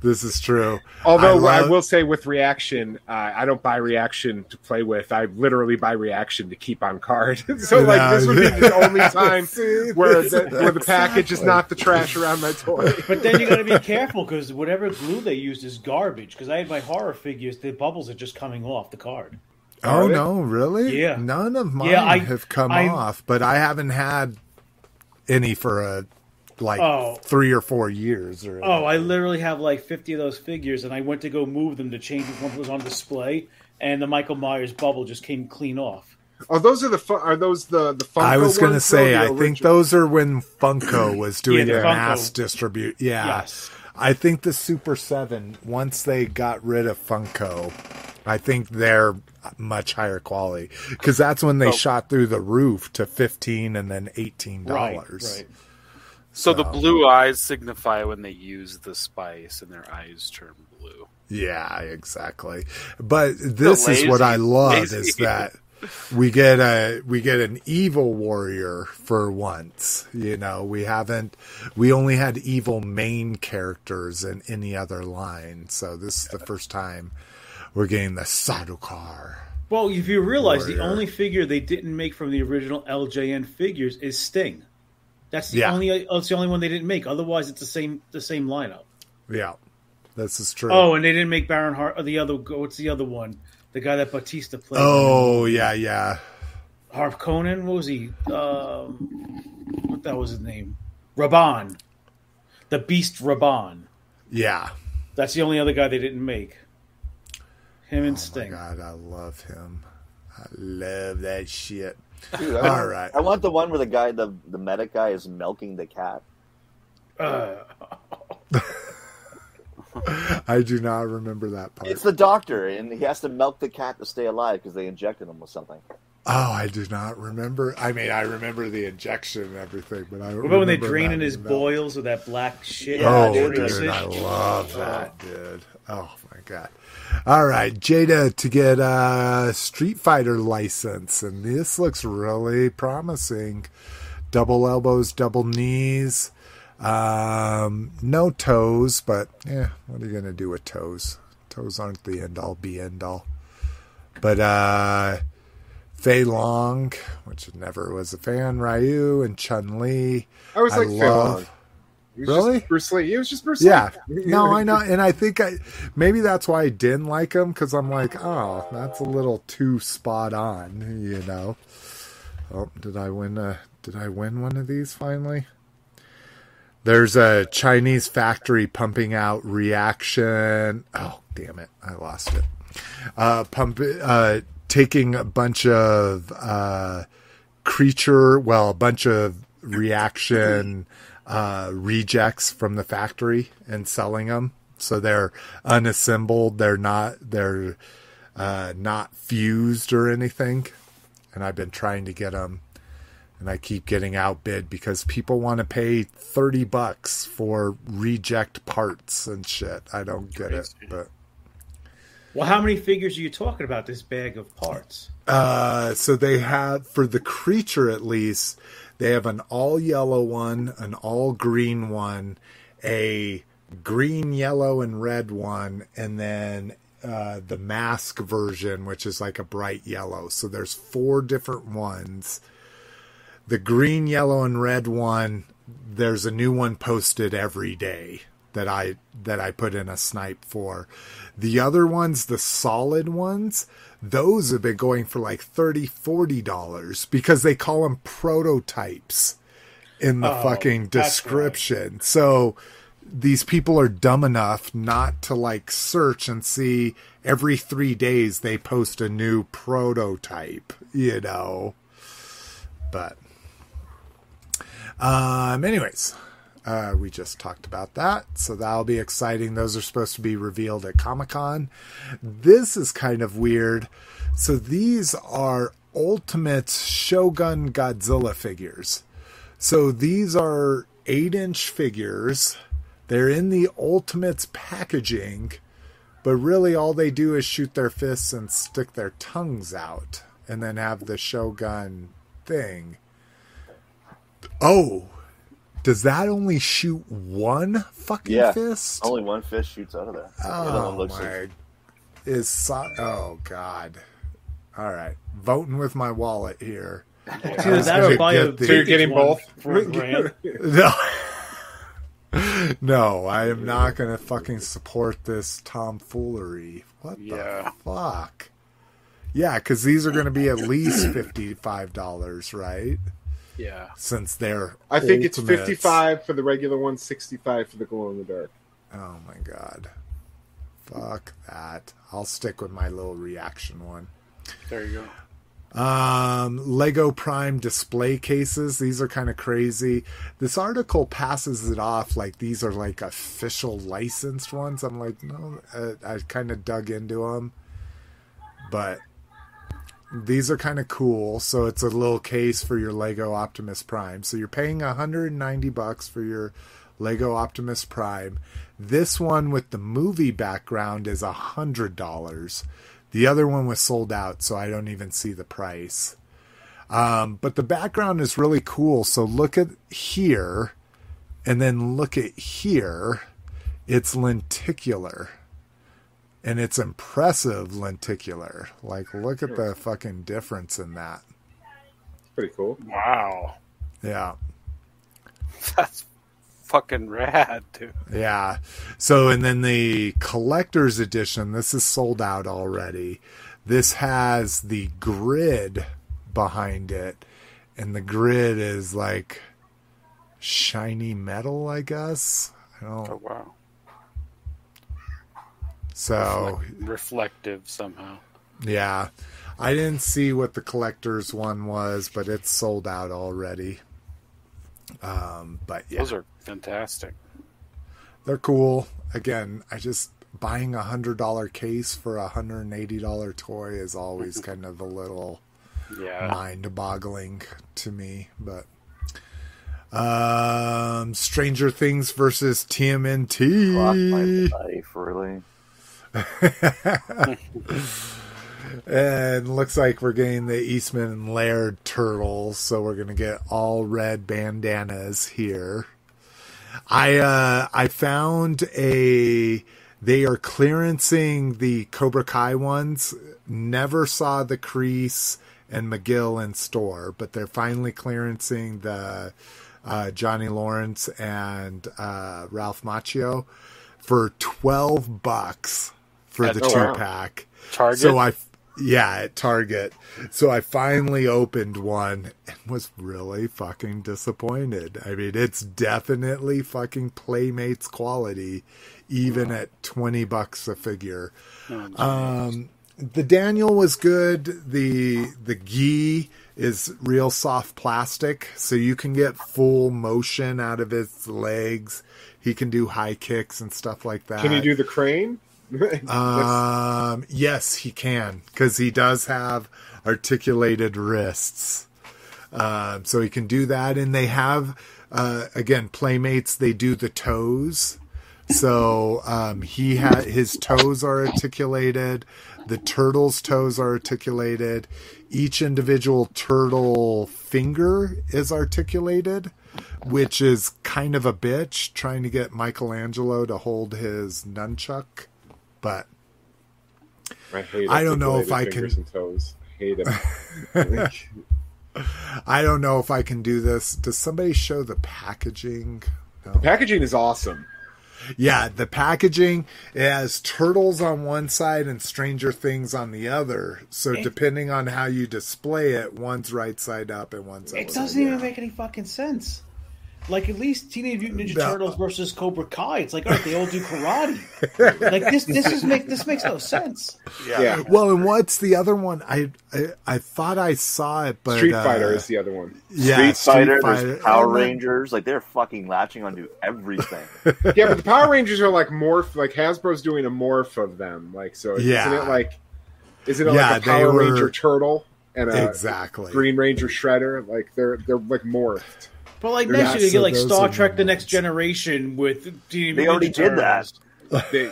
This is true. Although I I, will say, with reaction, uh, I don't buy reaction to play with. I literally buy reaction to keep on card. *laughs* so, like, this would be the only time See, where the, where the package is not the trash around my toy. But then you got to be careful because whatever glue they used is garbage. Because I had my horror figures, the bubbles are just coming off the card. Oh Are they? no, really? Yeah. None of mine Yeah, I- have come I- off, but I haven't had any for a like Oh. three or four years. Or Oh, I literally have like 50 of those figures, and I went to go move them to change which one was on display, and the Michael Myers bubble just came clean off. Oh, those are the fu- are those the the Funko I was going to say, I the think those are when Funko was doing Yeah, their Funko. mass distribute. Yeah. Yes. I think the Super 7, once they got rid of Funko, I think they're much higher quality because that's when they Oh. shot through the roof to 15 and then $18. Right, right. So the blue eyes signify when they use the spice, and their eyes turn blue. Yeah, exactly. But this is what I love lazy. is that we get a we get an evil warrior for once. You know, we haven't we only had evil main characters in any other line. So this is the first time we're getting the Sardaukar. Well, if you realize the only figure they didn't make from the original LJN figures is Sting. That's the Yeah. only. That's the only one they didn't make. Otherwise, it's the same. The same lineup. Yeah. This is true. Oh, and they didn't make Baron Hart. Or uh, the other. What's the other one? The guy that Batista played. Oh, yeah, yeah. Harkonnen. What was he? Um, what that was his name? Rabban. The Beast Rabban. Yeah. That's the only other guy they didn't make. Him and Oh my Sting. god, I love him. I love that shit. Dude, I, All want, right. I want the one where the guy, the the medic guy, is milking the cat. Uh, *laughs* *laughs* I do not remember that part. It's the doctor, and he has to milk the cat to stay alive because they injected him with something. Oh, I do not remember. I mean, I remember the injection and everything, but I don't what about when they drain that in his being boils with that black shit? Yeah, oh, dude, dude, I love that, dude. Oh my god! All right, Jada to get a Street Fighter license, and this looks really promising. Double elbows, double knees, um, no toes, but yeah, what are you gonna do with toes? Toes aren't the end all, be end all. But uh, Fei Long, which never was a fan, Ryu and Chun Li. I was I like, Fei love-. Really? just Bruce Lee. He was just Bruce Yeah, Lee. *laughs* no, I know, and I think I maybe that's why I didn't like him because I'm like, oh, that's a little too spot on, you know. Oh, did I win? A, did I win one of these finally? There's a Chinese factory pumping out reaction. Oh, damn it. I lost it. Uh, pump, uh, taking a bunch of, uh, creature, well, a bunch of reaction, uh, rejects from the factory and selling them. So they're unassembled. They're not, they're, uh, not fused or anything. And I've been trying to get them and I keep getting outbid because people want to pay 30 bucks for reject parts and shit. I don't get it, but Well, how many figures are you talking about? This bag of parts. uh so they have for the creature at least, they have an all yellow one, an all green one, a green, yellow and red one, and then uh, the mask version, which is like a bright yellow. So there's four different ones. The green, yellow, and red one, there's a new one posted every day that I that I put in a snipe for. The other ones, the solid ones, those have been going for like 30 40 dollars because they call them prototypes in the Oh, fucking that's right. description. So these people are dumb enough not to like search and see every 3 days they post a new prototype, you know. But um anyways, uh, we just talked about that, so that'll be exciting. Those are supposed to be revealed at Comic Con. This is kind of weird. So these are Ultimate Shogun Godzilla figures. So these are eight inch figures. They're in the Ultimates packaging, but really all they do is shoot their fists and stick their tongues out and then have the Shogun thing. Oh, does that only shoot one fucking Yeah. fist? Only one fist shoots out of there. the other Oh one looks my! like Is so- oh god! All right, voting with my wallet here. It's either that or buy Get the- So you're getting both? for. *laughs* No, no, I am not going to fucking support this tomfoolery. What Yeah. the fuck? Yeah, because these are going to be at least fifty-five dollars, right? Yeah. Since they're I think it's 55 for the regular one, 65 for the glow in the dark. Oh my god. Fuck that. I'll stick with my little reaction one. There you go. Um, Lego Prime display cases. These are kind of crazy. This article passes it off like these are like official licensed ones. I'm like, no, uh, I kind of dug into them, but these are kind of cool. So it's a little case for your Lego Optimus Prime. So you're paying 190 bucks for your Lego Optimus Prime. This one with the movie background is a hundred dollars. The other one was sold out, so I don't even see the price. Um, but the background is really cool. So look at here, and then look at here. It's lenticular, and it's impressive lenticular. Like, look at the fucking difference in that. Pretty cool. Wow. Yeah. That's fucking rad, dude. Yeah. So, and then the collector's edition, this is sold out already. This has the grid behind it, and the grid is like shiny metal, I guess. I Oh don't. wow. So, Reflective somehow. yeah. I didn't see what the collector's one was, but it's sold out already. Um, but yeah. Those are fantastic. they're cool. Again, I just buying a hundred dollar case for a hundred and eighty dollar toy is always *laughs* kind of a little Yeah. mind boggling to me. But um, Stranger Things versus Cross my TMNT, life, really. And looks like we're getting the Eastman and Laird turtles, so we're gonna get all red bandanas here. I uh I found a they are clearancing the Cobra Kai ones. Never saw the Kreese and McGill in store, but they're finally clearancing the uh, Johnny Lawrence and uh, Ralph Macchio for twelve bucks for the oh, two wow. pack. Target. So I Yeah, at Target. So I finally opened one and was really fucking disappointed. I mean, it's definitely fucking Playmates quality, even at 20 bucks a figure. Um, the Daniel was good. The, the gi is real soft plastic, so you can get full motion out of his legs. He can do high kicks and stuff like that. Can you do the crane? Um, yes, he can because he does have articulated wrists. Um, so he can do that, and they have uh, again playmates. They do the toes, so um, he had his toes are articulated. The turtle's toes are articulated. Each individual turtle finger is articulated, which is kind of a bitch trying to get Michelangelo to hold his nunchuck. But I hate I don't know if I can- and toes. I hate them. *laughs* I don't know if I can do this. Does somebody show the packaging? No. Packaging is awesome. Yeah, the packaging it has turtles on one side and Stranger Things on the other. So It- depending on how you display it, one's right side up and one's It doesn't even down. make any fucking sense. Like at least Teenage Mutant Ninja No. Turtles versus Cobra Kai. It's like, all right, they all do karate. like this, this is make this makes no sense. Yeah. Well, and what's the other one? I I, I thought I saw it, but Street uh, Fighter is the other one. yeah, Street Fighter, Fighter. there's Power Oh. Rangers. Like they're fucking latching onto everything. *laughs* Yeah, but the Power Rangers are like morph. Like Hasbro's doing a morph of them. Like so, Yeah. isn't it like? Isn't it Yeah, like a they Power were- Ranger turtle and a Exactly. Green Ranger Shredder? Like they're they're like morphed. But like Yeah, next year you so get like Star Trek: The the Next. Generation with Teenage They Mutant already Ninja did that. *laughs* They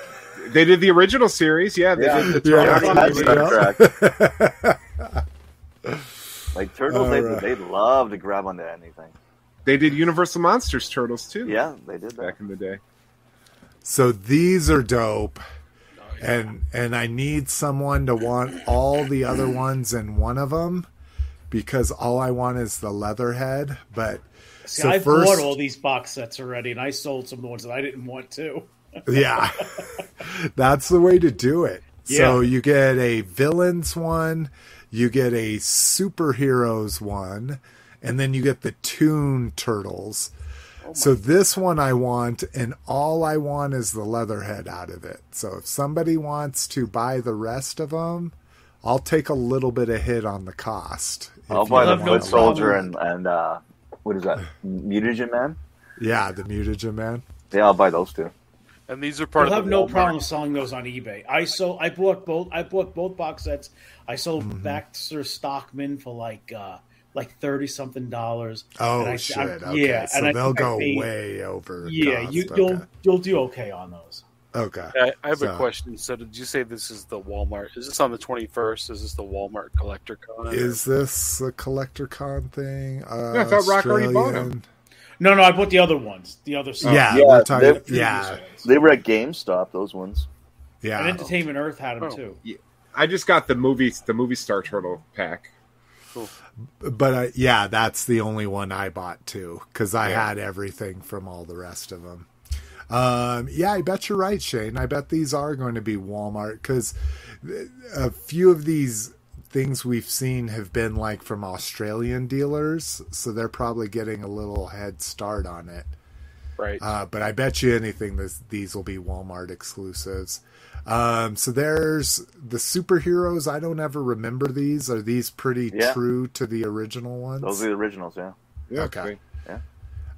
they did the original series. Yeah, they Yeah. did the Yeah. Turtles. Yeah. Star Trek. *laughs* like turtles, they Alright. they love to grab onto anything. They did Universal Monsters Turtles too. Yeah, they did that. back in the day. So these are dope. And and I need someone to want all the other ones in one of them because all I want is the leatherhead, but See, So I first- bought all these box sets already, and I sold some of the ones that I didn't want to. *laughs* yeah. *laughs* That's the way to do it. So you get a villains one, you get a superheroes one, and then you get the Toon Turtles. Oh so this one I want, and all I want is the leatherhead out of it. So if somebody wants to buy the rest of them, I'll take a little bit of hit on the cost. If I'll buy the have no Foot Soldier and and uh, what is that? Mutagen Man. Yeah, the mutagen man. Yeah, I'll buy those two. And these are part of I'll of have no Walmart. problem selling those on eBay. I sold. I bought both. I bought both box sets. I sold Mm-hmm. Baxter Stockman for like uh like thirty something dollars. Oh And I- shit! I- okay, yeah, so and they'll I go paid- way over. Yeah, cost. you, okay. you'll you'll do okay on those. Okay. I, I have So- a question. So, did you say this is the Walmart? Is this on the twenty first? Is this the Walmart Collector Con? Is this a collector con thing? Uh, Yeah, I thought Rock already bought them. No, no, I bought the other ones. The other side. Yeah, Yeah, we're talking. they're- Yeah, They were at GameStop. Those ones. Yeah. And yeah. Entertainment Earth had them Oh. too. I just got the movie the movie Star Turtle pack. But uh, yeah, that's the only one I bought too because I Yeah. had everything from all the rest of them. Um, yeah, I bet you're right, Shane. I bet these are going to be Walmart because a few of these things we've seen have been like from Australian dealers, so they're probably getting a little head start on it. right. Uh, but I bet you anything this, these will be Walmart exclusives. Um, so there's the superheroes. I don't ever remember these. Are these pretty Yeah. true to the original ones? Those are the originals. Yeah. Yeah, Okay. they-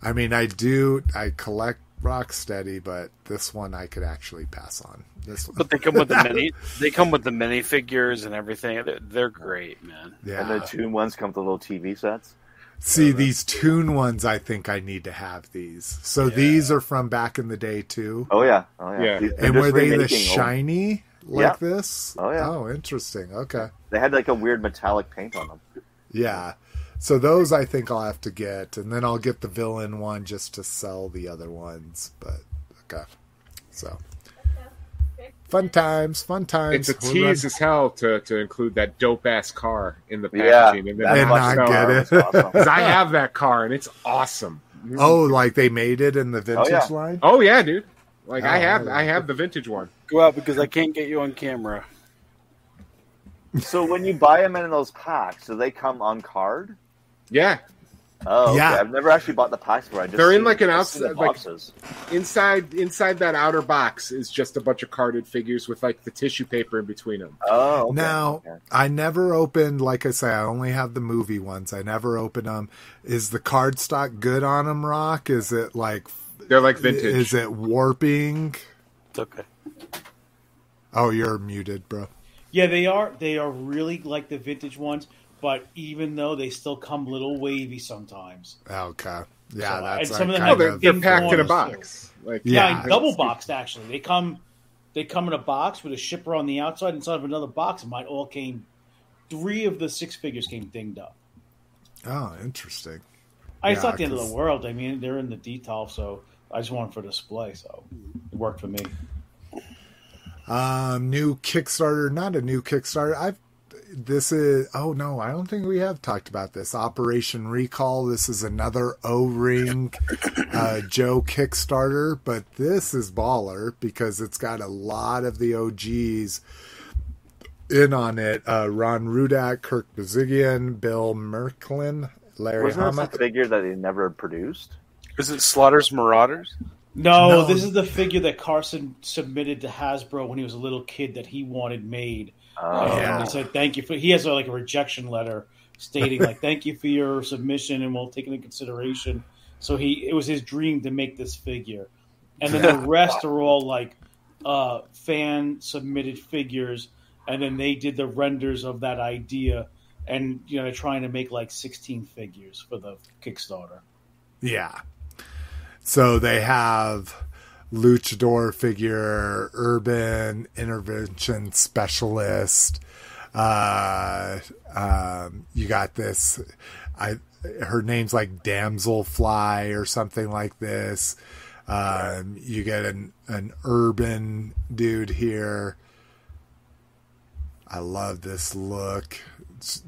I mean, I do. I collect Rocksteady, but this one I could actually pass on. This one, but they come with the *laughs* mini. They come with the mini figures and everything. They're, they're great, man. Yeah, And the the ones come with the little TV sets. See, these Toon ones, I think I need to have these. So these are from back in the day too. Oh yeah. Oh yeah. Yeah. And were they the remaking old- shiny like Yeah. this? Oh, yeah. Oh, interesting. Okay. They had like a weird metallic paint on them. Yeah. So those I think I'll have to get, and then I'll get the villain one just to sell the other ones. But okay. So fun times, fun times. It's a We're tease run- as hell to, to include that dope ass car in the Yeah. packaging, and then that And much not get was it. awesome. 'Cause I have that car and it's awesome. Oh, like they made it in the oh, vintage yeah. line. Oh yeah, dude. Like I Oh, have yeah. I have the vintage one. Go out because I can't get you on camera. So when you buy them in those packs, do they come on card? Yeah, Oh, okay. Yeah. I've never actually bought the packs before. I just They're in like an I've seen the outside- like- boxes. inside inside that outer box is just a bunch of carded figures with like the tissue paper in between them. Oh, okay. Now, okay. I never opened, like I say, I only have the movie ones. I never opened them. Is the cardstock good on them, Rock? Is it like, They're like vintage. is it warping? It's okay. Oh, you're muted, bro. Yeah, they are. They are really like the vintage ones, but even though they still come a little wavy sometimes. Okay. Yeah, So, that's and some like of them kind they're, of, they're packed in a corners, box. Like Yeah, Yeah. double boxed actually. They come, they come in a box with a shipper on the outside inside of another box. And mine all came. Three of the six figures came dinged up. oh, interesting. I, it's Yeah, not the end of the world. I mean, they're in the detail, so I just want them for display. So it worked for me. Um, new Kickstarter, not a new Kickstarter. I've this is oh no, I don't think we have talked about this. Operation Recall. This is another O Ring uh, Joe Kickstarter, but this is baller because it's got a lot of the OGs in on it. Uh, Ron Rudat, Kirk Bozigian, Bill Merklin, Larry Wasn't this a figure that they never produced? Is it Slaughter's Marauders? No, No. this is the figure that Carson submitted to Hasbro when he was a little kid that he wanted made. Oh, and yeah. he said thank you for. He has a, like a rejection letter stating like thank you for your submission and we'll take it into consideration. So he it was his dream to make this figure, and then the *laughs* rest are all like uh, fan submitted figures, and then they did the renders of that idea, and you know they're trying to make like sixteen figures for the Kickstarter. Yeah. So they have luchador figure, urban intervention specialist. Uh, um, you got this. I her name's like Damselfly or something like this. Um, you get an an urban dude here. I love this look.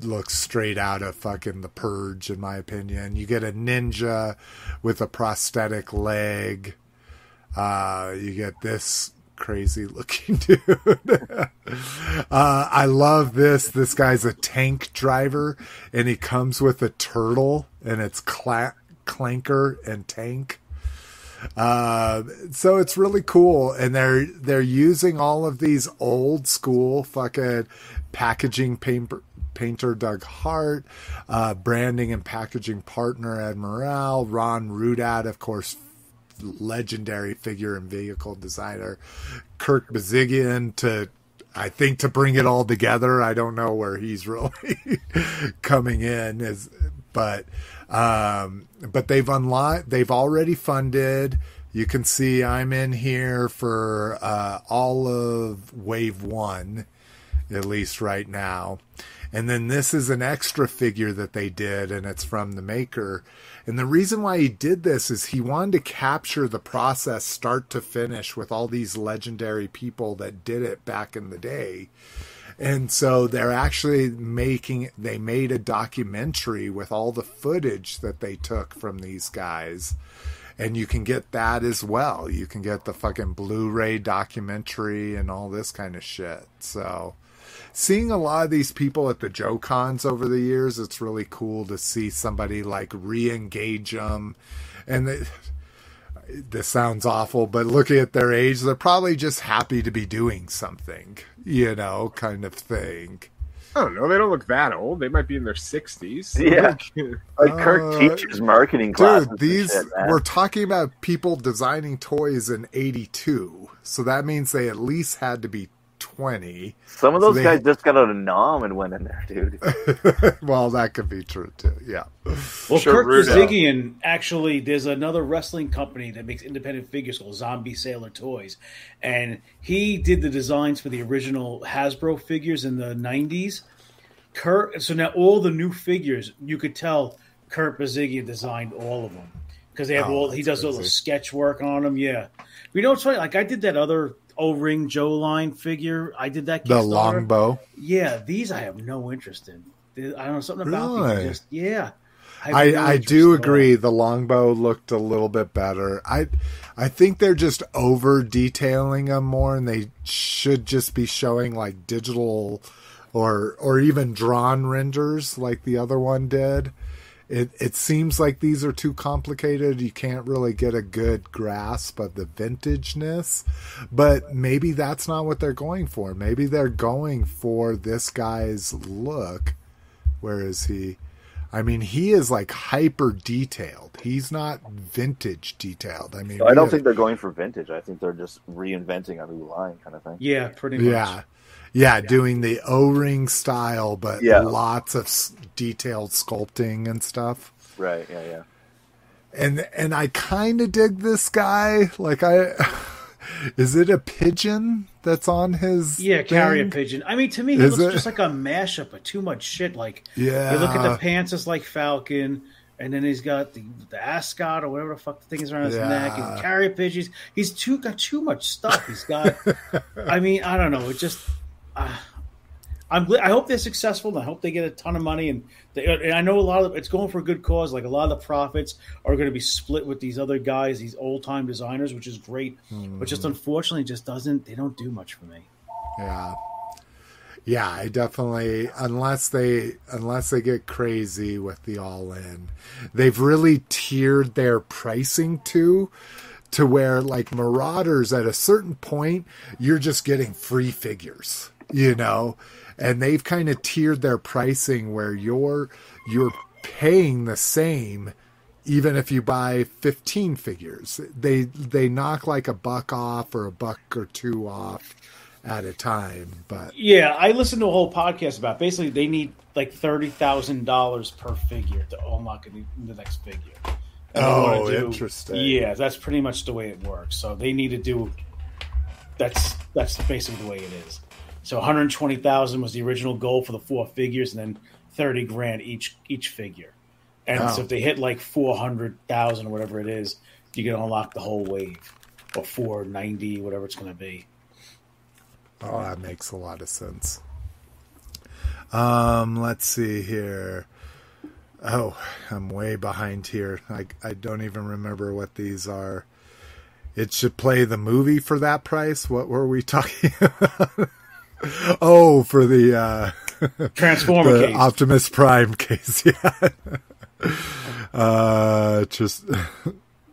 Looks straight out of fucking The Purge, in my opinion. You get a ninja with a prosthetic leg. Uh, you get this crazy looking *laughs* dude. *laughs* uh, I love this. This guy's a tank driver, and he comes with a turtle, and it's cla- clanker and tank. Uh, so it's really cool, and they're they're using all of these old school fucking packaging paper, painter Doug Hart, uh, branding and packaging partner Ed Morale, Ron Rudat, of course, legendary figure and vehicle designer, Kirk Bozigian to. I think to bring it all together, I don't know where he's *laughs* really coming in is, but um, but they've unlocked, they've already funded. You can see I'm in here for uh, all of wave one, at least right now. And then this is an extra figure that they did, and it's from the maker. And the reason why he did this is he wanted to capture the process start to finish with all these legendary people that did it back in the day. And so they're actually making, they made a documentary with all the footage that they took from these guys. And you can get that as well. You can get the fucking Blu ray documentary and all this kind of shit. So seeing a lot of these people at the Joe Cons over the years, it's really cool to see somebody like re engage them. And they, this sounds awful, but looking at their age, they're probably just happy to be doing something, you know, kind of thing. I don't know. They don't look that old. They might be in their sixties. Yeah. Like Kirk Uh, teaches marketing classes. Dude, these shit, we're talking about people designing toys in 82. So that means they at least had to be 20. Some of so those they- guys just got out of Nom and went in there, dude. *laughs* well, that could be true too. Yeah. Well, Sure, Kirk Rudo. Bozigian actually, there's another wrestling company that makes independent figures called Zombie Sailor Toys, and he did the designs for the original Hasbro figures in the '90s. Kurt, so now all the new figures, you could tell Kurt Bozigian designed all of them because they have Oh, all. He that's does all the sketch work on them. Yeah, you know what's funny? Like I did that other O-ring Joe line figure. I did that The longbow. Yeah, these I have no interest in. I don't know something about Really? these. Just yeah, have I, I do agree. The longbow looked a little bit better. I I think they're just over detailing them more, and they should just be showing like digital or or even drawn renders like the other one did. It it seems like these are too complicated. You can't really get a good grasp of the vintageness. But maybe that's not what they're going for. Maybe they're going for this guy's look. Where is he? I mean, he is like hyper detailed. He's not vintage detailed. I mean, I don't have- think they're going for vintage. I think they're just reinventing a new line kind of thing. Yeah, pretty much. Yeah. Yeah, doing the O-ring style, but Yeah. lots of s- detailed sculpting and stuff. Right. Yeah. Yeah. And and I kind of dig this guy. Like I, *laughs* is it a pigeon that's on his? Yeah, carrier pigeon. I mean, to me, he looks it? just like a mashup of too much shit. Like, Yeah. you look at the pants, it's like Falcon, and then he's got the the ascot or whatever the fuck the thing is around his Yeah. neck, and carrier pigeons. He's too got too much stuff. He's got. *laughs* I mean, I don't know. It just. Uh, I'm. gl- I hope they're successful. And I hope they get a ton of money, and, they, and I know a lot of it's going for a good cause. Like a lot of the profits are going to be split with these other guys, these old time designers, which is great. But just unfortunately, just doesn't. They don't do much for me. Yeah. Yeah, I definitely unless they unless they get crazy with the all in. They've really tiered their pricing to to where like Marauders at a certain point you're just getting free figures, you know? And they've kind of tiered their pricing where you're you're paying the same even if you buy 15 figures. They they knock like a buck off or a buck or two off at a time, but Yeah, I listened to a whole podcast about. Basically, they need like thirty thousand dollars per figure to unlock the next figure. And Oh, do- interesting. Yeah, that's pretty much the way it works. So they need to do. That's that's basically the way it is. So one hundred twenty thousand was the original goal for the four figures, and then thirty grand each each figure. And so if they hit like four hundred thousand or whatever it is, you can unlock the whole wave, or four ninety, whatever it's going to be. Oh, that makes a lot of sense. Um, let's see here. Oh, I'm way behind here. I I don't even remember what these are. It should play the movie for that price. What were we *laughs* talking about? *laughs* oh, for the uh *laughs* Transformer the case. Optimus Prime *laughs* case, yeah. uh just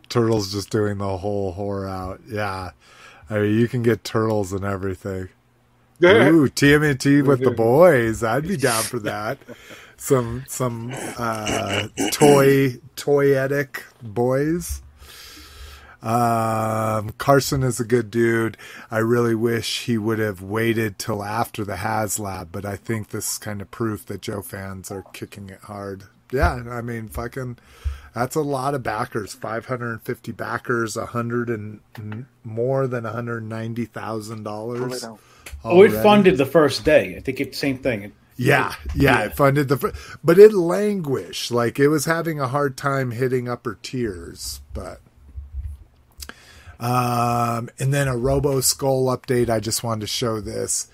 turtles just doing the whole whore out. Yeah. I mean, you can get turtles and everything. Ooh, TMNT with the boys. I'd be down for that. Some some uh toy toyetic boys. Um Carson is a good dude. I really wish he would have waited till after the HasLab, but I think this is kind of proof that Joe fans are kicking it hard. Yeah, I mean fucking that's a lot of backers. 550 backers, a hundred and more than $190,000. Oh, it funded the first day. I think it's same thing. It- Yeah, yeah, Yeah. it funded the, but it languished. Like it was having a hard time hitting upper tiers. But, um, and then a Robo Skull update. I just wanted to show this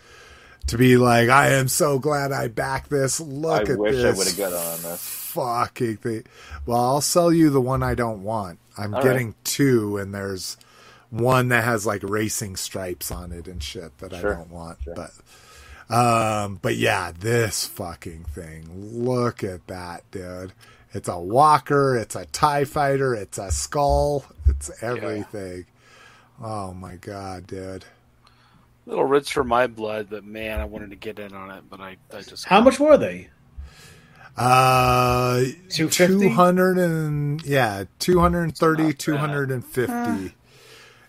to be like, I am so glad I backed this. Look I at wish I this would have got on this. fucking thing. Well, I'll sell you the one I don't want. I'm All getting two, and there's one that has like racing stripes on it and shit that Sure, I don't want. sure. But, um, but yeah, this fucking thing. Look at that, dude. It's a walker. It's a Tie Fighter. It's a skull. It's everything. Oh my god, dude. little rich for my blood, but man, I wanted to get in on it, but I, I just How much were they? Uh, 250? 200 and yeah, 230, Not bad. 250.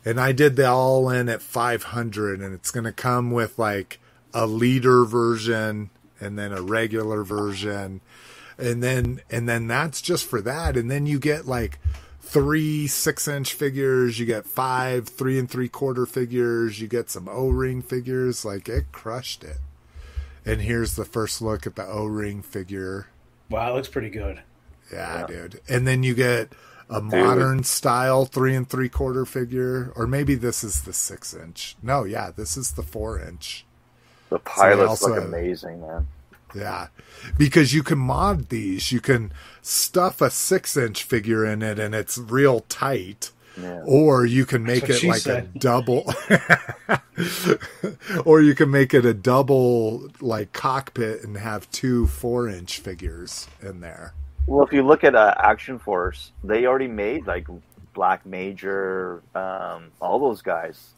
And I did the all in at 500 and it's going to come with like a leader version and then a regular version. And then, and then that's just for that. And then you get like three six inch figures. You get five three and three quarter figures. You get some O ring figures. Like it crushed it. And here's the first look at the O ring figure. Wow, it looks pretty good. Yeah, dude. And then you get a modern style three and three quarter figure, or maybe this is the six inch. No, yeah, this is the four inch. The pilots also look amazing, man. Yeah, because you can mod these. You can stuff a six inch figure in it, and it's real tight. Yeah. Or you can make it like said. a double. *laughs* or you can make it a double like cockpit and have two four inch figures in there. Well, if you look at uh, Action Force, they already made like Black Major, um, all those guys.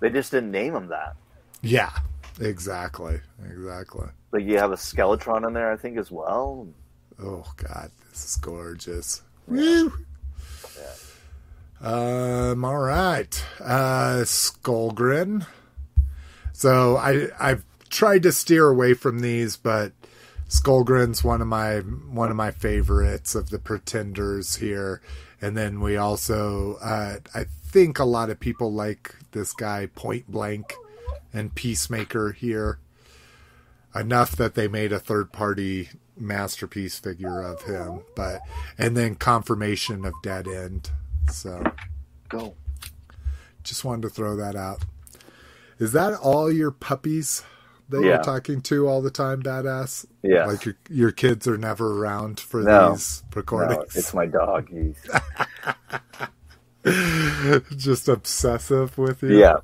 They just didn't name them that. Yeah, exactly, exactly. Like you have a Skeletron in there, I think, as well. Oh God, this is gorgeous. Woo! Um, all right. Uh, Skullgrin. So I, I've tried to steer away from these, but Skullgrin's one of my, one of my favorites of the pretenders here. And then we also, uh, I think a lot of people like this guy Point Blank and Peacemaker here enough that they made a third party masterpiece figure of him but and then confirmation of dead end so Go. just wanted to throw that out is that all your puppies that Yeah. you're talking to all the time badass Yeah. like your your kids are never around for No. these No, recordings it's my dog. He's, *laughs* just obsessive with you yeah.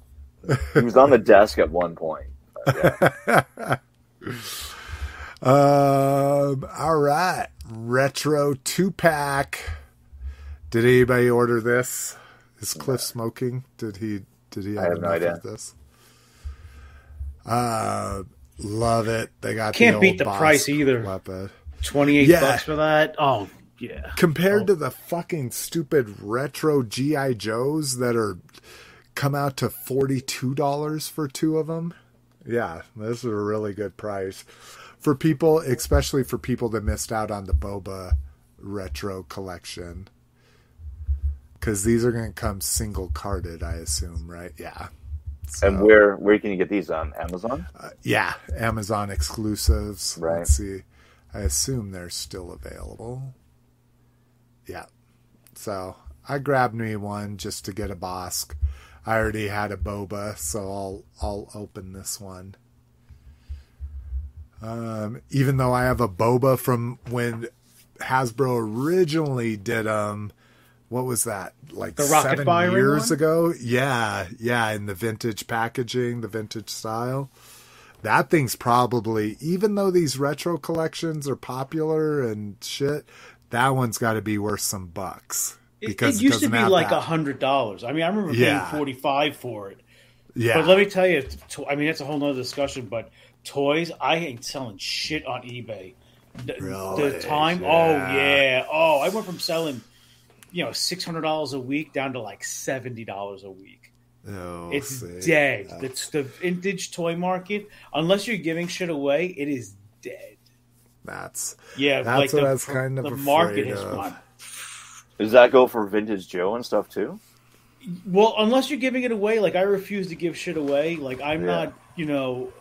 He was on the desk at one point. Yeah. *laughs* Um. All right. Retro two pack. Did anybody order this? Is Cliff smoking? Did he? Did he I have, have no enough idea. of this? Uh, love it. They got Can't the beat the boss price either. Weapon. Twenty eight Yeah. bucks for that. Oh yeah. Compared Oh. to the fucking stupid retro GI Joes that are come out to forty two dollars for two of them. Yeah, this is a really good price for people, especially for people that missed out on the Boba retro collection. Because these are going to come single carded, I assume, right? Yeah. So, And where where can you get these on Amazon? uh, yeah, Amazon exclusives. Right. Let's see. I assume they're still available. Yeah. So I grabbed me one just to get a Bossk. I already had a Boba, so I'll I'll open this one. Um, even though I have a Boba from when Hasbro originally did um what was that like The Rocket seven Byron years one? ago yeah yeah in the vintage packaging the vintage style that thing's probably even though these retro collections are popular and shit that one's got to be worth some bucks It, because it used to be like a hundred dollars. I mean, I remember Yeah. paying forty five for it. yeah But let me tell you, I mean, that's a whole nother discussion. But toys, I ain't selling shit on eBay. The, Really? the time, Yeah. oh yeah, oh, I went from selling, you know, six hundred dollars a week down to like seventy dollars a week. Oh, It's see. dead. Uh, It's the vintage toy market. Unless you're giving shit away, it is dead. that's Yeah, That's like what the, I was kind of the market afraid has of. gone. Does that go for vintage Joe and stuff too? Well, unless you're giving it away, like I refuse to give shit away. Like I'm Yeah. not, you know,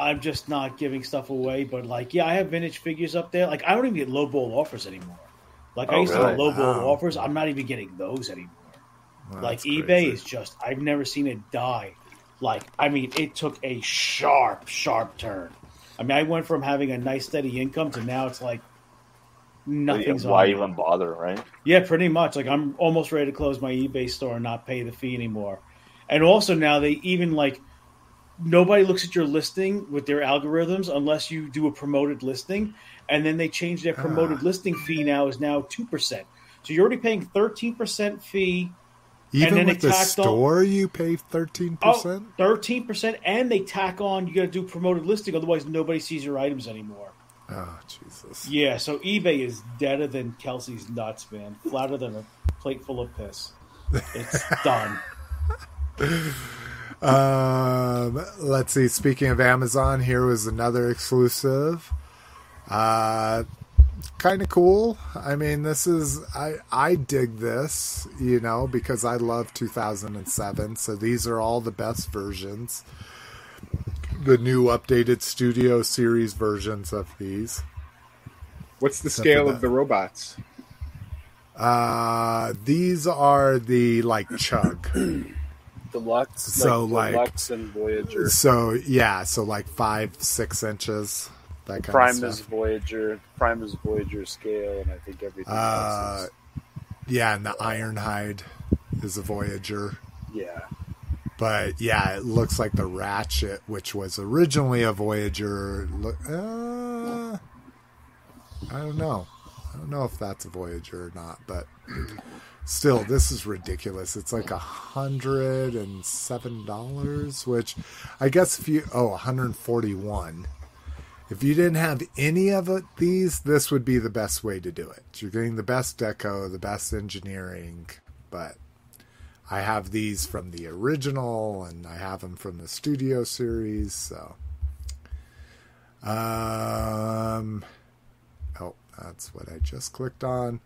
I'm just not giving stuff away. But like, yeah, I have vintage figures up there. Like I don't even get low ball offers anymore. Like I Oh, used to really? get low ball Wow. offers. I'm not even getting those anymore. well, like eBay crazy. is just I've never seen it die. Like I mean, it took a sharp, sharp turn. I mean, I went from having a nice steady income to now it's like nothing's Why on it. even bother, right? Yeah, pretty much. Like I'm almost ready to close my eBay store and not pay the fee anymore. And also now they even like nobody looks at your listing with their algorithms unless you do a promoted listing, and then they change their promoted Ah. listing fee now is now two percent. So you're already paying thirteen percent fee. even then with it the tacked on- store you pay 13% Oh, 13% and they tack on you got to do promoted listing otherwise nobody sees your items anymore. oh jesus Yeah, so eBay is deader than Kelsey's nuts, man. Flatter than a plate full of piss. It's *laughs* done. Um, let's see. Speaking of Amazon, here was another exclusive. Uh, kind of cool. I mean, this is I I dig this, you know, because I love 2007. So these are all the best versions. The new updated Studio Series versions of these. What's the Except scale of the robots? Uh, these are the like chug. *clears throat* Deluxe, So, like, like- Deluxe and Voyager. So yeah, so like five, six inches. That kind Prime of is stuff. Voyager. Prime is Voyager scale, and I think everything Uh, else is yeah, and the Ironhide is a Voyager. yeah. But yeah, it looks like the Ratchet, which was originally a Voyager. Look, uh, I don't know. I don't know if that's a Voyager or not, but still, this is ridiculous. It's like a hundred and seven dollars, which I guess if you oh, 141. If you didn't have any of it, these, this would be the best way to do it. You're getting the best deco, the best engineering, but I have these from the original and I have them from the studio series, so um oh, that's what I just clicked on.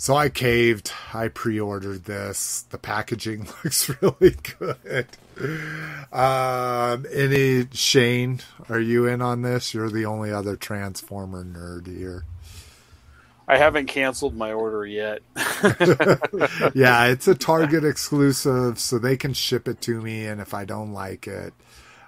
So I caved. I pre-ordered this. The packaging *laughs* looks really good. Um, any Shane, are you in on this? You're the only other Transformer nerd here. I haven't canceled my order yet. *laughs* yeah, it's a Target exclusive, so they can ship it to me, and if I don't like it,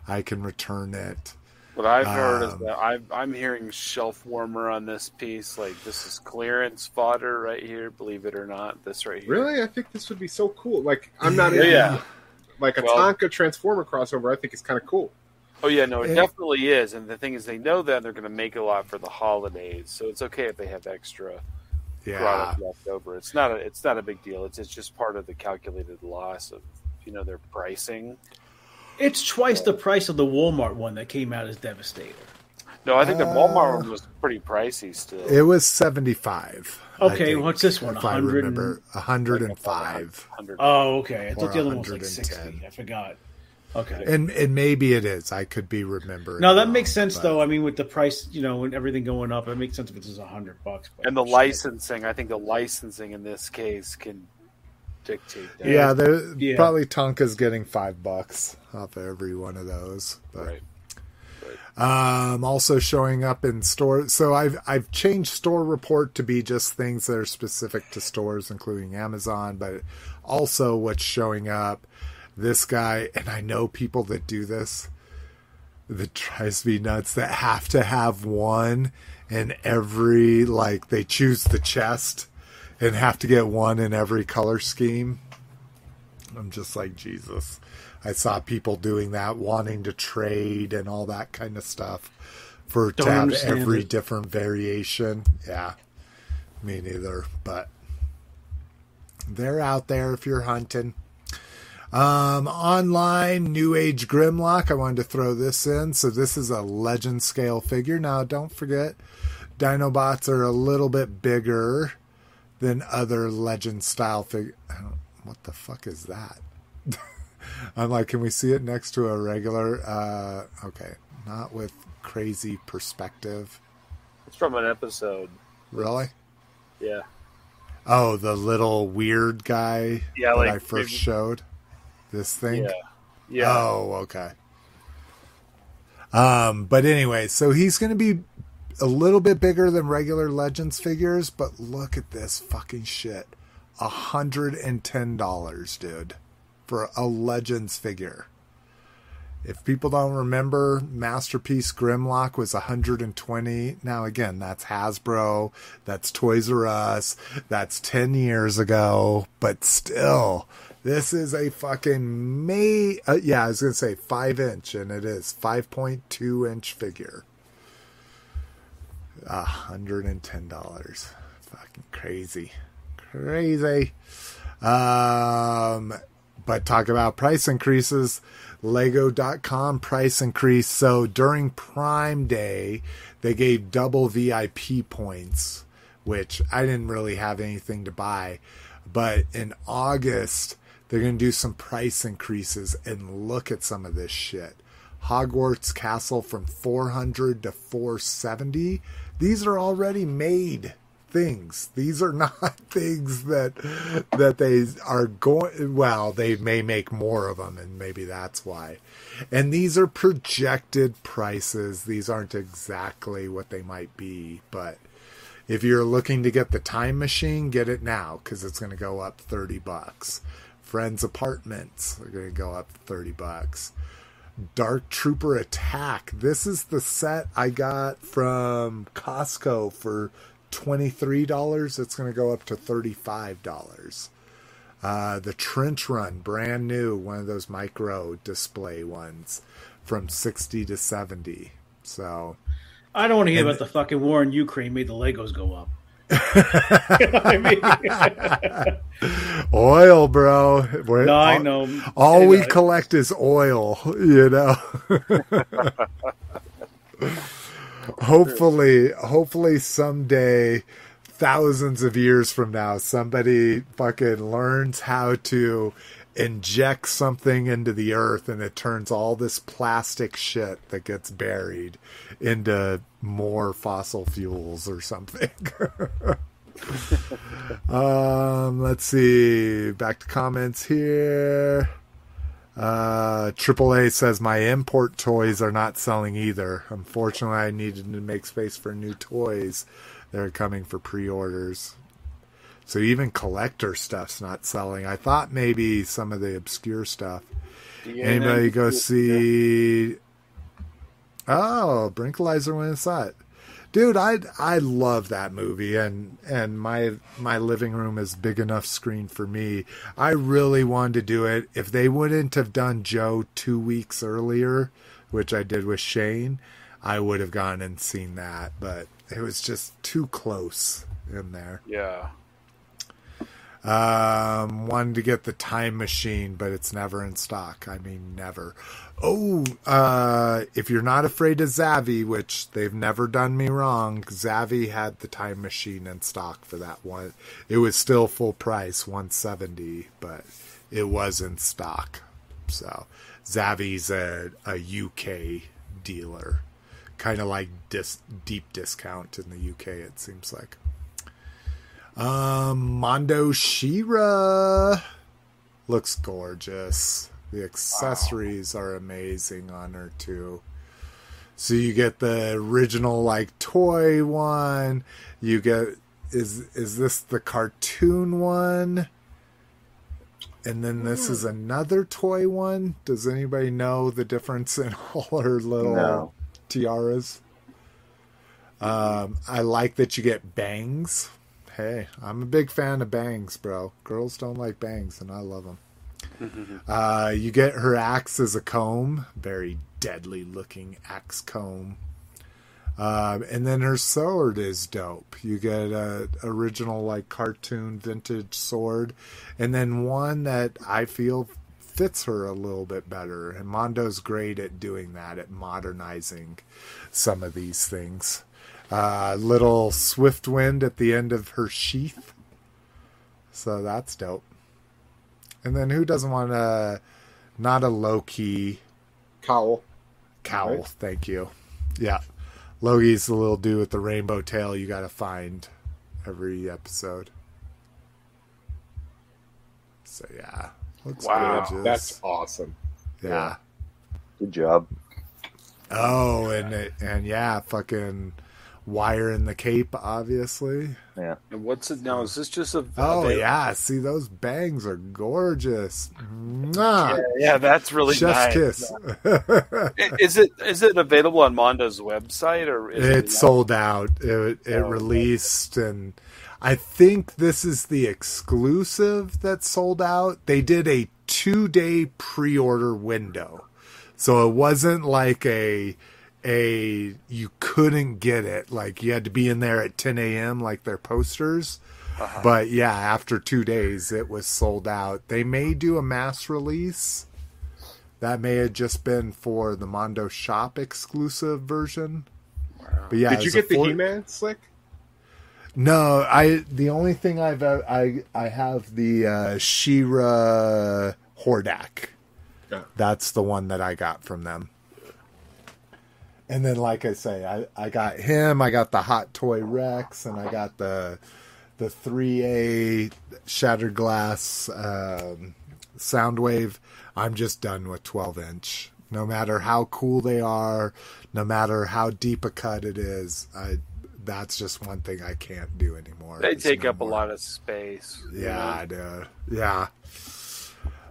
I can return it. What I've heard Um, is that I've, I'm hearing shelf warmer on this piece. Like this is clearance fodder right here. Believe it or not, this right here. Really, I think this would be so cool. Like, I'm not Yeah. into Yeah. like a Well- Tonka Transformer crossover. I think it's kind of cool. Oh yeah, no, it Yeah. definitely is. And the thing is, they know that they're going to make a lot for the holidays, so it's okay if they have extra Yeah, product left over. It's not a it's not a big deal. It's it's just part of the calculated loss of you know their pricing. It's twice the price of the Walmart one that came out as Devastator. No, I think the Uh, Walmart one was pretty pricey still. it was seventy-five. Okay, think, what's this one? If I remember, hundred and five. 100. Oh, okay. I thought the other one was like sixty. I forgot. Okay. And and maybe it is. I could be remembering. No, that wrong, makes sense but- though. I mean, with the price, you know, and everything going up, it makes sense if it's just a hundred bucks. but and the shit. licensing, I think the licensing in this case can dictate that. Yeah, there Yeah. probably Tonka's getting five bucks off every one of those. But right. um, also showing up in store. So I've I've changed store report to be just things that are specific to stores, including Amazon, but also what's showing up. This guy, and I know people that do this. That drives me nuts. That have to have one in every like they choose the chest and have to get one in every color scheme. I'm just like Jesus. I saw people doing that, wanting to trade and all that kind of stuff for Don't to have every it. different variation. Yeah, me neither. But they're out there if you're hunting. Um, online, New Age Grimlock. I wanted to throw this in. So this is a legend scale figure. Now, don't forget, Dinobots are a little bit bigger than other legend style figure. What the fuck is that? *laughs* I'm like, can we see it next to a regular? Uh, okay, not with crazy perspective. It's from an episode. Really? Yeah. Oh, the little weird guy Yeah, that like I first maybe- showed. This thing. Yeah. Yeah. Oh, okay. Um, but anyway, so he's going to be a little bit bigger than regular Legends figures, but look at this fucking shit. A hundred and ten dollars, dude, for a Legends figure. If people don't remember, Masterpiece Grimlock was 120. Now again, that's Hasbro, that's Toys R Us, that's 10 years ago, but still, this is a fucking May. Uh, yeah, I was gonna say five inch, and it is 5.2 inch figure. A hundred and ten dollars, fucking crazy, crazy. Um, but talk about price increases. Lego.com price increase. So during Prime Day, they gave double VIP points, which I didn't really have anything to buy. But in August, they're going to do some price increases and look at some of this shit. Hogwarts Castle from 400 to 470. These are already made things. These are *laughs* not things that that they are going well, they may make more of them and maybe that's why. And these are projected prices. These aren't exactly what they might be, but if you're looking to get the time machine, get it now cuz it's going to go up 30 bucks. Friends apartments are going to go up 30 bucks. Dark Trooper Attack. This is the set I got from Costco for $23. It's going to go up to $35. Uh, the Trench Run, brand new, one of those micro display ones from 60 to 70. So, I don't want to hear about the fucking war in Ukraine made the Legos go up. *laughs* I mean, *laughs* oil, bro. We're, no, I all, know. all I we collect is oil, you know. *laughs* hopefully, hopefully someday, thousands of years from now, somebody fucking learns how to inject something into the earth and it turns all this plastic shit that gets buried into more fossil fuels or something. *laughs* um, let's see. Back to comments here. Uh, AAA says my import toys are not selling either. Unfortunately, I needed to make space for new toys. that are coming for pre-orders. So even collector stuff's not selling. I thought maybe some of the obscure stuff. Anybody go see? Oh, Brinkalizer when it's that. Dude, I I love that movie, and and my my living room is big enough screen for me. I really wanted to do it. If they wouldn't have done Joe two weeks earlier, which I did with Shane, I would have gone and seen that. But it was just too close in there. Yeah. Um, wanted to get the time machine, but it's never in stock. I mean, never. Oh, uh, if you're not afraid of Zavvi, which they've never done me wrong, Zavvi had the time machine in stock for that one. It was still full price, 170, but it was in stock. So, Zavvi's a, a UK dealer, kind of like dis, deep discount in the UK. It seems like. Um, Mondo She-Ra looks gorgeous. The accessories are amazing on her too. So you get the original like toy one. You get is is this the cartoon one? And then this is another toy one. Does anybody know the difference in *laughs* all her little No. tiaras? Um, I like that you get bangs. Hey, I'm a big fan of bangs, bro. Girls don't like bangs, and I love them. *laughs* uh, you get her axe as a comb, very deadly looking axe comb. Um, and then her sword is dope. You get a original like cartoon vintage sword, and then one that I feel fits her a little bit better. And Mondo's great at doing that, at modernizing some of these things. Uh, little Swift Wind at the end of her sheath, so that's dope. And then who doesn't want a not a low key Kowl. Kowl? Right. Thank you. Yeah, Loo-Kee's the little dude with the rainbow tail you got to find every episode. So yeah, looks Wow, gorgeous. That's awesome. yeah. Good job. Oh, and and yeah, fucking wire in the cape, obviously. Yeah. And what's it now? Is this just a? Oh they- yeah, see those bangs are gorgeous. Mwah. Yeah, yeah, that's really Chef's nice. kiss. Is it is it available on Mondo's website or is it it sold out. It it Oh, okay. released, and I think this is the exclusive that sold out. They did a two day pre order window, so it wasn't like a a you couldn't get it. Like you had to be in there at 10 a.m. like their posters. But yeah, after two days, it was sold out. They may do a mass release. That may have just been for the Mondo Shop exclusive version. But yeah, Did you get the four- He-Man slick? No, I. The only thing I've uh, I I have the uh, She-Ra Hordak. Yeah. That's the one that I got from them. And then, like I say, I, I got him. I got the Hot Toy Rex, and I got the the three A Shattered Glass um, Soundwave. I'm just done with 12 inch. No matter how cool they are, no matter how deep a cut it is, I that's just one thing I can't do anymore. They It's take no up a lot of space. Yeah, I do. Yeah.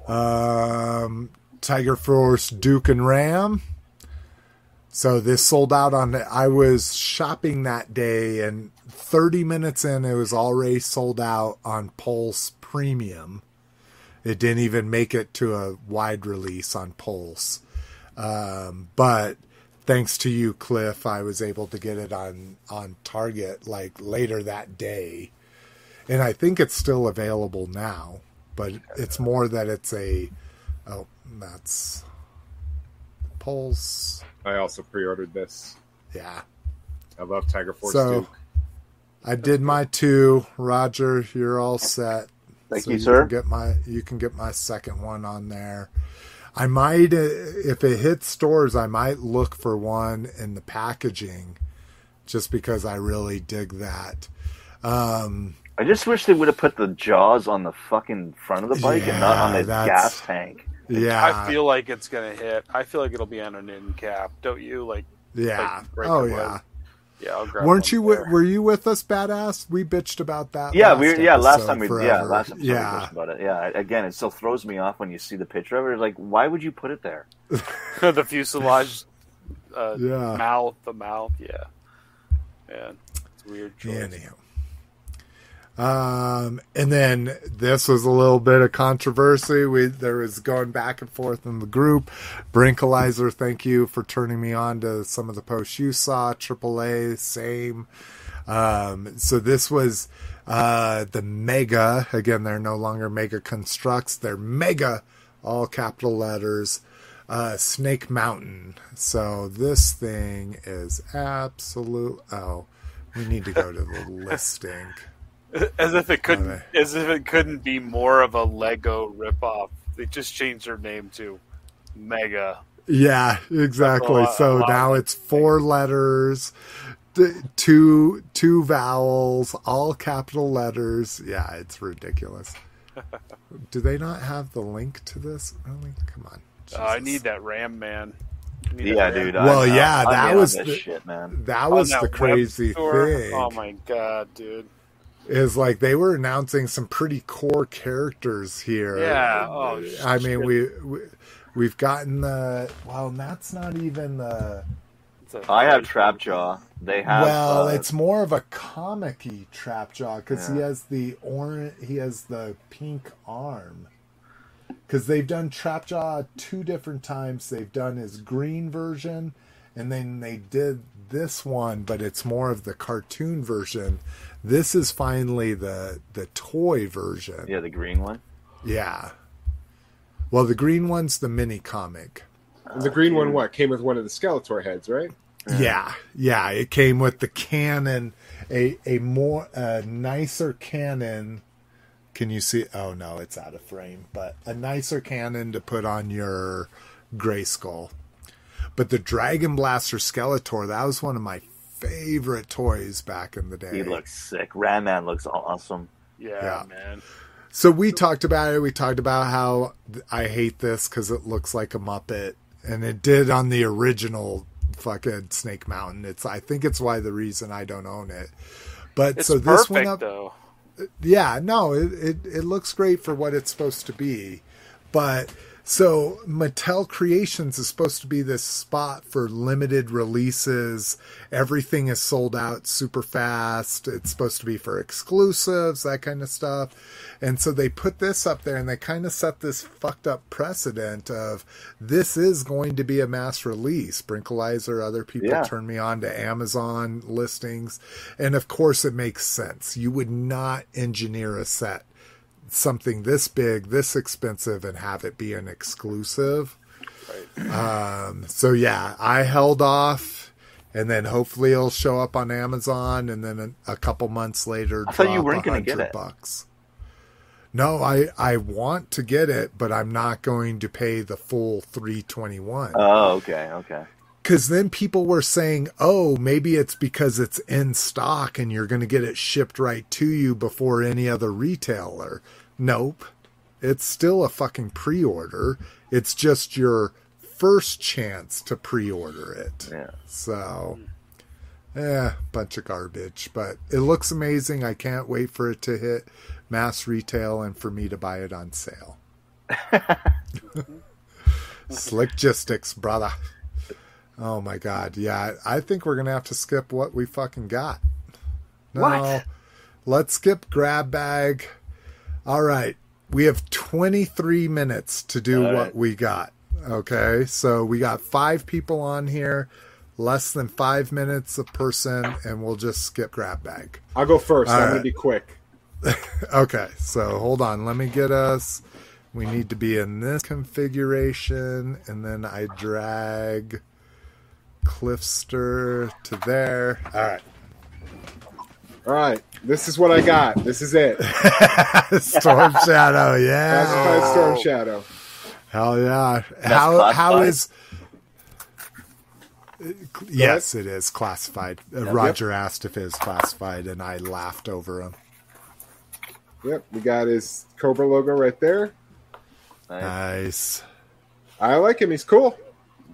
Um, Tiger Force Duke and Ram. So this sold out on. I was shopping that day, and 30 minutes in, it was already sold out on Pulse Premium. It didn't even make it to a wide release on Pulse. Um, but thanks to you, Cliff, I was able to get it on on Target like later that day, and I think it's still available now. But it's more that it's a oh, that's Pulse. I also pre-ordered this. Yeah, I love Tiger Force So- too. I did my two. Roger, you're all set. Thank So you, sir. Can get my you can get my second one on there. I might, uh, if it hits stores, I might look for one in the packaging, just because I really dig that. Um, I just wish they would have put the jaws on the fucking front of the bike and not on the gas tank. Yeah, I feel like it's gonna hit. I feel like it'll be on a end cap. Don't you? Like, yeah, like, oh yeah. with- yeah. I'll grab Weren't you? there. Wi- were you with us, badass? We bitched about that. Yeah, last we yeah last time we yeah forever. last episode we yeah. talked about it. Yeah, again, it still throws me off when you see the picture of it. It's like, why would you put it there? *laughs* *laughs* the fuselage, uh, Yeah. mouth, the mouth. Yeah, yeah. It's a weird. Choice. Anyhow. Um, and then this was a little bit of controversy. We there was going back and forth in the group. Brinkalizer, thank you for turning me on to some of the posts you saw. AAA, same. Um, so this was uh, the Mega. Again, they're no longer Mega Constructs. They're Mega, all capital letters. Uh, Snake Mountain. So this thing is absolute. Oh, we need to go to the *laughs* listing. *laughs* As if it couldn't, Okay. as if it couldn't be more of a Lego ripoff. They just changed their name to Mega. Yeah, exactly. That's a So lot- a lot now it's four letters, two two vowels, all capital letters. Yeah, it's ridiculous. *laughs* Do they not have the link to this? Really? Come on. Uh, I need that Ram man. Yeah, Ram dude. Well, I'm, yeah, I'm that in on was the- shit, man. That was that the crazy thing. Oh my god, dude. Is like they were announcing some pretty core characters here. Yeah. Oh, I shit. mean, we, we we've gotten the well. That's not even the. I a- I have Trapjaw. They have. well, uh, it's more of a comic-y Trapjaw because he has the orange, he has the pink arm. Because they've done Trapjaw two different times. They've done his green version, and then they did this one, but it's more of the cartoon version. This is finally the the toy version. yeah, the green one. Yeah. Well, the green one's the mini comic. And the green one, what came with one of the Skeletor heads, right? Yeah, yeah. It came with the cannon, a a more a nicer cannon. Can you see? Oh no, it's out of frame. But a nicer cannon to put on your Grayskull. But the Dragon Blaster Skeletor, that was one of my favorite toys back in the day. He looks sick. Ram Man looks awesome. Yeah, Yeah. man. So we talked about it. We talked about how I hate this because it looks like a Muppet, and it did on the original fucking Snake Mountain. It's I think it's why the reason I don't own it. But It's so this perfect went up. though. Yeah, no, it, it it looks great for what it's supposed to be, but so Mattel Creations is supposed to be this spot for limited releases. Everything is sold out super fast. It's supposed to be for exclusives, that kind of stuff. And so they put this up there and they kind of set this fucked up precedent of this is going to be a mass release. Brinkalizer, other people Yeah. turn me on to Amazon listings. And of course, it makes sense. You would not engineer a set something this big, this expensive, and have it be an exclusive. Um, so yeah, I held off, and then hopefully it'll show up on Amazon, and then a, a couple months later, I thought you weren't gonna get it. bucks. No, I I want to get it, but I'm not going to pay the full three twenty one Oh, okay, okay. because then people were saying, "Oh, maybe it's because it's in stock and you're going to get it shipped right to you before any other retailer." Nope, it's still a fucking pre-order. It's just your first chance to pre-order it. Yeah. So, eh, bunch of garbage, but it looks amazing. I can't wait for it to hit mass retail and for me to buy it on sale. *laughs* Slick gistics, brother. Oh my god, yeah. I think we're gonna have to skip what we fucking got. No, What? let's skip grab bag. All right. we have 23 minutes to do All what right. we got. Okay, so we got five people on here, less than five minutes a person, and we'll just skip grab bag. I'll go first. All I'm right. going to be quick. *laughs* Okay, so hold on. Let me get us. We need to be in this configuration, and then I drag Cliffster to there. All right. All right. This is what I got. This is it. *laughs* Storm Shadow, yeah. Classified Storm Shadow. Hell yeah. How how classified? is Yes, it is classified. Uh, Roger asked if it is classified and I laughed over him. Yep. We got his Cobra logo right there. Nice. Nice. I like him. He's cool.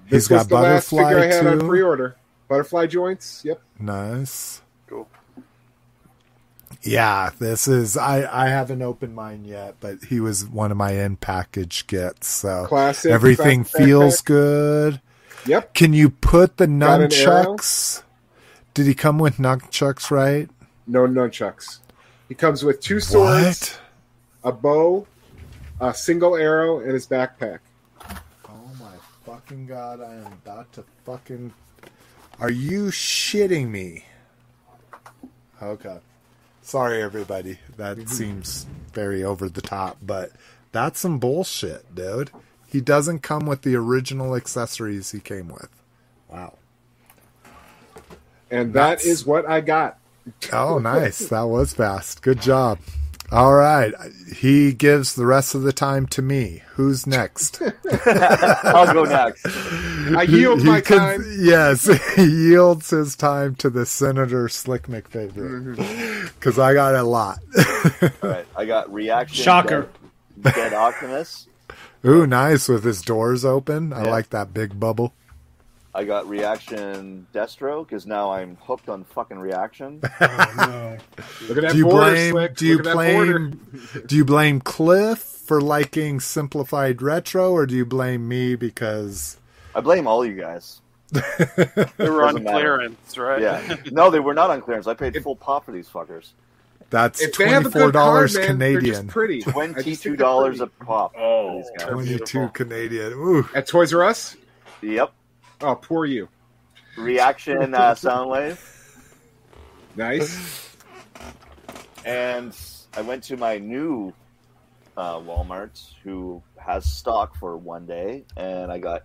He's This was got the last butterfly figure I had on too. pre-order. Butterfly joints. Yep. Nice. Yeah, this is I I haven't opened mine yet, but he was one of my in package gets. So Classic everything feels backpack. good. Yep. Can you put the nunchucks? Did he come with nunchucks, right? No nunchucks. He comes with two swords, What? a bow, a single arrow, and his backpack. Oh my fucking god, I am about to fucking Are you shitting me? Okay. Sorry everybody. That mm-hmm. seems very over the top, but that's some bullshit, dude. He doesn't come with the original accessories he came with. Wow. And that Nuts. is what I got. Oh, *laughs* nice. That was fast. Good job. All right. He gives the rest of the time to me. Who's next? *laughs* I'll go next. I yield my can- time. Yes, *laughs* he yields his time to the Senator Slick McFavorite Mm-hmm. because I got a lot. All right, I got reaction. Shocker. Dead, Dead Optimus. Ooh, nice with his doors open. I like that big bubble. I got reaction Destro because now I'm hooked on fucking reaction. *laughs* Oh, no. Look at that Do you border, blame? Slick. Do you Look at blame? Do you blame Cliff for liking simplified retro, or do you blame me because? I blame all you guys. *laughs* They were on Doesn't matter. clearance, right? Yeah. No, they were not on clearance. I paid full pop for these fuckers. That's If they twenty have a four good dollars card, man, Canadian. pretty. twenty two just Twenty think two they're dollars a pop. for Oh, these guys. Twenty two Canadian. Ooh, At Toys R Us? Yep. Oh, poor you. Reaction uh, *laughs* Soundwave. Nice. and I went to my new uh, Walmart, who has stock for one day, and I got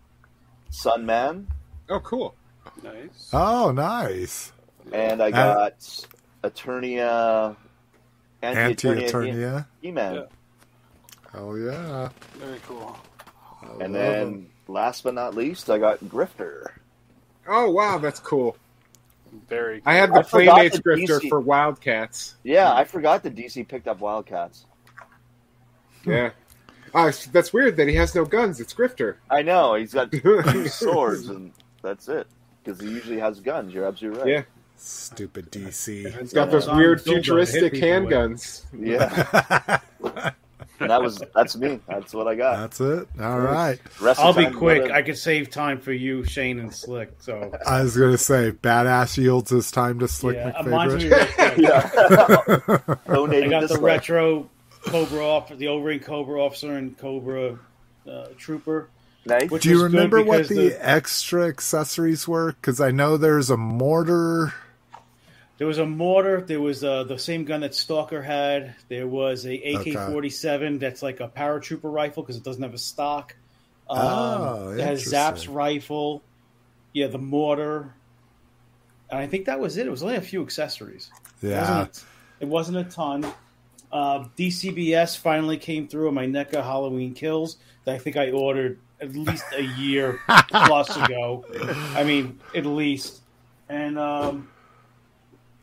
Sunman, Oh, cool. Nice. oh, nice. and I got Eternia, Anti Anti-Eternia Eternia. He-Man, Yeah. Oh yeah. Very cool. I and then then 'em. Last but not least, I got Grifter. Oh, wow, that's cool. Very cool. I had the I Playmates the grifter DC for Wildcats. Yeah, I forgot that DC picked up Wildcats. Yeah. Ah, it's- that's weird that he has no guns. It's Grifter. I know he's got two *laughs* swords, and that's it. Because he usually has guns. You're absolutely right. Yeah. Stupid DC. He's got those weird futuristic hit with. handguns. Yeah. *laughs* and that was that's me. That's what I got. That's it. All right. Rest I'll be quick. what I could save time for you, Shane and Slick. So I was gonna say, badass yields his time to Slick yeah, McFavorite. gonna be real quick. yeah. *laughs* I got the way. retro Cobra off the O-ring Cobra officer and Cobra uh, trooper. Nice. Do you remember what because the, extra accessories were? Because I know there's a mortar. There was a mortar. There was uh, the same gun that Stalker had. There was a AK-47 that's like a paratrooper rifle because it doesn't have a stock. Um, Oh, it has Zap's rifle. Yeah, the mortar. And I think that was it. It was only a few accessories. It Yeah. wasn't a, it wasn't a ton. Uh, DCBS finally came through on my NECA Halloween Kills that I think I ordered at least a year *laughs* plus ago. I mean, at least. And um,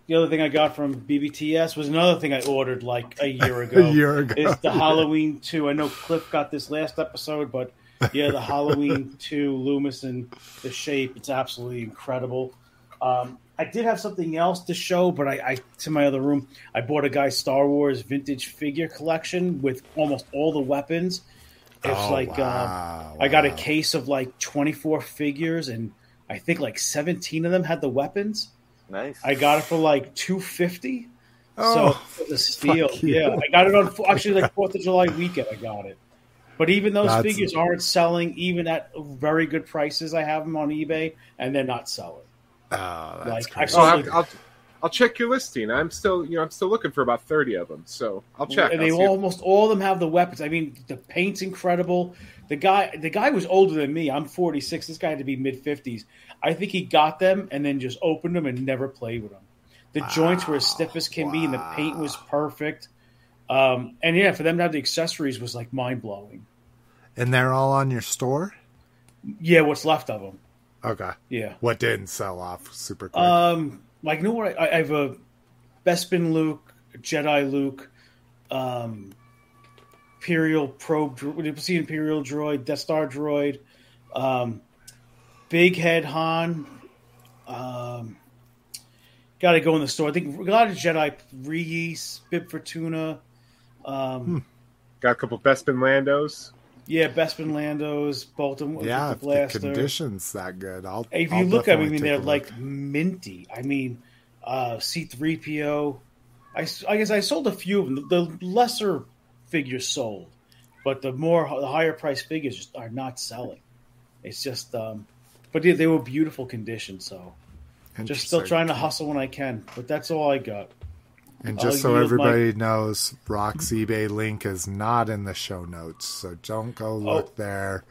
the other thing I got from BBTS was another thing I ordered like a year *laughs* ago. A year ago. It's the *laughs* Halloween 2. I know Cliff got this last episode, but yeah, the Halloween *laughs* 2 Loomis and the shape. It's absolutely incredible. Um, I did have something else to show, but I, I to my other room, I bought a guy's Star Wars vintage figure collection with almost all the weapons. It's Oh, like wow, um, I got a case of like 24 figures, and I think like 17 of them had the weapons. Nice. I got it for like 250. Oh, so the steal. fuck you. Yeah, I got it on actually like Fourth of July weekend. I got it. But even those That's- figures aren't selling, even at very good prices. I have them on eBay, and they're not selling. Oh, that's Like, I crazy. saw- Oh, I'll, I'll, I'll check your listing. I'm still, you know, I'm still looking for about thirty of them. So I'll check. And I'll they see almost all of them have the weapons. I mean, the paint's incredible. The guy, the guy was older than me. I'm 46. This guy had to be mid 50s. I think he got them and then just opened them and never played with them. The joints were as stiff as can be, and the paint was perfect. Um, and yeah, for them to have the accessories was like mind blowing. and they're all on your store. Yeah, what's left of them? Okay. Yeah. What didn't sell off super quick? Um, like, you know what? I, I have a Bespin Luke, Jedi Luke, um, Imperial probe. dro- What did you see? Imperial droid, Death Star droid, um, Big Head Han. Um, Got to go in the store. I think a lot of Jedi Reese, Bib Fortuna. Um, got a couple Bespin Landos. Yeah, Bespin Landos, Baltimore. yeah, the if the condition's that good, I'll. If you I'll look at them, I mean, they're like minty. I mean, uh, C3PO. I guess I sold a few of them. The lesser figures sold, but the more the higher price figures just are not selling. It's just, um, but yeah, they were beautiful condition. So just still trying to hustle when I can. But that's all I got. And I'll just so yield everybody knows, Rock's eBay link is not in the show notes, so don't go look there.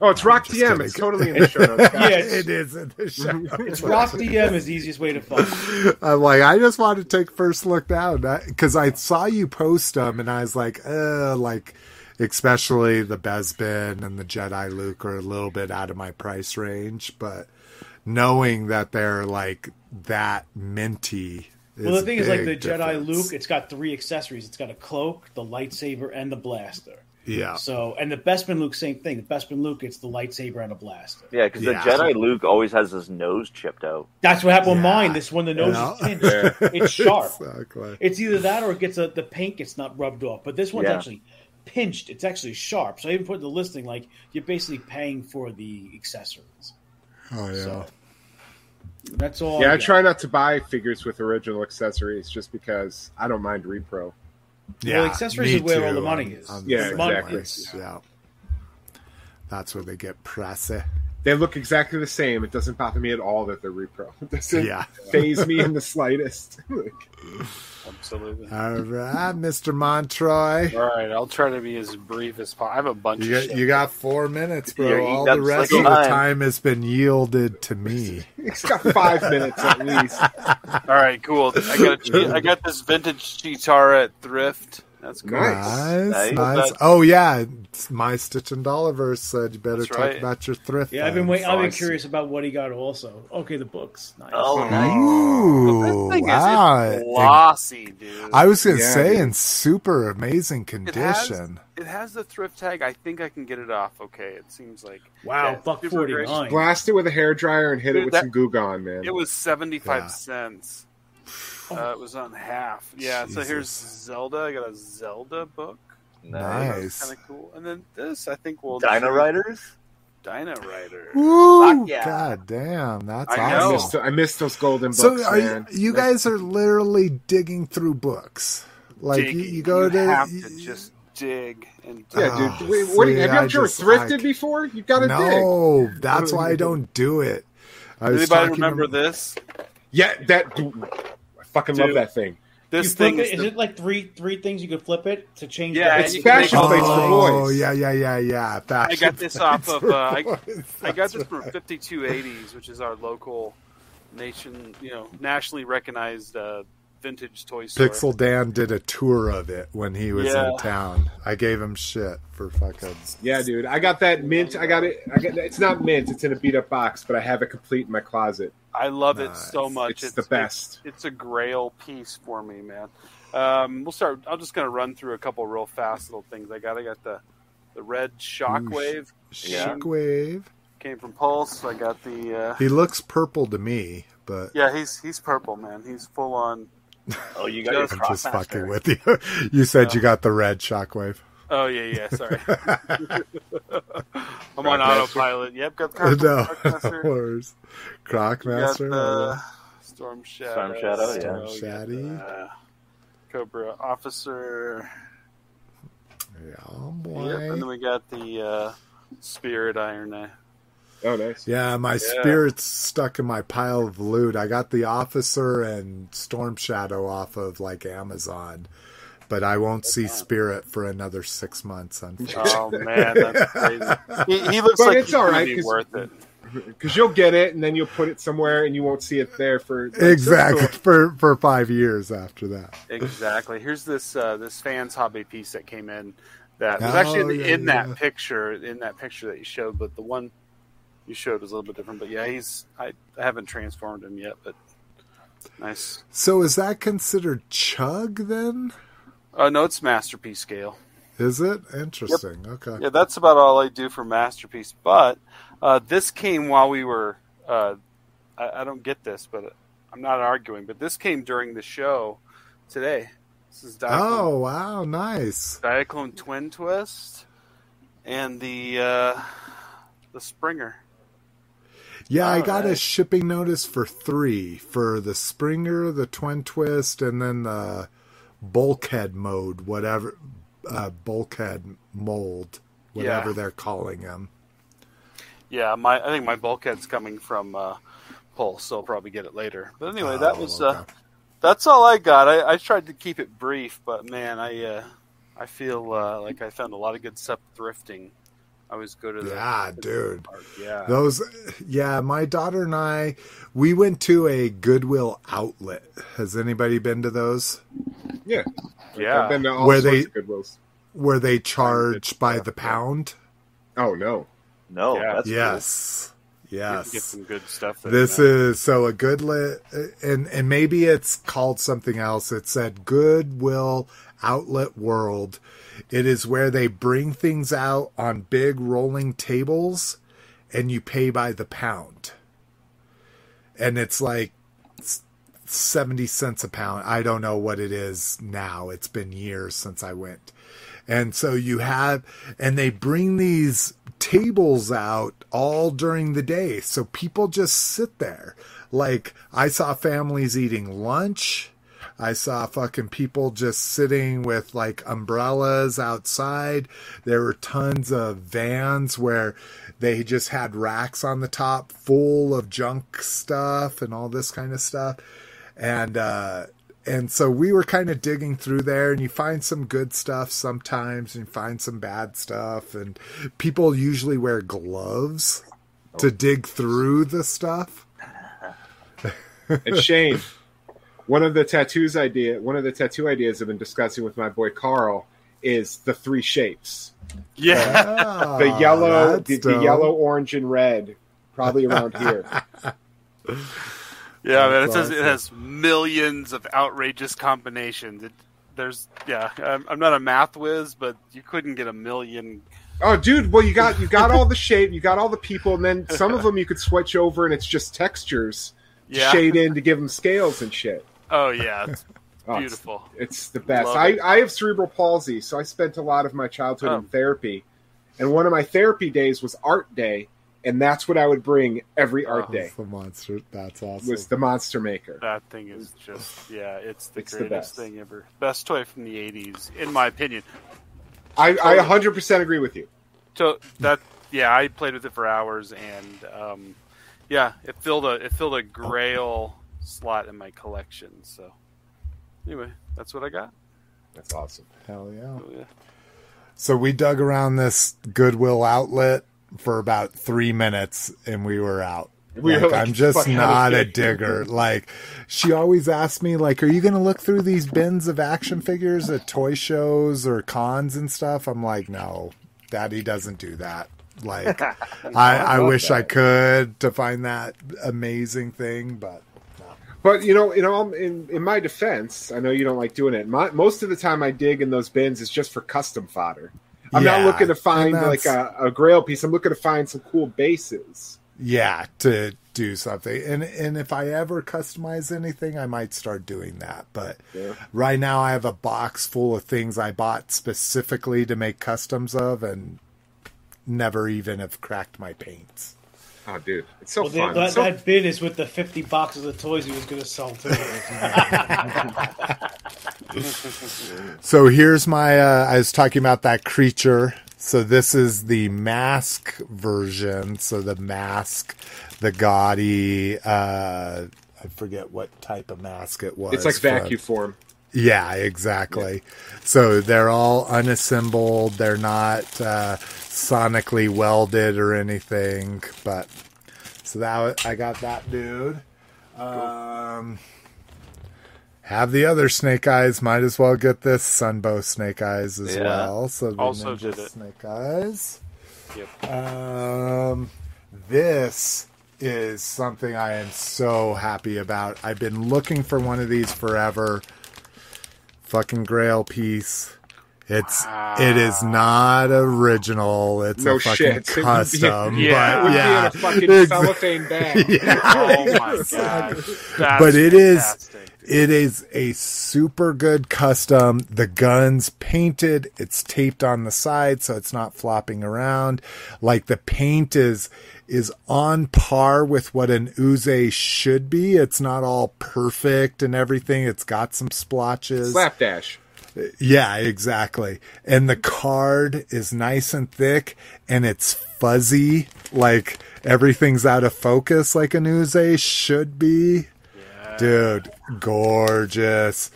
Oh, it's Rock DM. kidding. It's totally in the show notes. *laughs* Yeah, it is in the show *laughs* notes. it's Rock DM is the easiest way to find. *laughs* I'm like, I just wanted to take first look down because I saw you post them, and I was like, uh, like, especially the Bespin and the Jedi Luke are a little bit out of my price range, but knowing that they're like that minty. Is Well, the thing is, like the big Jedi. Luke, it's got three accessories. It's got a cloak, the lightsaber, and the blaster. yeah, So, and the Bespin Luke, same thing. The Bespin Luke, it's the lightsaber and a blaster. Yeah, because Yeah. the Jedi Luke always has his nose chipped out. That's what happened with mine. This one, the nose Yeah. is pinched. It's sharp. exactly. It's either that or it gets a, the paint gets not rubbed off. But this one's Yeah. actually pinched. It's actually sharp. So I even put in the listing like you're basically paying for the accessories. Oh yeah. So that's all. Yeah, I got. try not to buy figures with original accessories just because I don't mind repro. Yeah, Well, accessories is where all the money is. I'm Yeah, the Money exactly. is- Yeah, that's where they get pressy. They look exactly the same. It doesn't bother me at all that they're repro. *laughs* It doesn't Yeah. phase me in the slightest. *laughs* Like, Absolutely. All right, Mister Montroy. All right, I'll try to be as brief as possible. I have a bunch You of got, shit. you got four minutes, bro. You're All the rest slick of the time. time has been yielded to me. *laughs* He's got five minutes at least. All right, cool. I got a, I got this vintage Cheetara at thrift. That's cool. Nice. Nice, Nice. nice. Oh yeah, it's my Stitch and Dolliver said you better That's talk right. about your thrift. Yeah, I've been finds. waiting. I've been curious about what he got. Also, okay, the books. Nice. Oh, nice. Ooh, That thing wow. is glossy, dude. I was gonna Yeah, say dude. in super amazing it has, condition. it has the thrift tag. I think I can get it off. Okay, it seems like Wow, Yeah, buck super forty great. nine. Blast it with a hair dryer and hit it with that- some Goo Gone, man. it was seventy five Yeah. cents. Uh, it was on half. Yeah. So here's Zelda. I got a Zelda book. Nice. Kind of cool. And then this, I think will Dino Riders? Dino Rider. Woo! Fuck yeah. God damn, that's I I know. awesome. missed, I missed those golden books, So are you, man. you Like, guys are literally digging through books. Like you, you go to have you- to just dig and Yeah, Oh, dude. Wait, what see, have you I ever just- thrifted I- before? You've got to dig. No, that's why I don't do it. I was Anybody remember to- this? Yeah, that. Dude, I love that thing. This flip thing it. is Is the- it like three three things you could flip it to change? Yeah, the It's fashion make- plates for Oh, boys. yeah, yeah, yeah, yeah. I got this off of. Uh, I. I got That's this from right. 5280s, which is our local nation, you know, nationally recognized uh, vintage toy store. Pixel Dan did a tour of it when he was Yeah. in town. I gave him shit for fucking. Yeah, dude. I got that mint. I got it. I got. It's not mint. It's in a beat up box, but I have it complete in my closet. I love it so much. It's the best. It's, a grail piece for me, man. Um, we'll start. I'm just gonna run through a couple real fast little things I got. I got the the red Shockwave Yeah. Shockwave. came from Pulse. I got the uh, He looks purple to me, but yeah. He's he's purple, man. He's full on. Oh, you got your I'm I'm just Crossmaster. fucking with you. *laughs* You said you got the red Shockwave. Oh yeah, yeah. Sorry, *laughs* I'm on Crockmaster. autopilot. Yep, got the *laughs* no, Crockmaster. worries. got Crockmaster. the Storm Shadow. Storm Shadow, yeah. Storm Shaddy. Uh, Cobra officer. Yeah, oh Yep, and then we got the uh, Spirit Iron-Knife. Oh, nice. Yeah, my spirit's stuck in my pile of loot. I got the officer and Storm Shadow off of like Amazon, but I won't see Spirit for another six months. Unfortunately. Oh man, that's crazy. He, he looks But like it's he's all gonna right, be 'cause- worth it. Because you'll get it, and then you'll put it somewhere, and you won't see it there for exactly *laughs* for for five years after that. Exactly. Here's this uh, this FansHobby piece that came in that was Oh, actually in, yeah, in yeah. that picture in that picture that you showed, but the one you showed was a little bit different. But yeah, he's I, I haven't transformed him yet, but nice. So is that considered chug then? Oh no, it's masterpiece scale. Is it interesting? Okay. Yeah, that's about all I do for masterpiece. But uh, this came while we were. Uh, I, I don't get this, but I'm not arguing. But this came during the show today. This is Diaclone, Oh wow, nice. Diaclone Twin Twist and the uh, the Springer. Yeah, I All got a shipping notice for three for the Springer, the Twin Twist, and then the bulkhead mode, whatever uh, bulkhead mold, whatever Yeah. they're calling them. Yeah, my I think my bulkhead's coming from uh, Pulse, so I'll probably get it later. But anyway, that Oh, was okay. uh, that's all I got. I, I tried to keep it brief, but man, I uh, I feel uh, like I found a lot of good stuff thrifting. I always go to the Yeah, the dude. park. Yeah, Those, yeah, my daughter and I, we went to a Goodwill outlet. Has anybody been to those? Yeah. Yeah. I've been to all Where sorts they- of Goodwills. Where they charge by stuff, the pound? Oh, no. No, Yeah. that's cool. Yes. get some good stuff. This man. is so a good lit, and and maybe it's called something else. It said Goodwill Outlet World. It is where they bring things out on big rolling tables, and you pay by the pound. And it's like seventy cents a pound. I don't know what it is now. It's been years since I went. And so you have, and they bring these tables out all during the day. So people just sit there. Like, I saw families eating lunch. I saw fucking people just sitting with like umbrellas outside. There were tons of vans where they just had racks on the top full of junk stuff and all this kind of stuff. And, uh, and so we were kind of digging through there and you find some good stuff sometimes and you find some bad stuff and people usually wear gloves to dig through the stuff *laughs* And Shane, one of the tattoos idea, one of the tattoo ideas I've been discussing with my boy Carl is the three shapes: yeah. Ah, the yellow, the, the yellow, orange, and red. Probably around here. *laughs* Yeah, man, it That's says it has millions of outrageous combinations. It, there's, yeah, I'm, I'm not a math whiz, but you couldn't get a million. Oh, dude! Well, you got you *laughs* got all the shape, you got all the people, and then some of *laughs* them you could switch over, and it's just textures to Yeah. shade in to give them scales and shit. Oh yeah, it's *laughs* Oh, beautiful. It's the best. Love I, it. I have cerebral palsy, so I spent a lot of my childhood Oh. in therapy. And one of my therapy days was art day, and that's what I would bring every art Oh, day the monster. That's awesome. was the monster maker. That thing is just, yeah, it's the It's the greatest best. thing ever. Best toy from the '80s, in my opinion. I, I 100% agree with you. So that, yeah, I played with it for hours, and um, yeah, it filled a it filled a Grail slot in my collection. So anyway, that's what I got. That's awesome. Hell yeah. So, yeah. So we dug around this Goodwill outlet for about three minutes and we were out. We were Like, like, I'm just not a digger. Like she always asks me, like, are you gonna look through these bins of action figures at toy shows or cons and stuff? I'm like, no, daddy doesn't do that. Like *laughs* I, I love wish I could to find that amazing thing, but But you know, you know, in in my defense, I know you don't like doing it. My, most of the time, I dig in those bins is just for custom fodder. I'm Yeah, not looking to find like a, a grail piece. I'm looking to find some cool bases. yeah, to do something. And and if I ever customize anything, I might start doing that. But Yeah. right now I have a box full of things I bought specifically to make customs of and never even have cracked my paints. Oh, dude, it's so Well, fun. that, So- that bin is with the 50 boxes of toys he was going to sell too. *laughs* so here's my. Uh, I was talking about that creature. So this is the mask version. So the mask, the gaudy. Uh, I forget what type of mask it was. It's like from- vacuum form. Yeah, exactly. So they're all unassembled. They're not uh, sonically welded or anything. But so that I got that dude. Um, have the other snake eyes. Might as well get this sunbow snake eyes as Yeah. well. So the Also ninja did it. snake eyes. Yep. Um, this is something I am so happy about. I've been looking for one of these forever. Fucking Grail piece. It's it is not original. It's No a fucking shit. *laughs* custom. Yeah. It but would yeah, be in a fucking cellophane bag. Oh my god! But it is it is a super good custom the guns painted it's taped on the side so it's not flopping around like the paint is is on par with what an Uzay should be it's not all perfect and everything it's got some splotches Slapdash. yeah, exactly. And the card is nice and thick and it's fuzzy, like everything's out of focus like an Uzay should be. Yeah. Dude, gorgeous.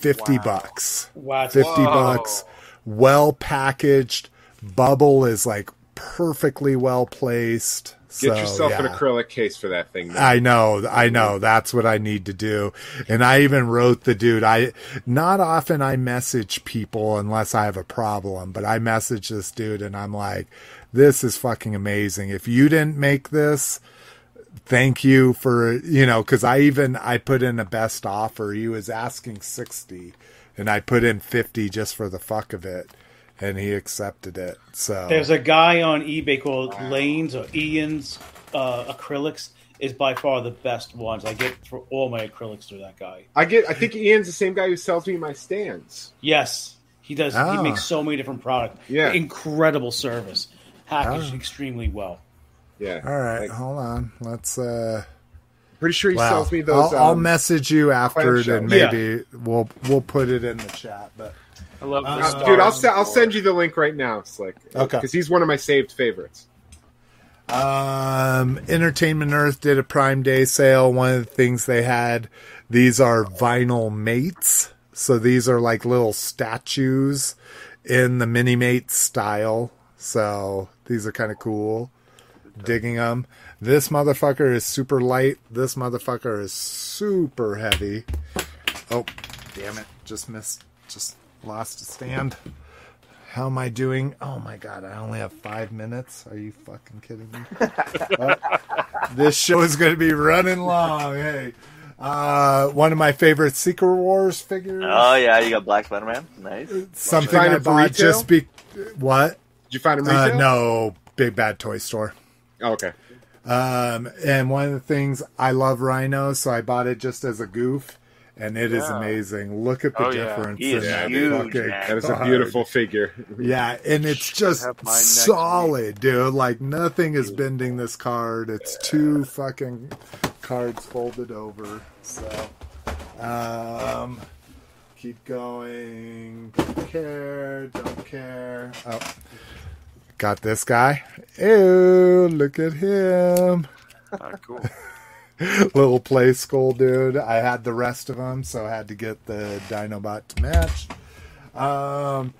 50 bucks. Wow. 50 Whoa. bucks. Well packaged. Bubble is like perfectly well placed. Get So, yourself an acrylic case for that thing. man. I know, I know. That's what I need to do. And I even wrote the dude. I not often I message people unless I have a problem, but I message this dude and I'm like, "This is fucking amazing. If you didn't make this, thank you for you know." Because I even I put in a best offer. He was asking sixty, and I put in fifty just for the fuck of it, and he accepted it. So There's a guy on eBay called Lane's or Ian's uh, acrylics is by far the best ones. I get for all my acrylics through that guy. I get. I think Ian's the same guy who sells me my stands. Yes, he does. Ah. He makes so many different products. Yeah. incredible service, packaged Ah. extremely well. Yeah. all right, Like, hold on. Let's. uh pretty sure he Wow. sells me those. I'll, I'll um, message you after it, and clamshells. maybe we'll we'll put it in the chat. But I love the Uh, stars Dude, I'll on se- the I'll send you the link right now, Slick. Okay. Because he's one of my saved favorites. um, Entertainment Earth did a Prime Day sale. One of the things they had these are Vinimates. So these are like little statues in the mini mate style. So these are kind of cool. Digging them. This motherfucker is super light. This motherfucker is super heavy. Oh, damn it. Just missed. Just lost a stand. How am I doing? Oh my god, I only have five minutes. Are you fucking kidding me? *laughs* Uh, this show is going to be running long. Hey. Uh, one of my favorite Secret Wars figures. Oh yeah, you got Black Spider Man. Nice. Something I bought just be. What? Did you find him Uh, retail? no, Big Bad Toy Store. Oh, okay. Um, and one of the things I love Rhino, so I bought it just as a goof, and it is Yeah. amazing. Look at the Oh, yeah. difference. He is in huge, fucking man. That is a beautiful figure. *laughs* Yeah, and it's just have mine solid, dude. Like nothing is bending this card. It's two fucking cards folded over. So, um, keep going. Don't care. Don't care. Oh, got this guy. Ew! Look at him. Cool. *laughs* *laughs* Little play school dude. I had the rest of them, so I had to get the Dinobot to match. Um,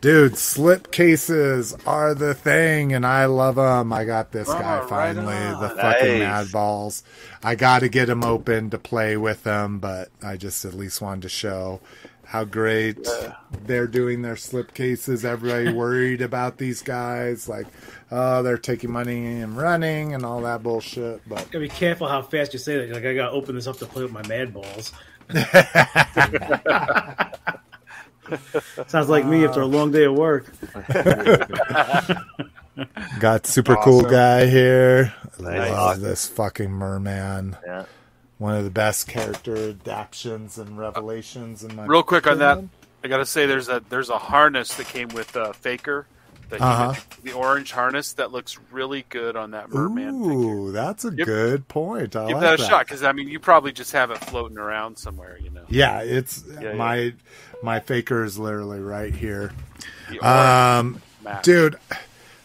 dude, slip cases are the thing, and I love them. I got this guy Oh, right finally, on. the fucking Nice. Madballs. I got to get him open to play with them, but I just at least wanted to show how great they're doing their slip cases. Everybody worried about these guys, like, oh, they're taking money and running and all that bullshit. But Gotta be careful how fast you say that. Like I gotta open this up to play with my Madballs. Sounds like me after a long day of work. *laughs* got super cool guy here. I Nice. love this fucking merman. Yeah. One of the best character adaptions and revelations in my Real quick on that. I gotta say there's a there's a harness that came with uh, Faker The, Uh-huh. the orange harness that looks really good on that merman figure. Ooh, that's a Yep. good point. I Give like that a that. shot because I mean you probably just have it floating around somewhere, you know. Yeah, it's yeah. my my faker is literally right here. Um, map. dude,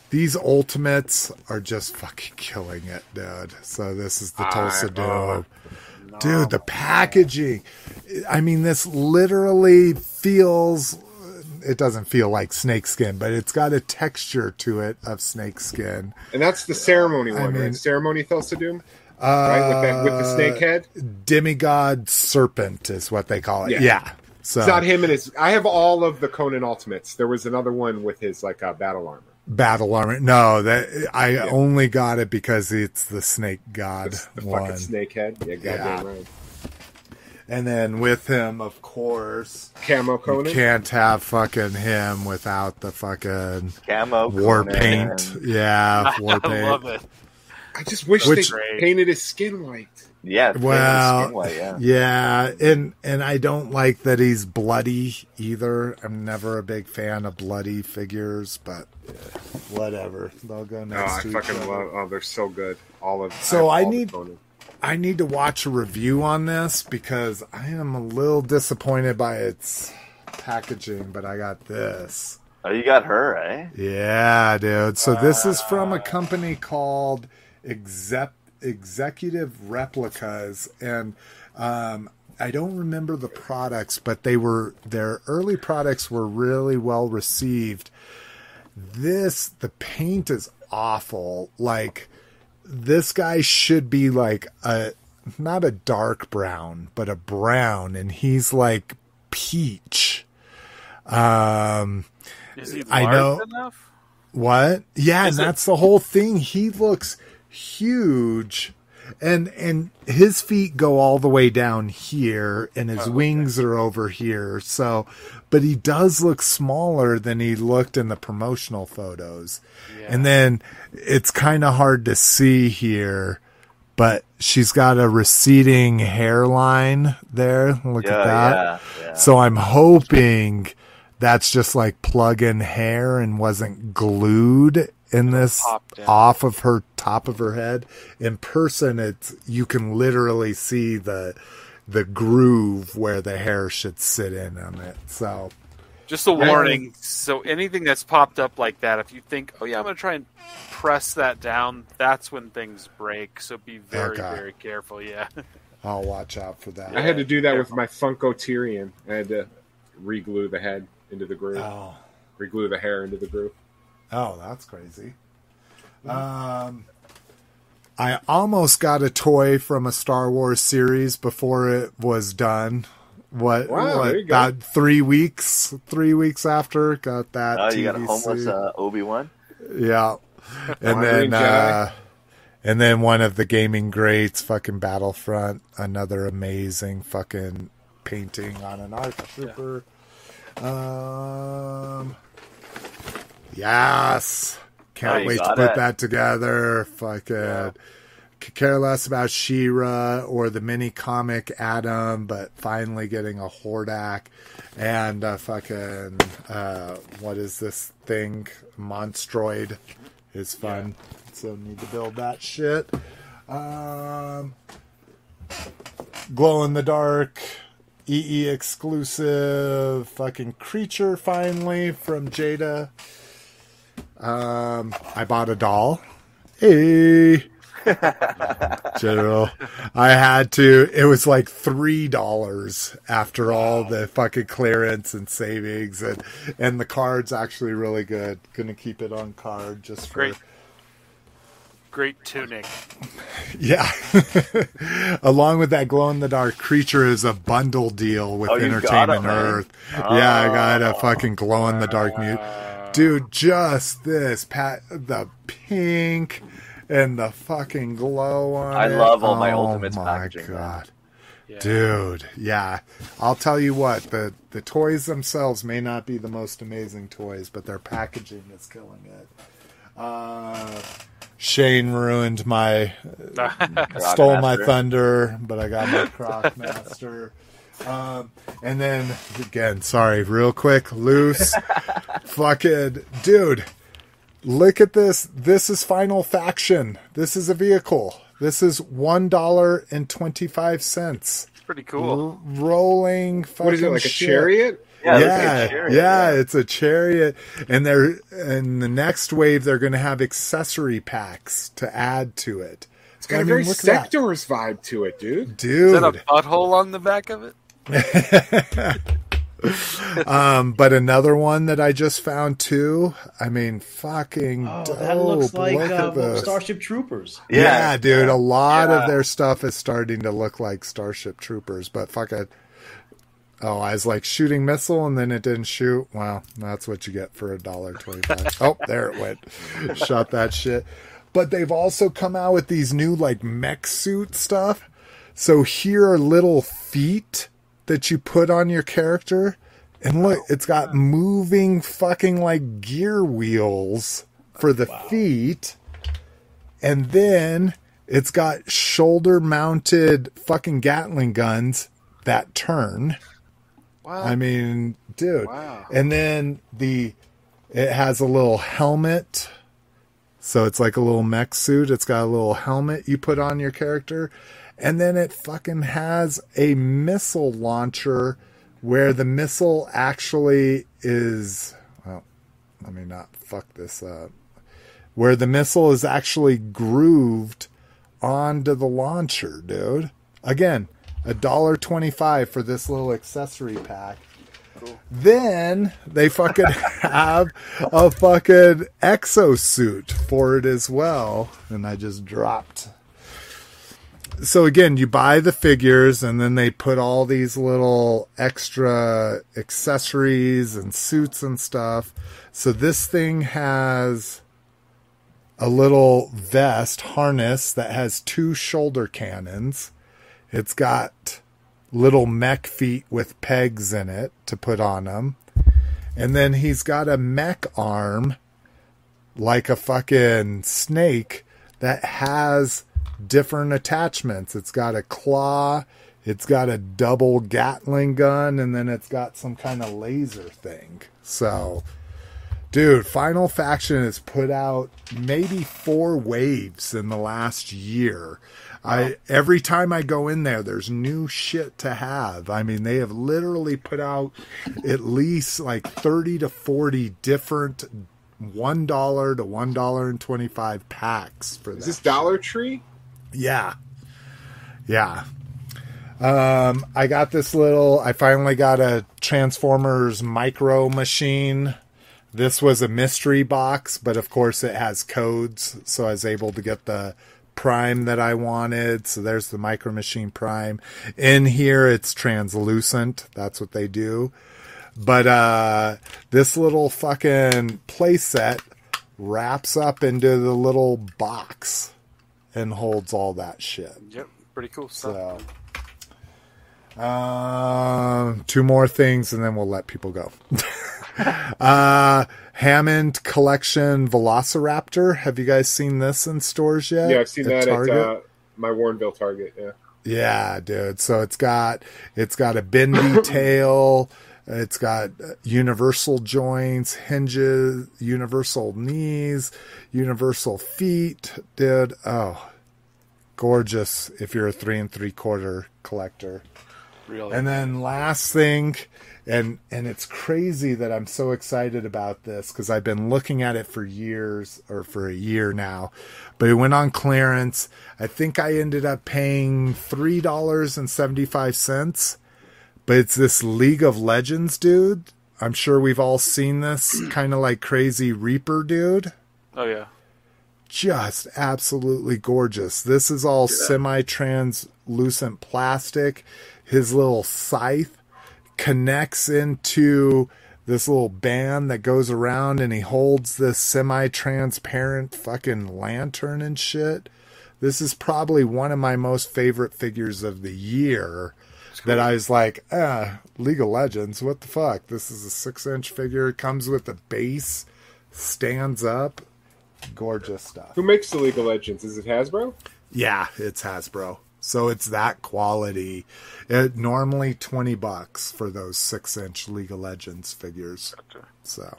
these ultimates are just fucking killing it, dude. So this is the I- Thulsa. Dope. Dude, the packaging. I mean, this literally feels. It doesn't feel like snakeskin, but it's got a texture to it of snakeskin. And that's the ceremony one, I mean- right? Ceremony Thulsa Uh, right? With that with the snake head. demigod serpent is what they call it. Yeah. Yeah. So It's not him and his. I have all of the Conan Ultimates. There was another one with his like uh, battle armor. battle armor. No, that I only got it because it's the snake god The one. fucking snake head. Yeah, goddamn Yeah. right. And then with him, of course, Camo you can't have fucking him without the fucking Camo, war Conan, paint. Yeah, *laughs* war I paint. love it. I just wish Which- they painted his skin white. Yeah, Well, skin white, yeah. yeah, and and I don't like that he's bloody either. I'm never a big fan of bloody figures, but whatever. They'll go Oh, next I to each fucking other. love. Oh, they're so good. All of. So have I need- Conan. I need to watch a review on this because I am a little disappointed by its packaging, but I got this. Oh, you got her, eh? Yeah, dude. So this is from a company called Exec- Executive Replicas, and um, I don't remember the products, but they were their early products were really well received. This the paint is awful. Like this guy should be like a not a dark brown, but a brown, and he's like peach. Um, Is he I know- enough? what? Yeah, Is and it- that's the whole thing. He looks huge. And and his feet go all the way down here and his wings are over here. So but he does look smaller than he looked in the promotional photos. And then it's kind of hard to see here, but she's got a receding hairline there. Look Yeah, at that. yeah, yeah. So I'm hoping that's just like plug in hair and wasn't glued in this off of her top of her head. In person, it's you can literally see the the groove where the hair should sit in on it. So Just a warning. So anything that's popped up like that, if you think, "Oh yeah, I'm going to try and press that down," that's when things break. So be very, Okay. very careful. Yeah. *laughs* I'll watch out for that. I had to do that with my Funko Tyrion. I had to reglue the head into the groove, Oh, reglue the hair into the groove. oh, that's crazy. Um, I almost got a toy from a Star Wars series before it was done. What? Wow, what there you go. about three weeks? Three weeks after got that. Oh, you got a homeless uh, Obi Wan. Yeah. And then uh and then one of the gaming greats, fucking Battlefront, another amazing fucking painting on an ARC trooper. Um Yes. Can't Oh, wait to put it. that together. Fucking could care less about She-Ra or the mini comic Adam, but finally getting a Hordak and a fucking uh, what is this thing? Monstroid is fun. So need to build that shit. Um, glow in the dark. EE exclusive fucking creature finally from Jada. Um, I bought a doll. Hey. *laughs* General. I had to. It was like three dollars after all the fucking clearance and savings, and and the card's actually really good. Gonna keep it on card just for Great. Great tunic. *laughs* yeah. *laughs* Along with that glow in the dark creature is a bundle deal with Oh, Entertainment it. Earth. Yeah, I got a fucking glow in the dark mute. Dude, just this pat the pink and the fucking glow on I it. love all my oh Ultimates my packaging, god. Yeah. Dude, yeah. I'll tell you what, the the toys themselves may not be the most amazing toys, but their packaging is killing it. Uh Shane ruined my *laughs* stole my thunder, but I got my Croc Master. Um, and then again, sorry, real quick, loose, *laughs* fucking dude. look at this. This is Final Faction. This is a vehicle. This is one dollar and twenty five cents. Pretty cool. Rolling. What is it fucking like a chariot? Yeah, it looks like yeah, chariot, yeah, it's a chariot, and they're in the next wave. They're going to have accessory packs to add to it. It's got I a mean, very look sectors vibe to it, dude. Dude, Is dude. that a butthole on the back of it? *laughs* um, but another one that I just found too. I mean, fucking Oh, dope. that looks like Look uh. Starship Troopers. Yeah, dude. A lot Yeah. of their stuff is starting to look like Starship Troopers, but fuck it. Oh, I was like shooting missile and then it didn't shoot. Well, that's what you get for a dollar twenty-five. *laughs* oh, there it went. Shot that shit. But they've also come out with these new like mech suit stuff. So here are little feet that you put on your character. And look, it's got moving fucking like gear wheels for the feet. And then it's got shoulder mounted fucking Gatling guns that turn. Wow. I mean, dude. Wow. And then the it has a little helmet. So it's like a little mech suit. It's got a little helmet you put on your character. And then it fucking has a missile launcher where the missile actually is well, let me not fuck this up. Where the missile is actually grooved onto the launcher, dude. Again, a dollar twenty-five for this little accessory pack. Then they fucking *laughs* have a fucking exosuit for it as well, and I just dropped. So again, you buy the figures, and then they put all these little extra accessories and suits and stuff. So this thing has a little vest harness that has two shoulder cannons. It's got little mech feet with pegs in it to put on them. And then he's got a mech arm like a fucking snake that has different attachments. It's got a claw, it's got a double Gatling gun, and then it's got some kind of laser thing. So, dude, Final Faction has put out maybe four waves in the last year. I every time I go in there, there's new shit to have. I mean, they have literally put out at least like thirty to forty different one dollar to one dollar and twenty five packs for Is this Dollar Tree? Yeah. Yeah. Um, I got this little, I finally got a Transformers micro machine. This was a mystery box, but of course it has codes, so I was able to get the prime that I wanted. So there's the micro machine prime. In here it's translucent. That's what they do. But uh this little fucking playset wraps up into the little box and holds all that shit. Yep. Pretty cool stuff. So, um, two more things, and then we'll let people go. *laughs* uh, Hammond Collection Velociraptor. Have you guys seen this in stores yet? Yeah, I've seen that Target? at uh, my Warrenville Target. Yeah. Yeah, dude. So it's got it's got a bendy *coughs* tail. It's got uh, universal joints, hinges, universal knees, universal feet. Did oh, gorgeous! If you're a three and three quarter collector. Really. And then last thing, and and it's crazy that I'm so excited about this because I've been looking at it for years or for a year now, but it went on clearance. I think I ended up paying three dollars and seventy five cents, but it's this League of Legends dude. I'm sure we've all seen this *clears throat* kind of like crazy Reaper dude oh yeah. just absolutely gorgeous. This is all semi translucent plastic. His little scythe connects into this little band that goes around and he holds this semi transparent fucking lantern and shit. This is probably one of my most favorite figures of the year. That I was like, ah, League of Legends, what the fuck? This is a six inch figure. It comes with a base, stands up. Gorgeous stuff. Who makes the League of Legends? Is it Hasbro? Yeah, it's Hasbro. So it's that quality. It normally twenty bucks for those six inch League of Legends figures. So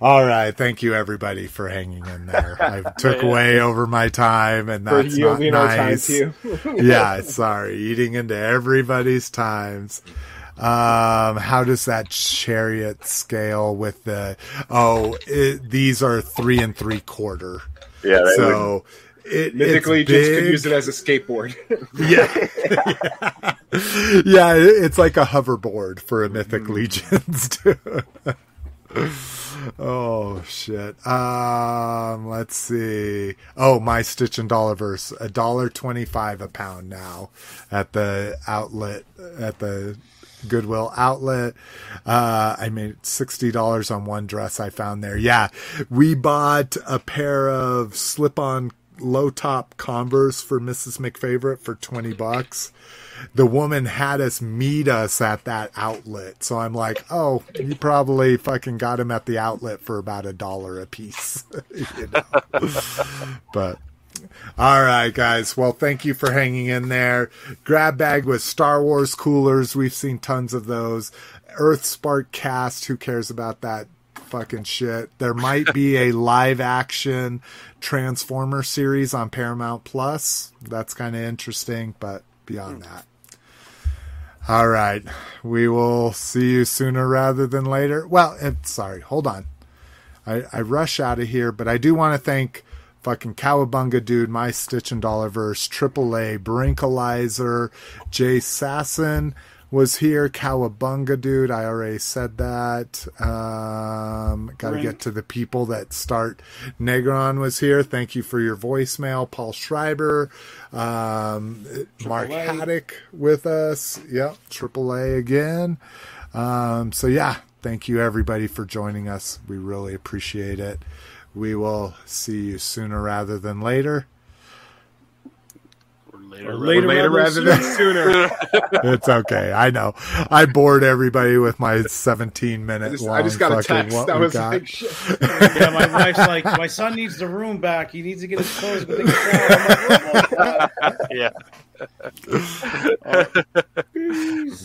All right, thank you everybody for hanging in there. *laughs* I took way over my time, and For that's not our time nice. *laughs* yeah, sorry, eating into everybody's times. Um, how does that chariot scale with the? Oh, it, these are three and three quarter. Yeah, would- So it, Mythically, just could use it as a skateboard. *laughs* Yeah. yeah, it- it's like a hoverboard for a Mythic Mm-hmm. Legions too. Oh shit. Um let's see. Oh, my Stitch and Dollarverse, a dollar twenty five a pound now at the outlet at the Goodwill outlet. Uh, I made sixty dollars on one dress I found there. Yeah, we bought a pair of slip-on low-top Converse for Mrs. McFavorite for twenty bucks. The woman had us meet us at that outlet, so I'm like, "Oh, you probably fucking got him at the outlet for about a dollar a piece." *laughs* you know? but all right, guys. Well, thank you for hanging in there. Grab bag with Star Wars coolers. We've seen tons of those. EarthSpark cast. Who cares about that fucking shit? There might be a *laughs* live action Transformer series on Paramount Plus. That's kind of interesting, but beyond hmm. that. All right. We will see you sooner rather than later. Well, sorry. Hold on. I, I rush out of here, but I do want to thank fucking Cowabunga Dude, My Stitch and Dollarverse, AAA, Brinkalizer, Jay Sasson was here. Cowabunga Dude, I already said that. Um, Got to get to the people that start. Negron was here. Thank you for your voicemail. Paul Schreiber, um, Mark AAA. Haddock with us. Yep, AAA again. Um, so yeah, thank you everybody for joining us. We really appreciate it. We will see you sooner rather than later. Or later, Or later, Later rather than sooner. *laughs* It's okay. I know. I bored everybody with my 17 minute I just, long I just got a text. That was got. like, shit. Yeah, my wife's like, my son needs the room back. He needs to get his clothes. Go take a shower. I'm oh, God. yeah. Peace.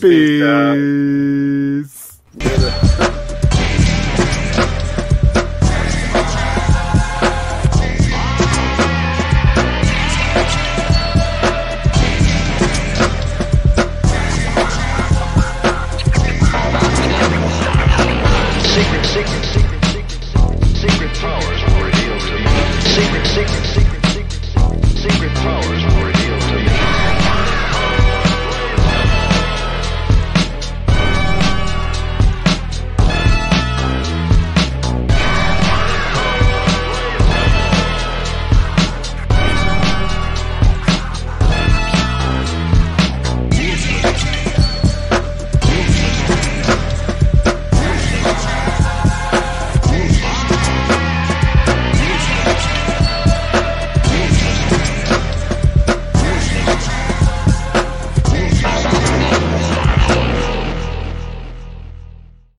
Peace.